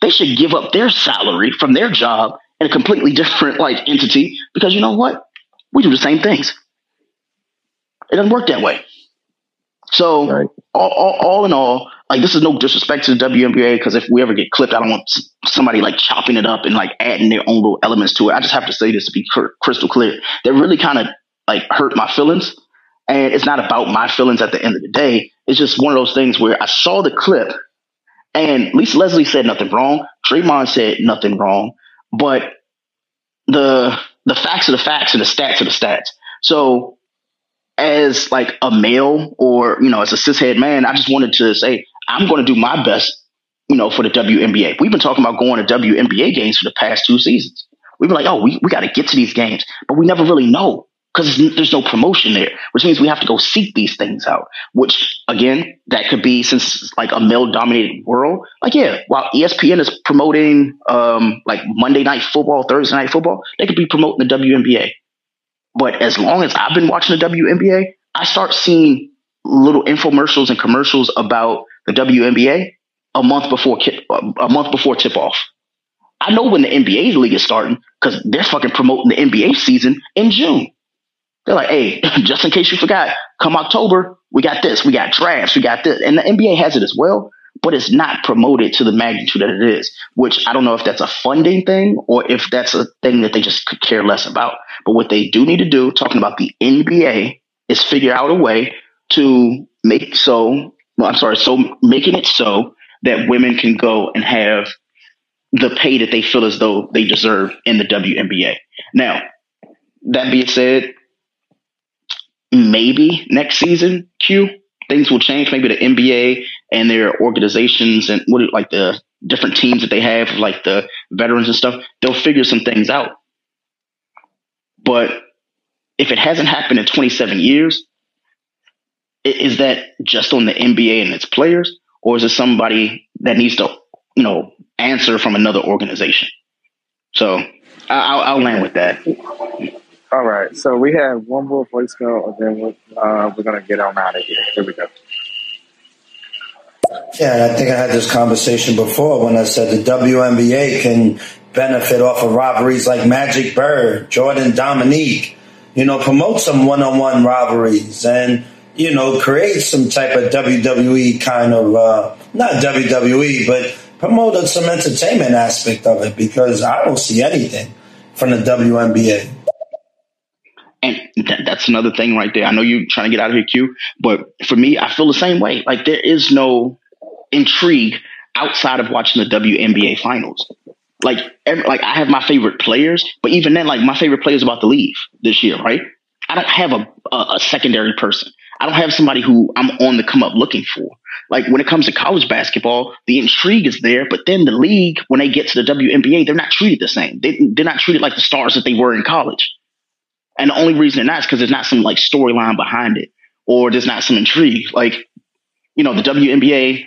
they should give up their salary from their job in a completely different like entity because you know what? We do the same things. It doesn't work that way. So Right. all, all, all in all, like this is no disrespect to the WNBA because if we ever get clipped, I don't want somebody like chopping it up and like adding their own little elements to it. I just have to say this to be cr- crystal clear. That really kind of like hurt my feelings, and it's not about my feelings at the end of the day. It's just one of those things where I saw the clip, and Lisa Leslie said nothing wrong. Draymond said nothing wrong, but the the facts are the facts and the stats are the stats. So as like a male or you know as a cishet man, I just wanted to say I'm going to do my best, you know, for the WNBA. We've been talking about going to WNBA games for the past two seasons. We've been like, oh, we, we got to get to these games, but we never really know because there's no promotion there, which means we have to go seek these things out. Which again, that could be since like a male dominated world. Like yeah, while ESPN is promoting um like Monday night football, Thursday night football, they could be promoting the WNBA. But as long as I've been watching the WNBA, I start seeing little infomercials and commercials about the WNBA a month before a month before tip off. I know when the NBA league is starting because they're fucking promoting the NBA season in June. They're like, hey, just in case you forgot, come October, we got this, we got drafts, we got this. And the NBA has it as well, but it's not promoted to the magnitude that it is, which I don't know if that's a funding thing or if that's a thing that they just could care less about. But what they do need to do, talking about the NBA, is figure out a way to make so, well, I'm sorry, so making it so that women can go and have the pay that they feel as though they deserve in the WNBA. Now, that being said, maybe next season, Q, things will change. Maybe the NBA and their organizations and what like the different teams that they have, like the veterans and stuff, they'll figure some things out. But if it hasn't happened in 27 years, is that just on the NBA and its players, or is it somebody that needs to, you know, answer from another organization? So I'll, I'll land with that. All right. So we have one more voicemail, and then we're, uh, we're gonna get on out of here. Here we go. Yeah, I think I had this conversation before when I said the WNBA can benefit off of rivalries like Magic Bird, Jordan Dominique. You know, promote some one-on-one rivalries and you know create some type of WWE kind of uh, not WWE, but promote some entertainment aspect of it because I don't see anything from the WNBA. And that, that's another thing right there. I know you're trying to get out of here, Q, but for me, I feel the same way. Like there is no intrigue outside of watching the WNBA finals. Like, every, like I have my favorite players, but even then, like my favorite players about to leave this year, right? I don't have a, a, a secondary person. I don't have somebody who I'm on the come up looking for. Like when it comes to college basketball, the intrigue is there, but then the league, when they get to the WNBA, they're not treated the same. They, they're not treated like the stars that they were in college. And the only reason they're not is because there's not some like storyline behind it or there's not some intrigue. Like, you know, the WNBA,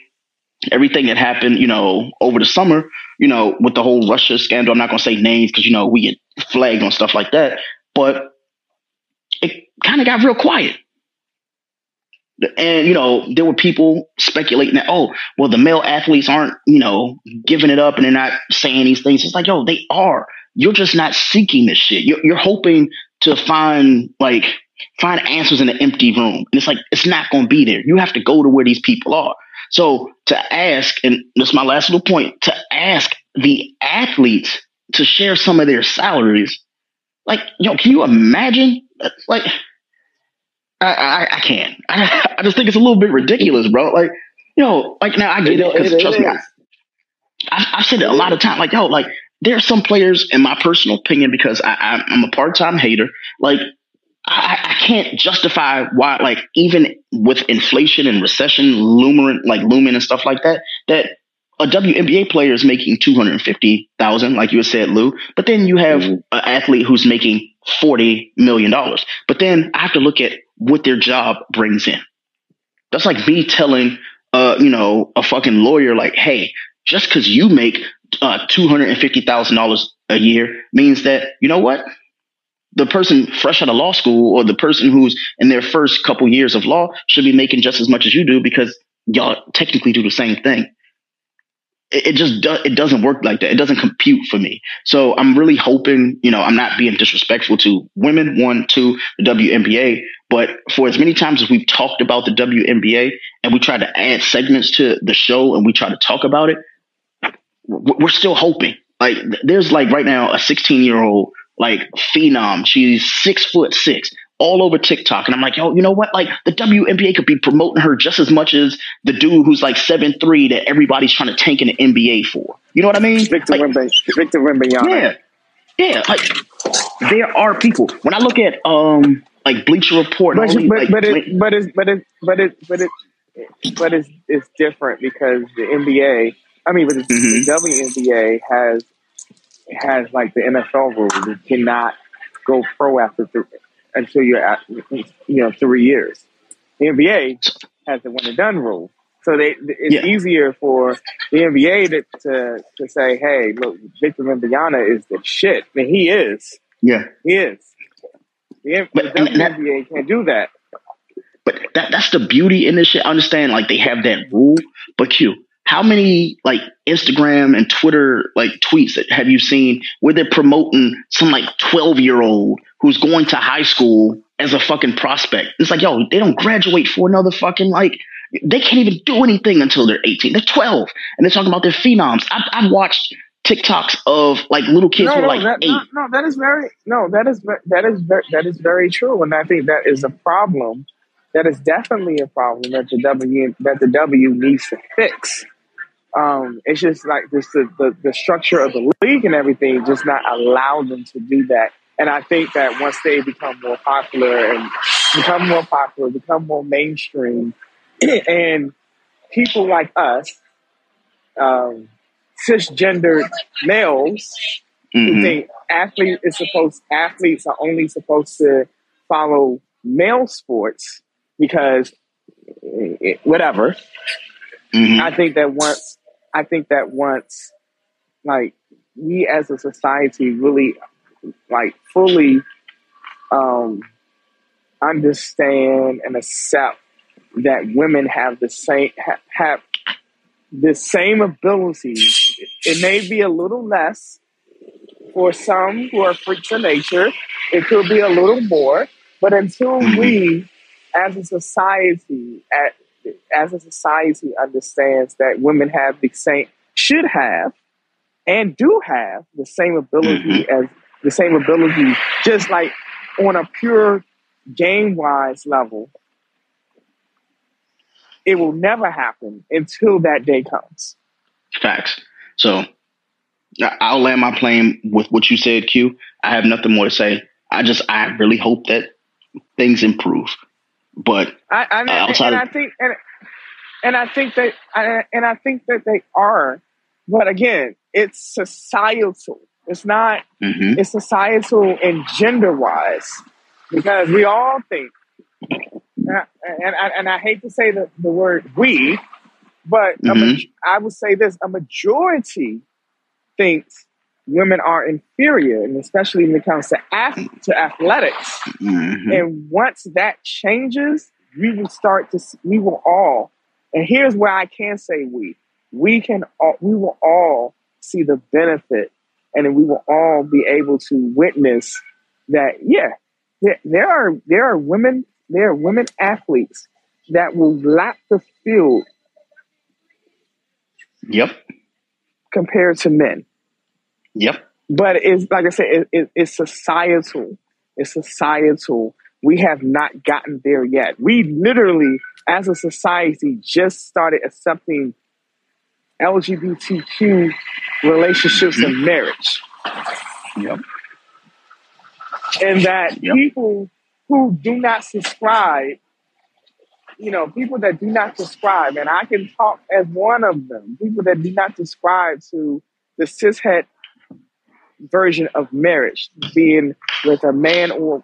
everything that happened, you know, over the summer, you know, with the whole Russia scandal, I'm not going to say names because, you know, we get flagged on stuff like that. But it kind of got real quiet. And, you know, there were people speculating that, oh, well, the male athletes aren't, you know, giving it up and they're not saying these things. It's like, yo, they are. You're just not seeking this shit. You're, you're hoping to find, like, find answers in an empty room. And it's like, it's not going to be there. You have to go to where these people are. So to ask, and this is my last little point, to ask the athletes to share some of their salaries, like, yo, can you imagine? Like, I, I, I can't. I, I just think it's a little bit ridiculous, bro. Like, you know, like now I get it because trust me, I, I've said it a lot of times. Like, yo, like there are some players, in my personal opinion, because I, I'm a part time hater. Like, I, I can't justify why, like, even with inflation and recession looming, like looming and stuff like that, that a WNBA player is making two hundred fifty thousand, like you said, Lou. But then you have Mhm. an athlete who's making forty million dollars. But then I have to look at what their job brings in. That's like me telling, uh, you know, a fucking lawyer, like, hey, just because you make uh, two hundred and fifty thousand dollars a year means that you know what the person fresh out of law school or the person who's in their first couple years of law should be making just as much as you do because y'all technically do the same thing. it, it just do, it doesn't work like that. It doesn't compute for me. So I'm really hoping, you know, I'm not being disrespectful to women. One, two, the WNBA. But for as many times as we've talked about the WNBA and we try to add segments to the show and we try to talk about it, we're still hoping. Like there's like right now a 16 year old like phenom. She's six foot six all over TikTok. And I'm like, yo, you know what? Like the WNBA could be promoting her just as much as the dude who's like seven three that everybody's trying to tank in the NBA for. You know what I mean? Victor like, Wemby, Victor. Yeah. Yeah. Like there are people. When I look at um like Bleacher Report, But, these, but, like, but, it, but it's but it but it but it but it's it's different because the NBA. I mean, but the, Mhm. the WNBA has has like the NFL rule. You cannot go pro after th- until you're at you know three years. The NBA has the one and done rule, so they it's Yeah. easier for the NBA to, to to say, "Hey, look, Victor Wembanyama is the shit." I mean, he is. yeah. He is. The, But- the and that- can't do that. But that that's the beauty in this shit. I understand like they have that rule, but Q, how many like Instagram and Twitter like tweets that have you seen where they're promoting some like 12 year old who's going to high school as a fucking prospect? It's like, yo, they don't graduate for another fucking like they can't even do anything until they're 18. They're 12 and they're talking about their phenoms. I've, I've watched TikToks of like little kids no, who are no, like that, eight. no, no, that is very no, that is, that is, very, that is very true, and I think that is a problem. That is definitely a problem that the W that the W needs to fix. Um, it's just like this the, the the structure of the league and everything just not allow them to do that. And I think that once they become more popular and become more popular, become more mainstream, and people like us, um, cisgendered males who Mhm. think athlete is supposed athletes are only supposed to follow male sports because eh, whatever. Mhm. I think that once I think that once like we as a society really like fully um understand and accept that women have the same ha, have the same abilities. It may be a little less for some who are freaks of nature. It could be a little more, but until we, as a society, at, as a society, understands that women have the same, should have, and do have the same ability mm-hmm. as the same ability, just like on a pure game wise level, it will never happen until that day comes. Facts. So I'll land my plane with what you said, Q. I have nothing more to say. I just I really hope that things improve. But I, I Uh, outside and of- I think and, and I think that I, and I think that they are, but again, it's societal. It's not. mhm. It's societal and gender wise because we all think, and I, and I, and I hate to say the, the word we, but a Mhm. maj- I would say this: a majority thinks women are inferior, and especially when it comes to ath- to athletics. Mhm. And once that changes, we will start to, we will all, and here's where I can say we, we can, all, we will all see the benefit and then we will all be able to witness that, yeah, there, there are, there are women, there are women athletes that will lap the field Yep. compared to men. Yep. But it's like I said, it, it, it's societal. It's societal. We have not gotten there yet. We literally, as a society, just started accepting LGBTQ relationships and mm-hmm. marriage, Yep. and that Yep. people who do not subscribe, you know, people that do not subscribe, and I can talk as one of them, people that do not subscribe to the cishet version of marriage, being with a man or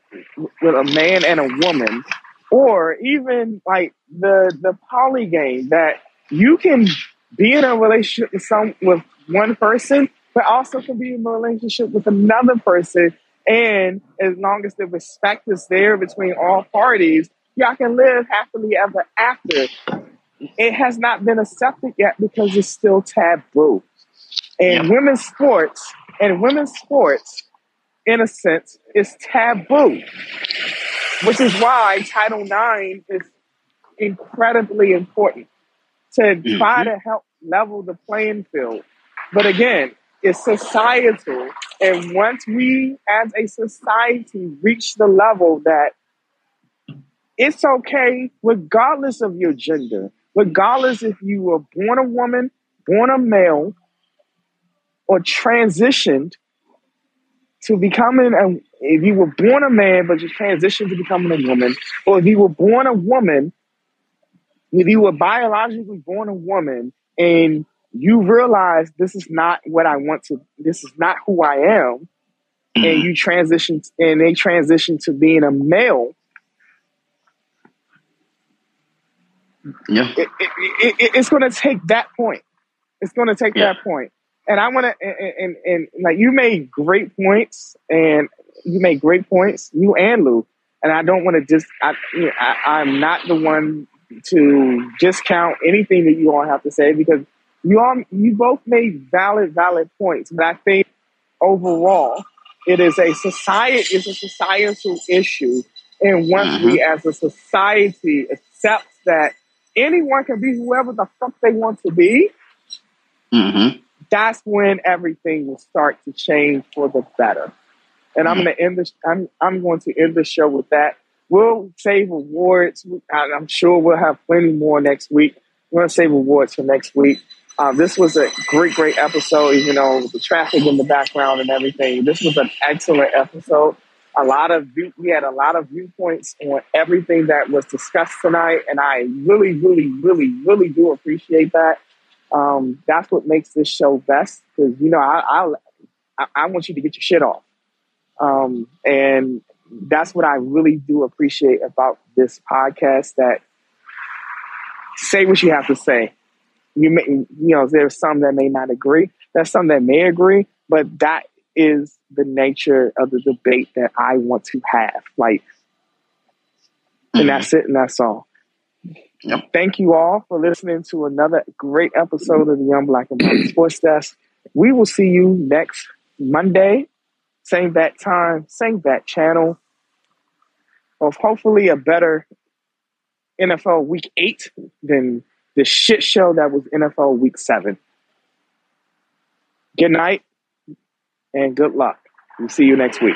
with a man and a woman, or even like the the poly game that you can be in a relationship with some with one person, but also can be in a relationship with another person, and as long as the respect is there between all parties, y'all can live happily ever after. it has not been accepted yet because it's still taboo. And women's sports and women's sports, in a sense, is taboo, which is why Title IX is incredibly important to mm-hmm. try to help level the playing field. But again, it's societal. And once we as a society reach the level that it's okay, regardless of your gender, regardless if you were born a woman, born a male, or transitioned to becoming a, if you were born a man but you transitioned to becoming a woman, or if you were born a woman, if you were biologically born a woman and you realize this is not what I want to, this is not who I am, and you transition and they transition to being a male, Yeah. it, it, it- it's going to take that point. It's going to take Yeah. that point. And I want to, and, and, and like you made great points, and you made great points, you and Lou. And I don't want to just, I, you know, I, I'm not the one to discount anything that you all have to say because you all, you both made valid, valid points. But I think overall, it is a society, it's a societal issue. And once we as a society accept that anyone can be whoever the fuck they want to be, Mm-hmm. That's when everything will start to change for the better. And I'm going to end this. I'm I'm going to end the show with that. We'll save awards. I'm sure we'll have plenty more next week. We're going to save awards for next week. Uh, this was a great, great episode. Even though with the traffic in the background and everything, this was an excellent episode. A lot of view, we had a lot of viewpoints on everything that was discussed tonight, and I really, really, really, really do appreciate that um, that's what makes this show best because you know I, I I want you to get your shit off, um, and that's what I really do appreciate about this podcast. That say what you have to say. You may you know there's some that may not agree. There's some that may agree, but that is the nature of the debate that I want to have. Like, and that's it, and that's all. Yep. Thank you all for listening to another great episode of the Young Black and White Sports Desk. We will see you next Monday, same bat time, same bat channel, of hopefully a better NFL Week Eight than the shit show that was NFL Week Seven. Good night and good luck. We'll see you next week.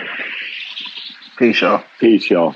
Peace, y'all. Peace, y'all.